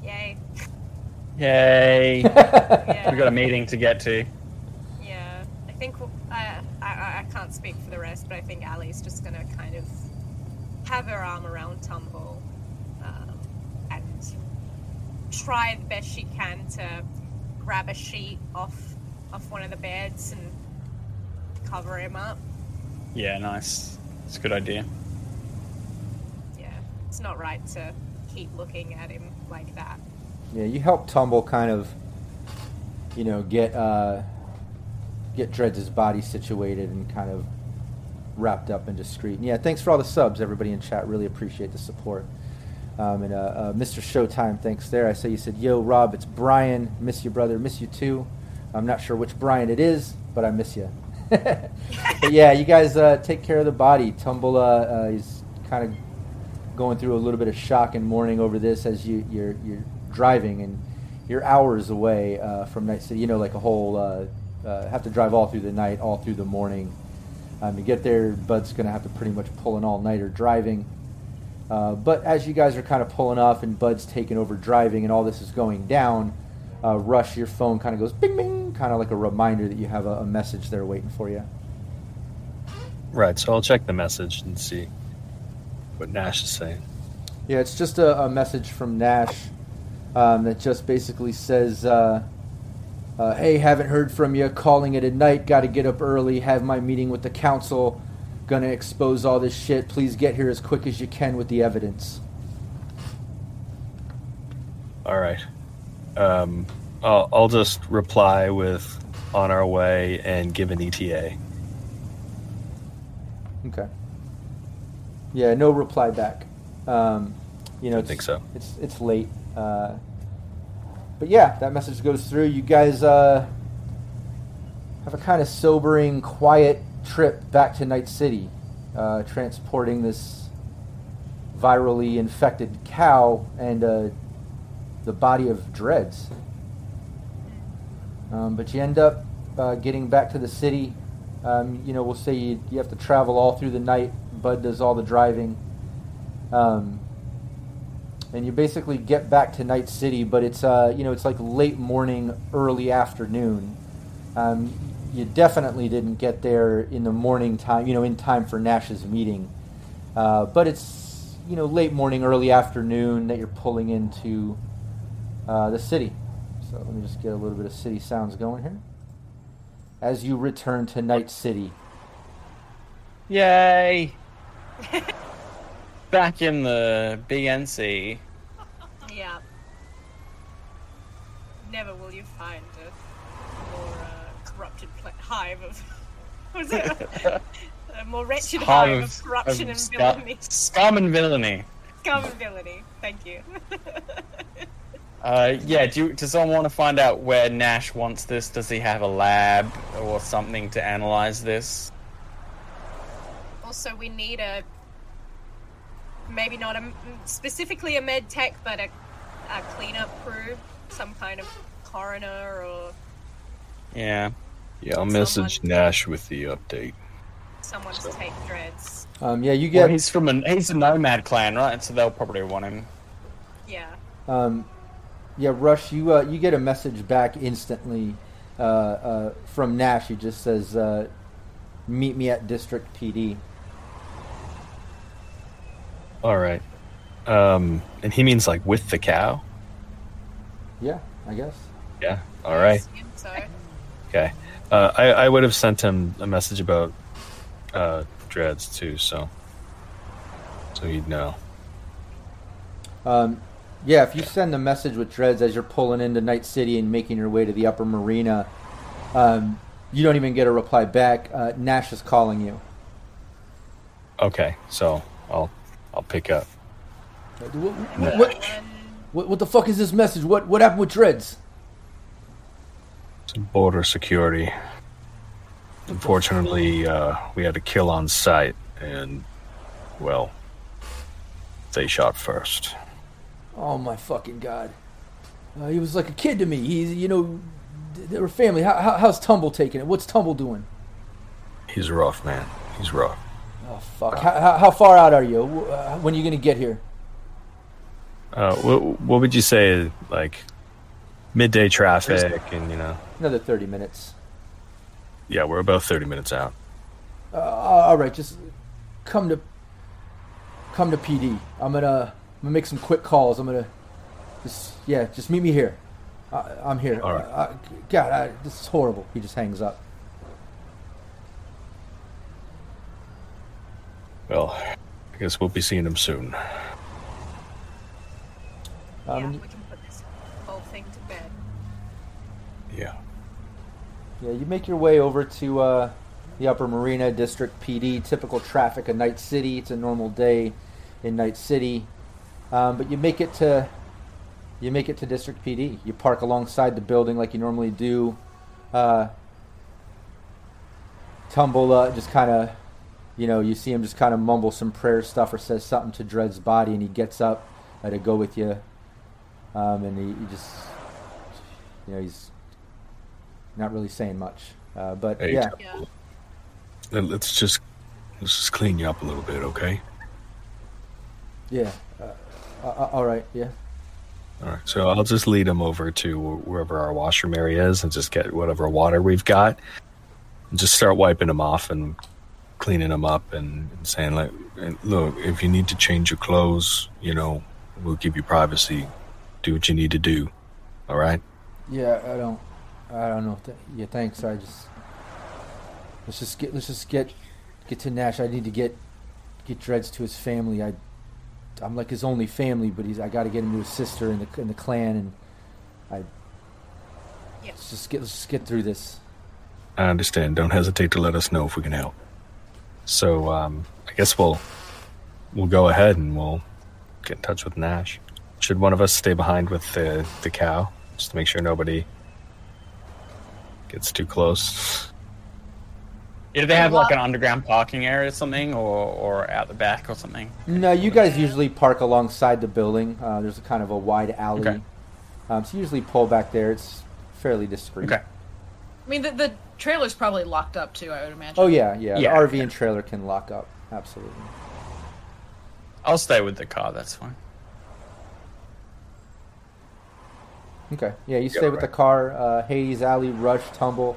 Yay. Yay! Yeah. We've got a meeting to get to. Yeah, I think uh, I, I I can't speak for the rest, but I think Ali's just gonna kind of have her arm around Tumble um, and try the best she can to grab a sheet off off one of the beds and cover him up. Yeah, nice. It's a good idea. Yeah, it's not right to keep looking at him like that. Yeah, you help Tumble kind of, you know, get uh, get Dreads' body situated and kind of wrapped up and discreet. And yeah, thanks for all the subs, everybody in chat. Really appreciate the support. Um, and uh, uh, Mr. Showtime, thanks there. I saw you said, "Yo, Rob, it's Brian. Miss you, brother. Miss you too." I'm not sure which Brian it is, but I miss you. but yeah, you guys uh, take care of the body. Tumble uh, uh, is kind of going through a little bit of shock and mourning over this as you you're you're driving and you're hours away uh, from Night City. You know, like a whole uh, have to drive all through the night, all through the morning. Um, to get there, Bud's going to have to pretty much pull an all-nighter driving. Uh, but as you guys are kind of pulling off and Bud's taking over driving and all this is going down, uh, Rush, your phone kind of goes bing bing, kind of like a reminder that you have a, a message there waiting for you. Right, so I'll check the message and see what Nash is saying. Yeah, it's just a, a message from Nash um, that just basically says, uh, uh, "Hey, haven't heard from you. Calling it a night. Got to get up early. Have my meeting with the council. Gonna expose all this shit. Please get here as quick as you can with the evidence." All right. Um, I'll, I'll just reply with on our way and give an ETA. Okay. Yeah, no reply back. Um, you know, I it's, think so. It's it's late. Uh, but yeah, that message goes through. You guys uh, have a kind of sobering, quiet trip back to Night City, uh, transporting this virally infected cow and uh, the body of Dreads. Um, but you end up uh, getting back to the city. Um, you know, we'll say you, you have to travel all through the night. Bud does all the driving. Um, and you basically get back to Night City, but it's uh, you know it's like late morning, early afternoon. Um, you definitely didn't get there in the morning time, you know, in time for Nash's meeting. Uh, but it's you know late morning, early afternoon that you're pulling into uh, the city. So let me just get a little bit of city sounds going here. As you return to Night City, Yay! Back in the BNC. Yeah. Never will you find a more uh, corrupted pla- hive of. Was it? a more wretched Hive hive, of- of corruption of and villainy. Scum and villainy. Scum and villainy. Thank you. Uh, yeah, do you, does someone want to find out where Nash wants this? Does he have a lab or something to analyze this? also, we need a. Maybe not a specifically a med tech, but a, a cleanup crew, some kind of coroner or Yeah. Yeah, I'll message Nash with the update. someone to take Dreads. Um, yeah, you Well, get. he's from a he's a nomad clan, right? So they'll probably want him. Yeah. Um, yeah, Rush, you uh, you get a message back instantly uh, uh, from Nash. He just says, uh, "Meet me at District PD." All right. Um, and he means like with the cow. Yeah, I guess. Yeah. All right. Assume So Okay. Uh, I I would have sent him a message about uh, Dreads too, so so he'd know. Um, yeah, if you send a message with Dreads as you're pulling into Night City and making your way to the upper marina, um, you don't even get a reply back. Uh, Nash is calling you. Okay, so I'll I'll pick up. What, what, what, what, the fuck is this message? What what happened with Dreads? Some border security. Unfortunately, uh, we had a kill on site, and well, they shot first. Oh my fucking god! Uh, he was like a kid to me. He's you know, they were family. How, how, how's Tumble taking it? What's Tumble doing? He's rough, man. He's rough. Oh fuck! How, how, how far out are you? Uh, when are you gonna get here? Uh, what, what would you say, like midday traffic, and you know? Another thirty minutes. Yeah, we're about thirty minutes out. Uh, all right, just come to come to PD. I'm gonna I'm gonna make some quick calls. I'm gonna just yeah, just meet me here. I, I'm here. All right. Uh, God, I, this is horrible. He just hangs up. Well, I guess we'll be seeing him soon. yeah, Um, we can put this whole thing to bed. Yeah. Yeah, you make your way over to uh, the Upper Marina District PD. Typical traffic in Night City. It's a normal day in Night City, um, but you make it to you make it to District PD. You park alongside the building like you normally do. Uh, Tumble uh, just kind of, you know, you see him just kind of mumble some prayer stuff or says something to Dreads' body, and he gets up uh, to go with you. Um, and he, he just, you know, he's not really saying much. Uh, but Hey, yeah, Yeah. Let- Let's just let's just clean you up a little bit, okay? yeah. Uh, uh, all right, yeah. All right. So I'll just lead him over to wherever our washroom area is, and just get whatever water we've got, and just start wiping him off and cleaning them up, and, and saying like, "Look, if you need to change your clothes, you know, we'll give you privacy. Do what you need to do. All right." Yeah, I don't, I don't know. If that, yeah, thanks. I just let's just get let's just get get to Nash. I need to get get Dreads to his family. I I'm like his only family, but he's I got to get him to his sister in the in the clan, and I Yeah. let's just get let's just get through this. I understand. Don't hesitate to let us know if we can help. So um, I guess we'll we'll go ahead and we'll get in touch with Nash. Should one of us stay behind with the the cow just to make sure nobody gets too close? Do they have like an underground parking area or something, or or out the back or something? No, you guys usually park alongside the building. Uh, there's a kind of a wide alley, Okay. um, so you usually pull back there. It's fairly discreet. Okay. I mean, the, the trailer's probably locked up too. I would imagine. Oh yeah, yeah. Yeah, the RV yeah. and trailer can lock up. Absolutely. I'll stay with the car. That's fine. Okay. Yeah, you stay with the car. Uh, Hades, Allie, Rush, Tumble.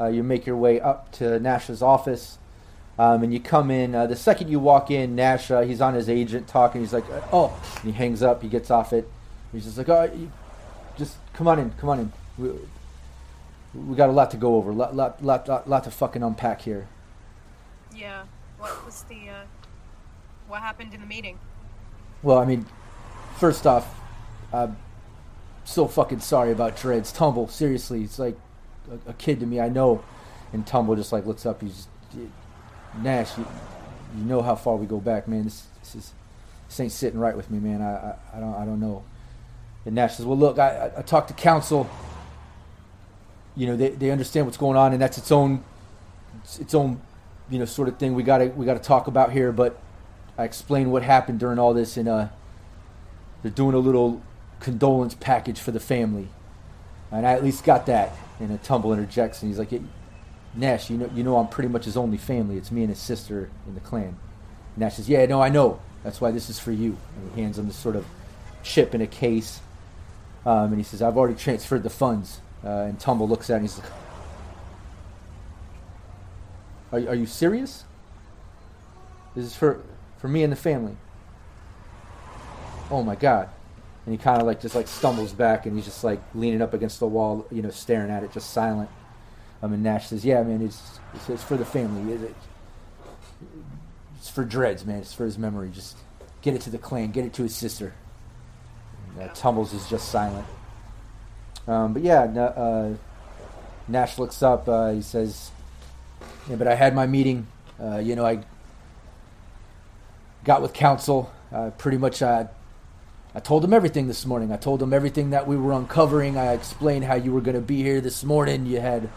Uh, you make your way up to Nash's office, um, and you come in. Uh, the second you walk in, Nash, uh, he's on his agent talking. He's like, "Oh," and he hangs up. He gets off it. He's just like, "Oh, you, just come on in, come on in. We, got a lot to go over. Lot, lot, lot, lot, lot to fucking unpack here." Yeah. What was the uh what happened in the meeting? Well, I mean, first off, I'm so fucking sorry about Dreads. Tumble, seriously, it's like a, a kid to me. I know. And Tumble just like looks up. He's Nash. You, you know how far we go back, man. This, this is this ain't sitting right with me, man. I, I, I don't I don't know. And Nash says, well, look, I, I, I talked to council. You know, they, they understand what's going on, and that's its own its, own you know sort of thing we got to we got to talk about here. But I explained what happened during all this, and uh, they're doing a little condolence package for the family, and I at least got that. And a tumble interjects, and he's like, "Nash, you know, you know, I'm pretty much his only family. It's me and his sister in the clan." Nash says, "Yeah, no, I know. That's why this is for you." And he hands him this sort of chip in a case, um, and he says, "I've already transferred the funds." Uh, and Tumble looks at him and he's like, are, are you serious? This is for for me and the family. Oh my god. And he kind of like just like stumbles back and he's just like leaning up against the wall, you know, staring at it, just silent. Um, and Nash says, "Yeah, man, it's it's, it's for the family. It, it's for Dreads, man. It's for his memory. Just get it to the clan. Get it to his sister." And, uh, Tumbles is just silent. Um, but yeah, uh, Nash looks up. Uh, he says, yeah, but I had my meeting. Uh, you know, I got with council. Uh, pretty much, I, I told them everything this morning. I told them everything that we were uncovering. I explained how you were going to be here this morning. You had,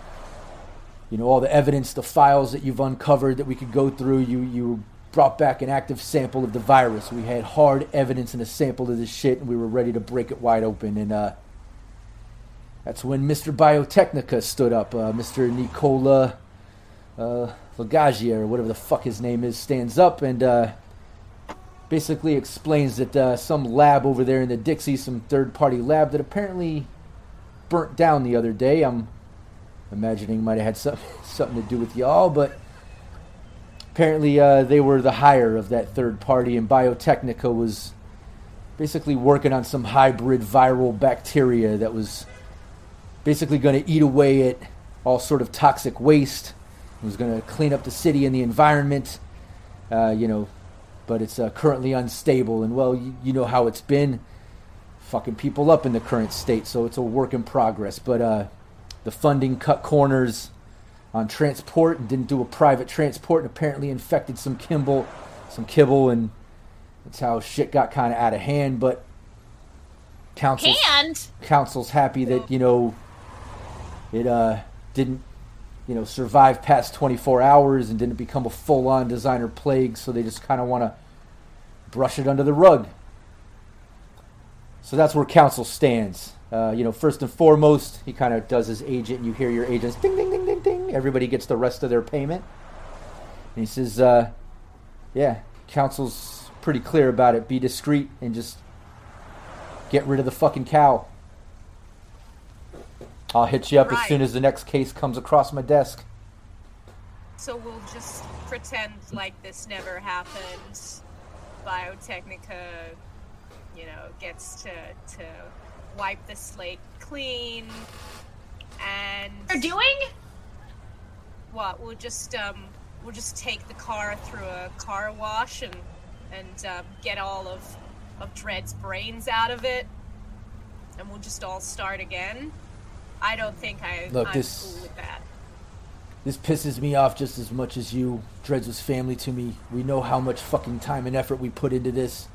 you know, all the evidence, the files that you've uncovered that we could go through. You you brought back an active sample of the virus. We had hard evidence and a sample of this shit, and we were ready to break it wide open. And uh, that's when Mr. Biotechnica stood up. Uh, Mr. Nicola uh, or whatever the fuck his name is, stands up and uh, basically explains that uh, some lab over there in the Dixie, some third party lab that apparently burnt down the other day. I'm imagining might have had some, something to do with y'all, but apparently uh, they were the hire of that third party, and Biotechnica was basically working on some hybrid viral bacteria that was basically going to eat away at all sort of toxic waste was going to clean up the city and the environment, uh, you know, but it's uh, currently unstable. And well, you, you, know how it's been, fucking people up in the current state. So it's a work in progress. But uh, the funding cut corners on transport and didn't do a private transport and apparently infected some Kimball, some kibble, and that's how shit got kind of out of hand. But council's, council's happy that you know it uh, didn't you know, survive past 24 hours and didn't become a full on designer plague, so they just kind of want to brush it under the rug. So that's where council stands. Uh, you know, first and foremost, he kind of does his agent, and you hear your agents ding, ding, ding, ding, ding. Everybody gets the rest of their payment. And he says, uh, yeah, council's pretty clear about it. Be discreet and just get rid of the fucking cow. I'll hit you up right. as soon as the next case comes across my desk. So we'll just pretend like this never happened. Biotechnica, you know, gets to to wipe the slate clean, and they're doing what? We'll just um, we'll just take the car through a car wash and and um, get all of of Dreads' brains out of it, and we'll just all start again. I don't think I, Look, I'm this, cool with that. This pisses me off just as much as you. Dreads was family to me. We know how much fucking time and effort we put into this.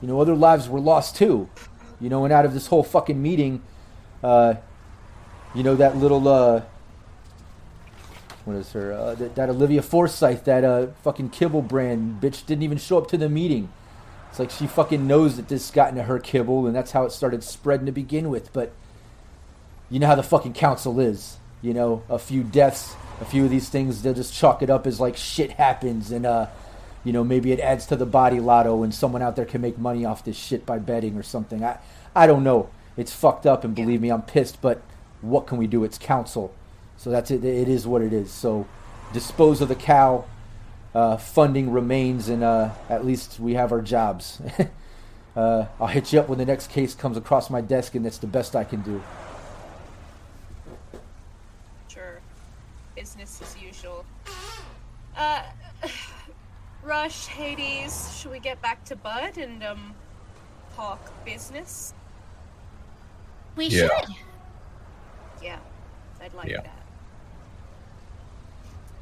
You know, other lives were lost too. You know, and out of this whole fucking meeting, uh, you know, that little, uh, what is her, uh, that, that Olivia Forsyth, that uh, fucking kibble brand bitch didn't even show up to the meeting. It's like she fucking knows that this got into her kibble, and that's how it started spreading to begin with. But you know how the fucking council is. You know, a few deaths, a few of these things, they'll just chalk it up as like shit happens, and uh, you know, maybe it adds to the body lotto, and someone out there can make money off this shit by betting or something. I, I don't know. It's fucked up, and believe me, I'm pissed. But what can we do? It's council, so that's it. It is what it is. So dispose of the cow. Uh, funding remains, and uh, at least we have our jobs. uh, I'll hit you up when the next case comes across my desk, and that's the best I can do. Business as usual. Uh, Rush, Hades, should we get back to Bud and, um, talk business? We yeah. should. Yeah. I'd like Yeah. that.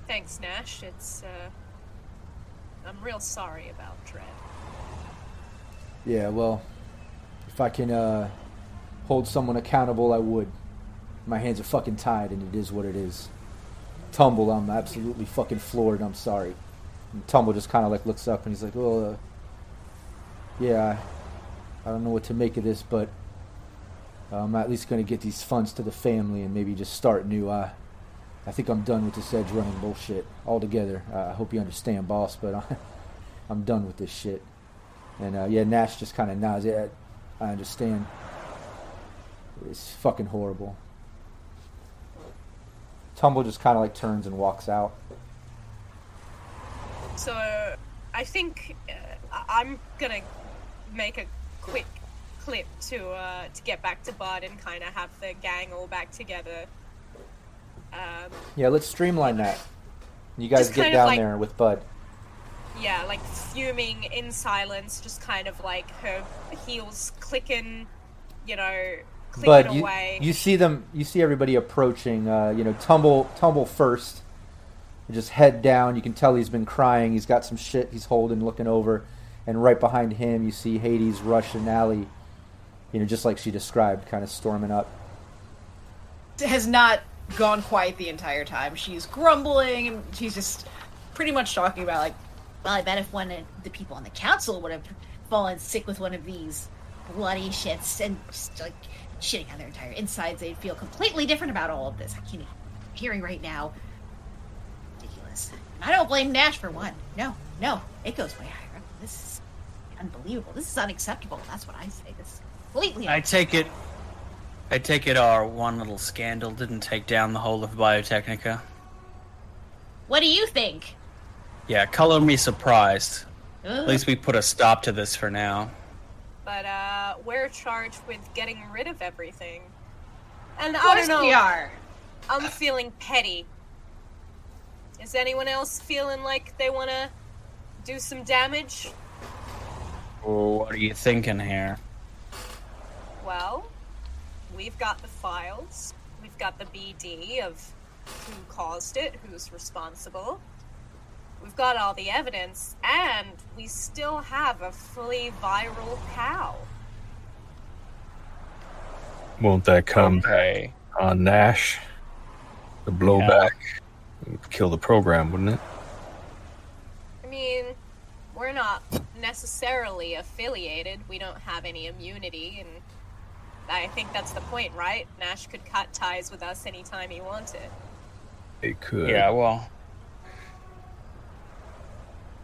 Thanks, Nash. It's uh I'm real sorry about Dread. Yeah, well, if I can uh, hold someone accountable, I would. My hands are fucking tied, and it is what it is. Tumble, I'm absolutely fucking floored. I'm sorry. And Tumble just kind of like looks up and he's like, "Well, uh, yeah, I, don't know what to make of this, but uh, I'm at least going to get these funds to the family and maybe just start new. I, I think I'm done with this edge running bullshit altogether. Uh, I hope you understand, boss, but I, I'm done with this shit." And uh, yeah, Nash just kind of nods. Yeah, I understand. It's fucking horrible. Tumble just kind of like turns and walks out. So I think uh, I'm gonna make a quick clip to uh, to get back to Bud and kind of have the gang all back together. Um, Yeah, let's streamline that. You guys get down like- there with Bud. yeah, like fuming in silence, just kind of like her heels clicking, you know, Bud, you, away. you see them. You see everybody approaching. Uh, you know, tumble, tumble first. Just head down. You can tell he's been crying. He's got some shit he's holding, looking over, and right behind him, you see Hades, Rush, and Allie. You know, just like she described, kind of storming up. has not gone quiet the entire time. She's grumbling and she's just pretty much talking about like, Well, I bet if one of the people on the council would have fallen sick with one of these bloody shits and just like shitting on their entire insides, they'd feel completely different about all of this. I can't even hearing right now. Ridiculous. And I don't blame Nash for one. No, no, it goes way higher up. This is unbelievable. This is unacceptable. That's what I say. This is completely. I take it. I take it our one little scandal didn't take down the whole of Biotechnica. What do you think? Yeah, color me surprised. Ugh. At least we put a stop to this for now. But uh, we're charged with getting rid of everything. And of I course don't know. we are. I'm feeling petty. Is anyone else feeling like they want to do some damage? Well, what are you thinking here? Well, we've got the files. We've got the BD of who caused it, who's responsible. We've got all the evidence, and we still have a fully viral cow. Won't that come Okay. on Nash? The blowback would kill the program, wouldn't it? I mean, we're not necessarily affiliated. We don't have any immunity, and I think that's the point, right? Nash could cut ties with us anytime he wanted. It could. Yeah, well.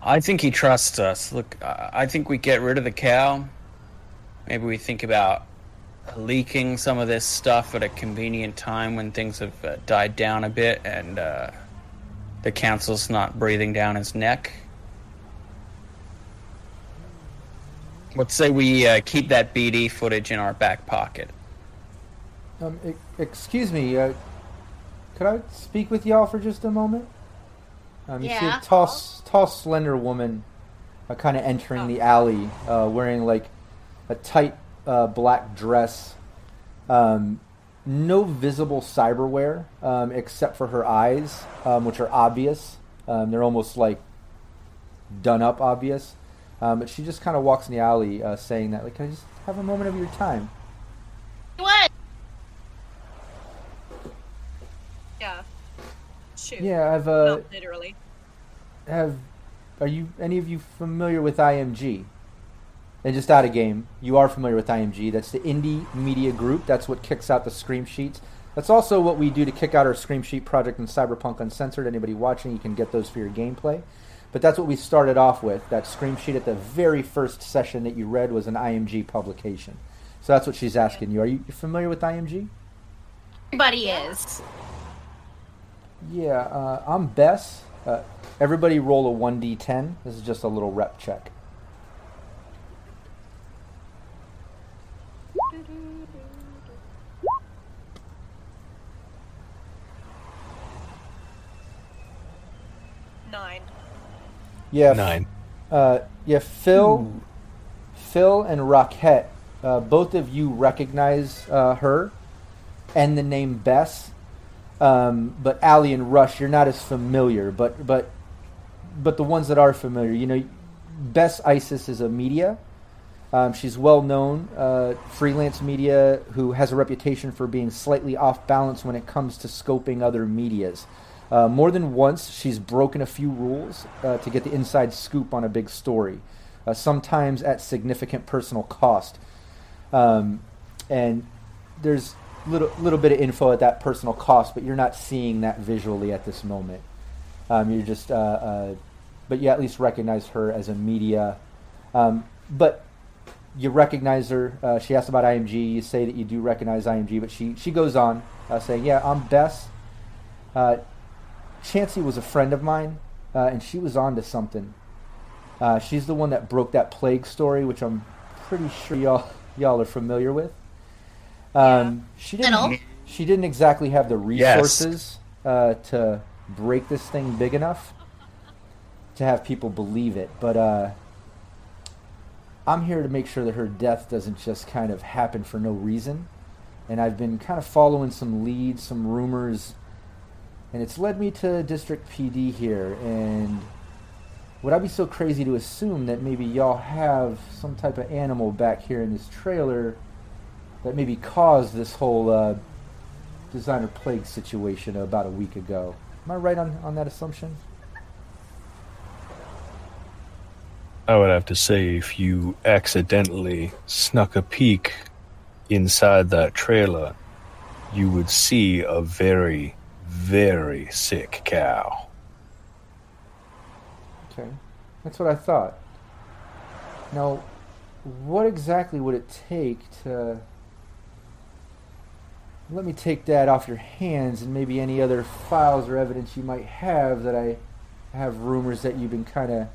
I think he trusts us. Look, I I think we get rid of the cow. Maybe we think about leaking some of this stuff at a convenient time when things have uh, died down a bit and uh, the council's not breathing down his neck. Let's say we uh, keep that BD footage in our back pocket. Um, e- excuse me. Uh, could I speak with y'all for just a moment? Um, you see Yeah. a tall, s- tall, slender woman, uh, kind of entering the alley, uh, wearing like a tight uh, black dress. Um, no visible cyberware um, except for her eyes, um, which are obvious. Um, they're almost like done up obvious. Um, but she just kind of walks in the alley, uh, saying that, like, "Can I just have a moment of your time?" What? Yeah. Shoot. Yeah, I've uh, Not literally. Have are you any of you familiar with IMG? And just out of game, you are familiar with IMG. That's the Indie Media Group. That's what kicks out the Scream Sheets. That's also what we do to kick out our Scream Sheet project in Cyberpunk Uncensored. Anybody watching, you can get those for your gameplay. But that's what we started off with. That Scream Sheet at the very first session that you read was an IMG publication. So that's what she's asking you. Are you familiar with IMG? Everybody is. Yeah, uh, I'm Bess. Uh, everybody roll a 1d10. This is just a little rep check. Nine. Yeah, Nine. Uh, yeah, Phil, Phil and Rockette, uh, both of you recognize uh, her and the name Bess. Um, but Allie and Rush, you're not as familiar. But but but the ones that are familiar, you know, Bess Isis is a media. Um, she's well known, uh, freelance media who has a reputation for being slightly off balance when it comes to scoping other medias. Uh, more than once, she's broken a few rules uh, to get the inside scoop on a big story, uh, sometimes at significant personal cost. Um, and there's little little bit of info at that personal cost, but you're not seeing that visually at this moment. Um, you're just, uh, uh, but you at least recognize her as a media. Um, but you recognize her. Uh, she asked about IMG. You say that you do recognize IMG, but she she goes on uh, saying, "Yeah, I'm Bess. Uh, Chansey was a friend of mine, uh, and she was on to something. She's the one that broke that plague story, which I'm pretty sure y'all y'all are familiar with. Um, She didn't. Little. She didn't exactly have the Yes. resources uh, to break this thing big enough to have people believe it, but." Uh, I'm here to make sure that her death doesn't just kind of happen for no reason. And I've been kind of following some leads, some rumors, and it's led me to District PD here. And would I be so crazy to assume that maybe y'all have some type of animal back here in this trailer that maybe caused this whole uh, designer plague situation about a week ago? Am I right on, on that assumption? I would have to say if you accidentally snuck a peek inside that trailer, you would see a very, very sick cow. Okay, that's what I thought. Now, what exactly would it take to let me take that off your hands and maybe any other files or evidence you might have that I have rumors that you've been kind of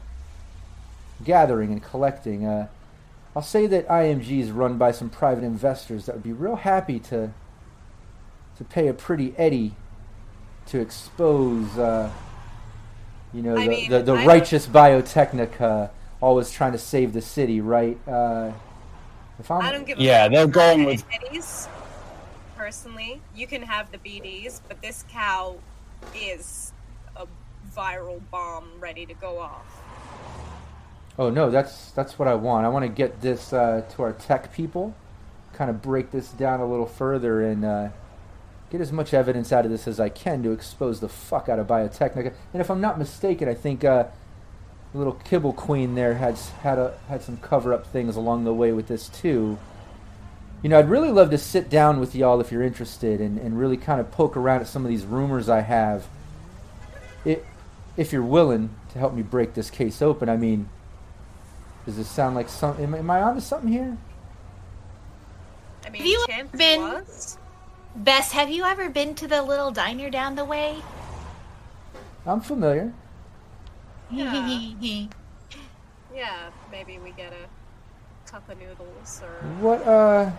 gathering and collecting. Uh, I'll say that IMG is run by some private investors that would be real happy to to pay a pretty eddy to expose, uh, you know, the, mean, the, the I don't- righteous biotechnica always trying to save the city, right? Uh, if I'm, I don't give a Yeah, they're about going the with- Eddies. Personally, you can have the BDs, but this cow is a viral bomb ready to go off. Oh no, that's that's what I want. I want to get this uh, to our tech people, kind of break this down a little further and uh, get as much evidence out of this as I can to expose the fuck out of Biotechnica. And if I'm not mistaken, I think uh, the little Kibble Queen there had had a, had some cover up things along the way with this too. You know, I'd really love to sit down with y'all if you're interested and, and really kind of poke around at some of these rumors I have. It, if you're willing to help me break this case open, I mean, does this sound like some? Am, am I onto something here? I mean, Have you chance been- was. Bess, have you ever been to the little diner down the way? I'm familiar. Yeah. Yeah, maybe we get a cup of noodles or What uh,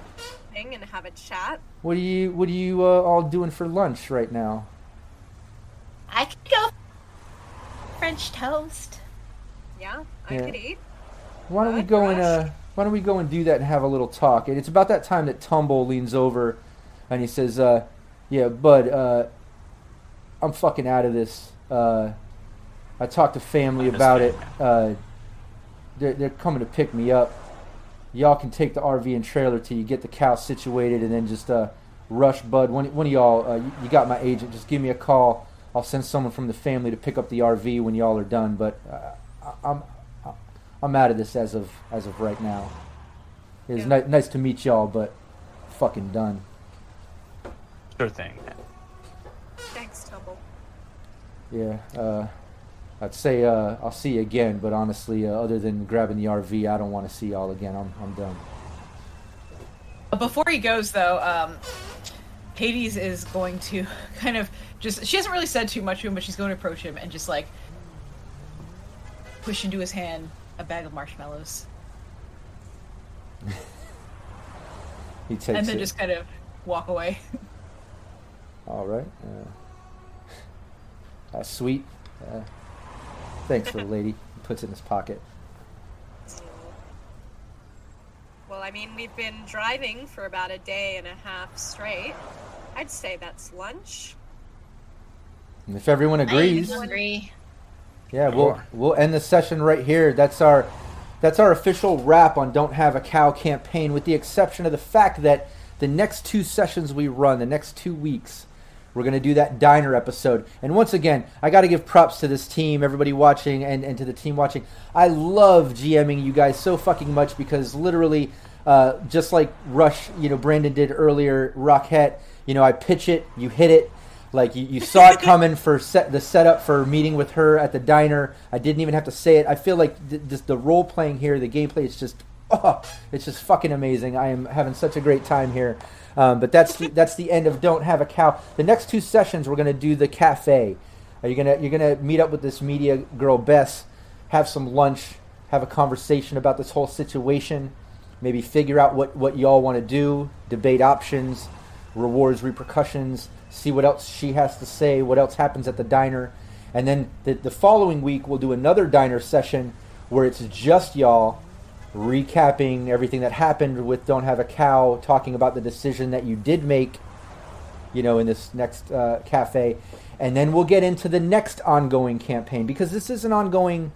thing and have a chat. what are you what are you uh, all doing for lunch right now? I could go French toast. Yeah, I Yeah. could eat. Why don't we Good, go and uh, why don't we go and do that and have a little talk? And it's about that time that Tumble leans over, and he says, uh, "Yeah, Bud, uh, I'm fucking out of this. Uh, I talked to family about it. Uh, they're they're coming to pick me up. Y'all can take the RV and trailer till you get the cow situated, and then just uh, rush Bud. One one of y'all, uh, you, you got my agent. Just give me a call. I'll send someone from the family to pick up the RV when y'all are done. But uh, I, I'm I'm out of this as of as of right now. It was Yeah. ni- nice to meet y'all, but fucking done. Sure thing. Thanks, Tumble. Yeah, uh, I'd say uh, I'll see you again, but honestly, uh, other than grabbing the RV, I don't want to see y'all again. I'm I'm done. Before he goes, though, um, Hades is going to kind of just. She hasn't really said too much to him, but she's going to approach him and just like push into his hand a bag of marshmallows. He takes and then it. just kind of walk away. All right. Uh, that's sweet. Uh, thanks little lady. He puts it in his pocket. Well, I mean, we've been driving for about a day and a half straight. I'd say that's lunch. And if everyone agrees, I agree. yeah, we'll we'll end the session right here. That's our that's our official wrap on Don't Have a Cow campaign, with the exception of the fact that the next two sessions we run, the next two weeks, we're going to do that diner episode. And once again, I got to give props to this team, everybody watching, and, and to the team watching. I love GMing you guys so fucking much because literally, uh, just like Rush, you know, Brandon did earlier, Rockette, you know, I pitch it, you hit it. Like you, you saw it coming for set the setup for meeting with her at the diner. I didn't even have to say it. I feel like th- just the role playing here, the gameplay is just oh, it's just fucking amazing. I am having such a great time here. Um, but that's the, that's the end of Don't Have a Cow. The next two sessions we're gonna do the cafe. Are you gonna you're gonna meet up with this media girl Bess, have some lunch, have a conversation about this whole situation, maybe figure out what what y'all want to do, debate options, rewards, repercussions, see what else she has to say, what else happens at the diner. And then the, the following week, we'll do another diner session where it's just y'all recapping everything that happened with Don't Have a Cow, talking about the decision that you did make, you know, in this next uh, cafe. And then we'll get into the next ongoing campaign because this is an ongoing,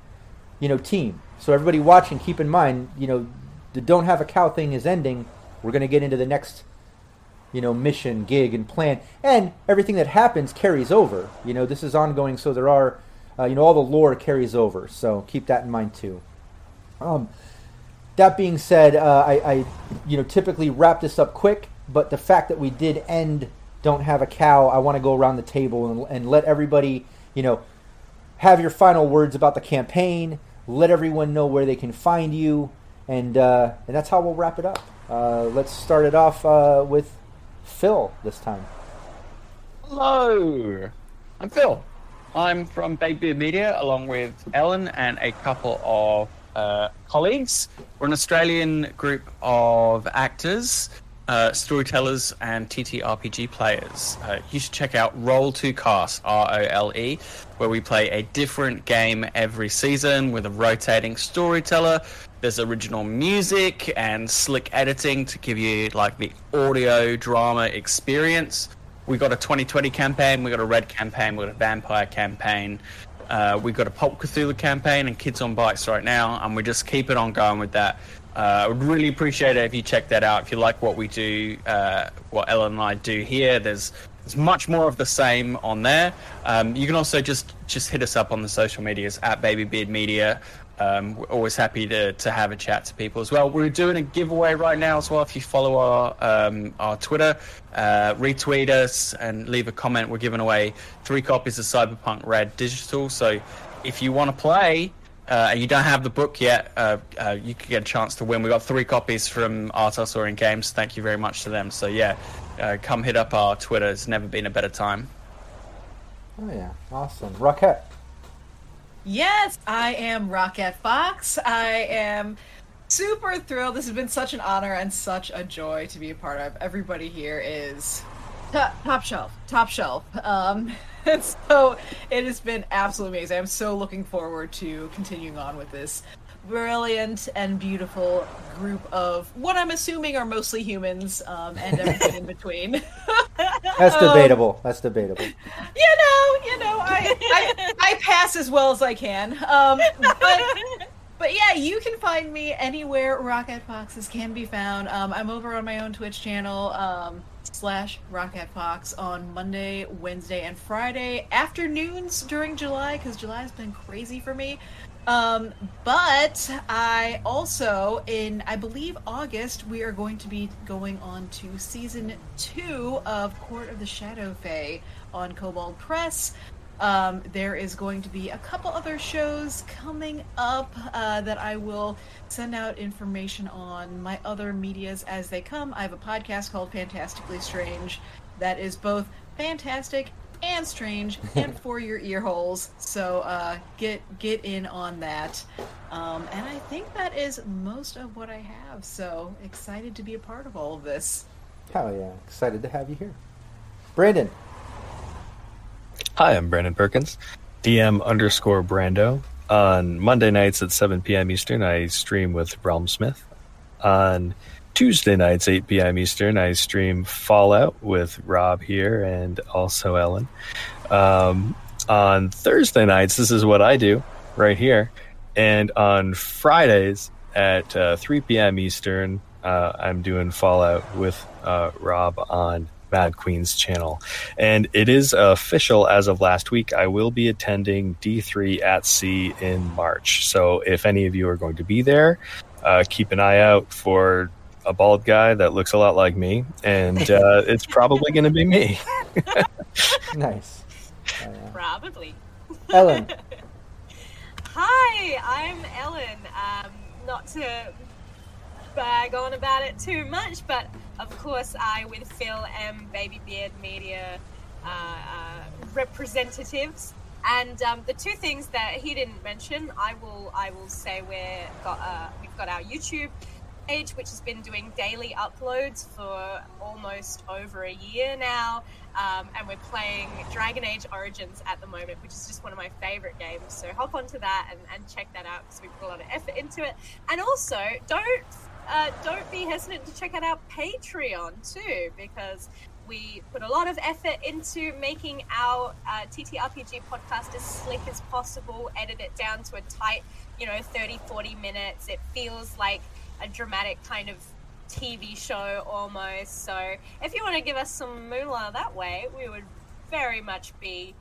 you know, team. So everybody watching, keep in mind, you know, the Don't Have a Cow thing is ending. We're going to get into the next you know, mission, gig, and plan, and everything that happens carries over. You know, this is ongoing, so there are, uh, you know, all the lore carries over. So keep that in mind too. Um, that being said, uh, I, I, you know, typically wrap this up quick, but the fact that we did end don't have a cow, I want to go around the table and, and let everybody, you know, have your final words about the campaign. Let everyone know where they can find you, and uh, and that's how we'll wrap it up. Uh, let's start it off uh, with Phil this time. Hello, I'm Phil. I'm from Baby Media, along with Ellen and a couple of uh, colleagues. We're an Australian group of actors, uh, storytellers, and TTRPG players. Uh, you should check out Role to Cast, R O L E, where we play a different game every season with a rotating storyteller. There's original music and slick editing to give you like the audio drama experience. We got a 2020 campaign, we got a red campaign, we got a vampire campaign, uh, we got a Pulp Cthulhu campaign and Kids on Bikes right now, and we just keep it on going with that. Uh, I would really appreciate it if you check that out. If you like what we do, uh, what Ellen and I do here, there's there's much more of the same on there. Um, you can also just just hit us up on the social medias at Baby Beard Media. Um, we're always happy to, to have a chat to people as well. We're doing a giveaway right now as well. If you follow our um, our Twitter, uh, retweet us and leave a comment, we're giving away three copies of Cyberpunk Red Digital. So if you want to play uh, and you don't have the book yet, uh, uh, you could get a chance to win. We got three copies from R. Talsorian Games. Thank you very much to them. So yeah, uh, come hit up our Twitter. It's never been a better time. Oh yeah, awesome, Rocket. Yes, I am Rocket Fox. I am super thrilled. This has been such an honor and such a joy to be a part of. Everybody here is top, top shelf, top shelf. Um, so it has been absolutely amazing. I'm so looking forward to continuing on with this brilliant and beautiful group of what I'm assuming are mostly humans um, and everything in between. That's Um, debatable. That's debatable. you know, you know, I, I I pass as well as I can. Um, but but yeah, you can find me anywhere Rocket Foxes can be found. Um, I'm over on my own Twitch channel um, slash Rocket Fox on Monday, Wednesday, and Friday afternoons during July because July's been crazy for me. Um, but I also, in I believe August, we are going to be going on to season two of Court of the Shadow Fae on Cobalt Press. Um, there is going to be a couple other shows coming up uh, that I will send out information on my other medias as they come. I have a podcast called Fantastically Strange that is both fantastic and strange and for your ear holes. So uh, get get in on that. Um, and I think that is most of what I have. So excited to be a part of all of this. Hell yeah, excited to have you here, Brandon. Hi, I'm Brandon Perkins, DM underscore Brando. On Monday nights at 7 p.m. Eastern, I stream with Realm Smith. On Tuesday nights, 8 p.m. Eastern, I stream Fallout with Rob here and also Ellen. Um, on Thursday nights, this is what I do right here. And on Fridays at uh, 3 p.m. Eastern, uh, I'm doing Fallout with uh, Rob on Mad Queen's channel. And it is official as of last week. I will be attending D3 at Sea in March. So if any of you are going to be there, uh, keep an eye out for a bald guy that looks a lot like me, and uh, it's probably going to be me. nice. Probably. Ellen. Hi, I'm Ellen. Um, not to bag on about it too much, but of course, I with Phil am Baby Beard Media uh, uh, representatives. And um, the two things that he didn't mention, I will I will say we're got uh, we've got our YouTube page, which has been doing daily uploads for almost over a year now. Um, and we're playing Dragon Age Origins at the moment, which is just one of my favorite games. So hop onto that and, and check that out because we put a lot of effort into it. And also, don't uh, don't be hesitant to check out our Patreon too, because we put a lot of effort into making our uh, TTRPG podcast as slick as possible, edit it down to a tight, you know, 30, 40 minutes. It feels like a dramatic kind of TV show almost. So if you want to give us some moolah that way, we would very much be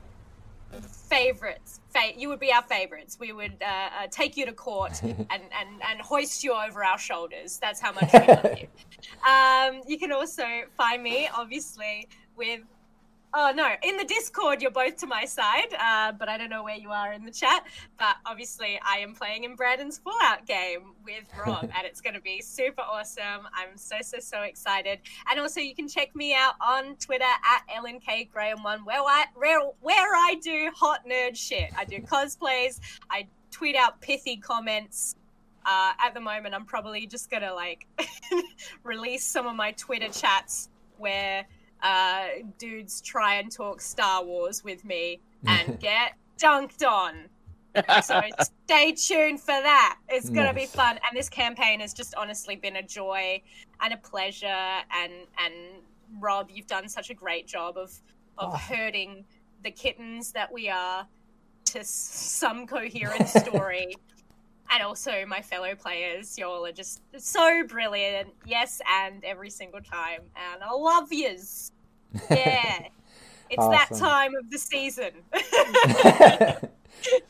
favorites. Fa- you would be our favorites. We would uh, uh, take you to court and, and, and hoist you over our shoulders. That's how much we love you. Um, you can also find me, obviously, with Oh no! In the Discord, you're both to my side, uh, but I don't know where you are in the chat. But obviously, I am playing in Brandon's Fallout game with Rob, and it's going to be super awesome. I'm so so so excited. And also, you can check me out on Twitter at Ellen K Graham One, where I where, where I do hot nerd shit. I do cosplays. I tweet out pithy comments. Uh, at the moment, I'm probably just gonna like release some of my Twitter chats where uh, dudes try and talk Star Wars with me and get dunked on. so stay tuned for that. It's gonna nice. be fun, and this campaign has just honestly been a joy and a pleasure. And and Rob, you've done such a great job of of oh. herding the kittens that we are to some coherent story. and also my fellow players, y'all are just so brilliant. Yes, and every single time, and I love yous. Yeah. It's awesome. that time of the season.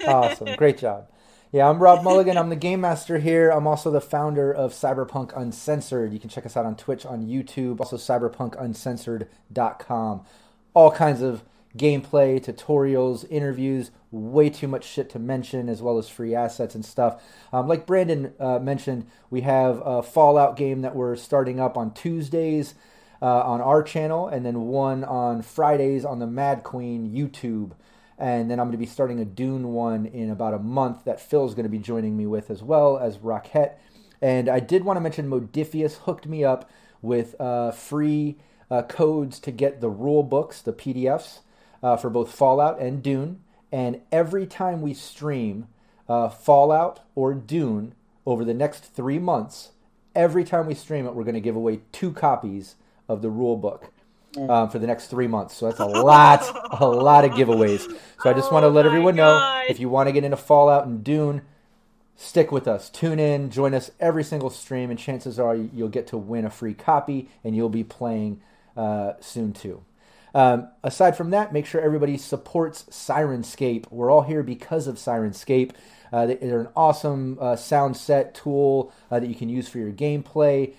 awesome. Great job. Yeah, I'm Rob Mulligan. I'm the game master here. I'm also the founder of Cyberpunk Uncensored. You can check us out on Twitch, on YouTube, also cyberpunkuncensored.com. All kinds of gameplay, tutorials, interviews, way too much shit to mention, as well as free assets and stuff. Um, like Brandon uh, mentioned, we have a Fallout game that we're starting up on Tuesdays uh, on our channel, and then one on Fridays on the Mad Queen YouTube. And then I'm going to be starting a Dune one in about a month that Phil's going to be joining me with as well as Rockette. And I did want to mention Modiphius hooked me up with uh, free uh, codes to get the rule books, the PDFs, uh, for both Fallout and Dune. And every time we stream uh, Fallout or Dune over the next three months, every time we stream it, we're going to give away two copies of the rule book mm. um, for the next three months. So that's a lot, a lot of giveaways. So I just oh want to let everyone God. know if you want to get into Fallout and Dune, stick with us. Tune in, join us every single stream, and chances are you'll get to win a free copy, and you'll be playing uh, soon too. Um, aside from that, make sure everybody supports Syrinscape. We're all here because of Syrinscape. Uh, they're an awesome uh, sound set tool uh, that you can use for your gameplay.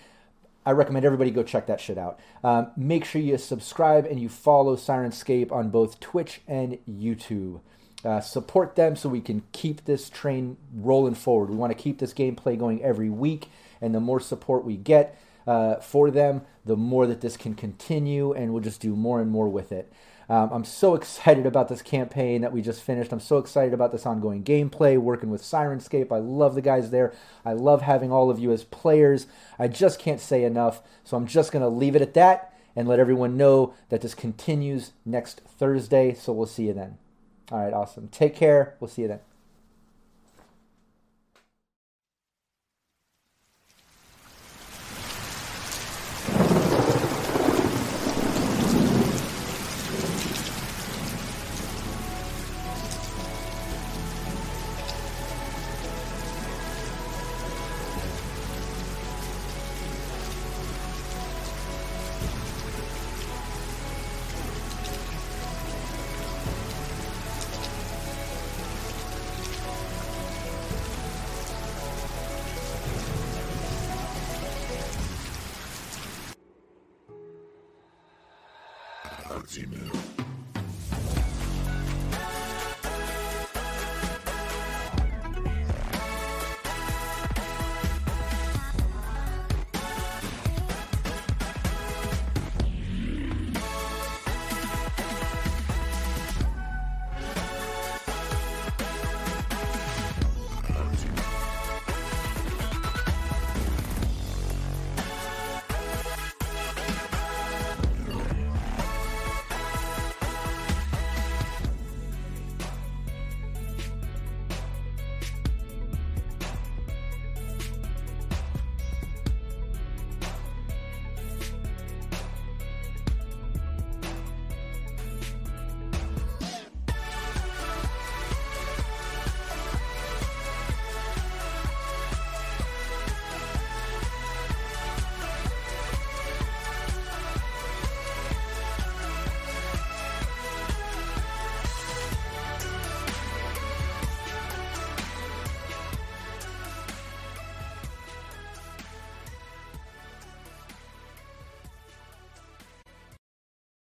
I recommend everybody go check that shit out. Um, make sure you subscribe and you follow Syrinscape on both Twitch and YouTube. Uh, support them so we can keep this train rolling forward. We want to keep this gameplay going every week, and the more support we get uh, for them, the more that this can continue, and we'll just do more and more with it. Um, I'm so excited about this campaign that we just finished. I'm so excited about this ongoing gameplay, working with Syrinscape. I love the guys there. I love having all of you as players. I just can't say enough. So I'm just going to leave it at that and let everyone know that this continues next Thursday. So we'll see you then. All right, awesome. Take care. We'll see you then.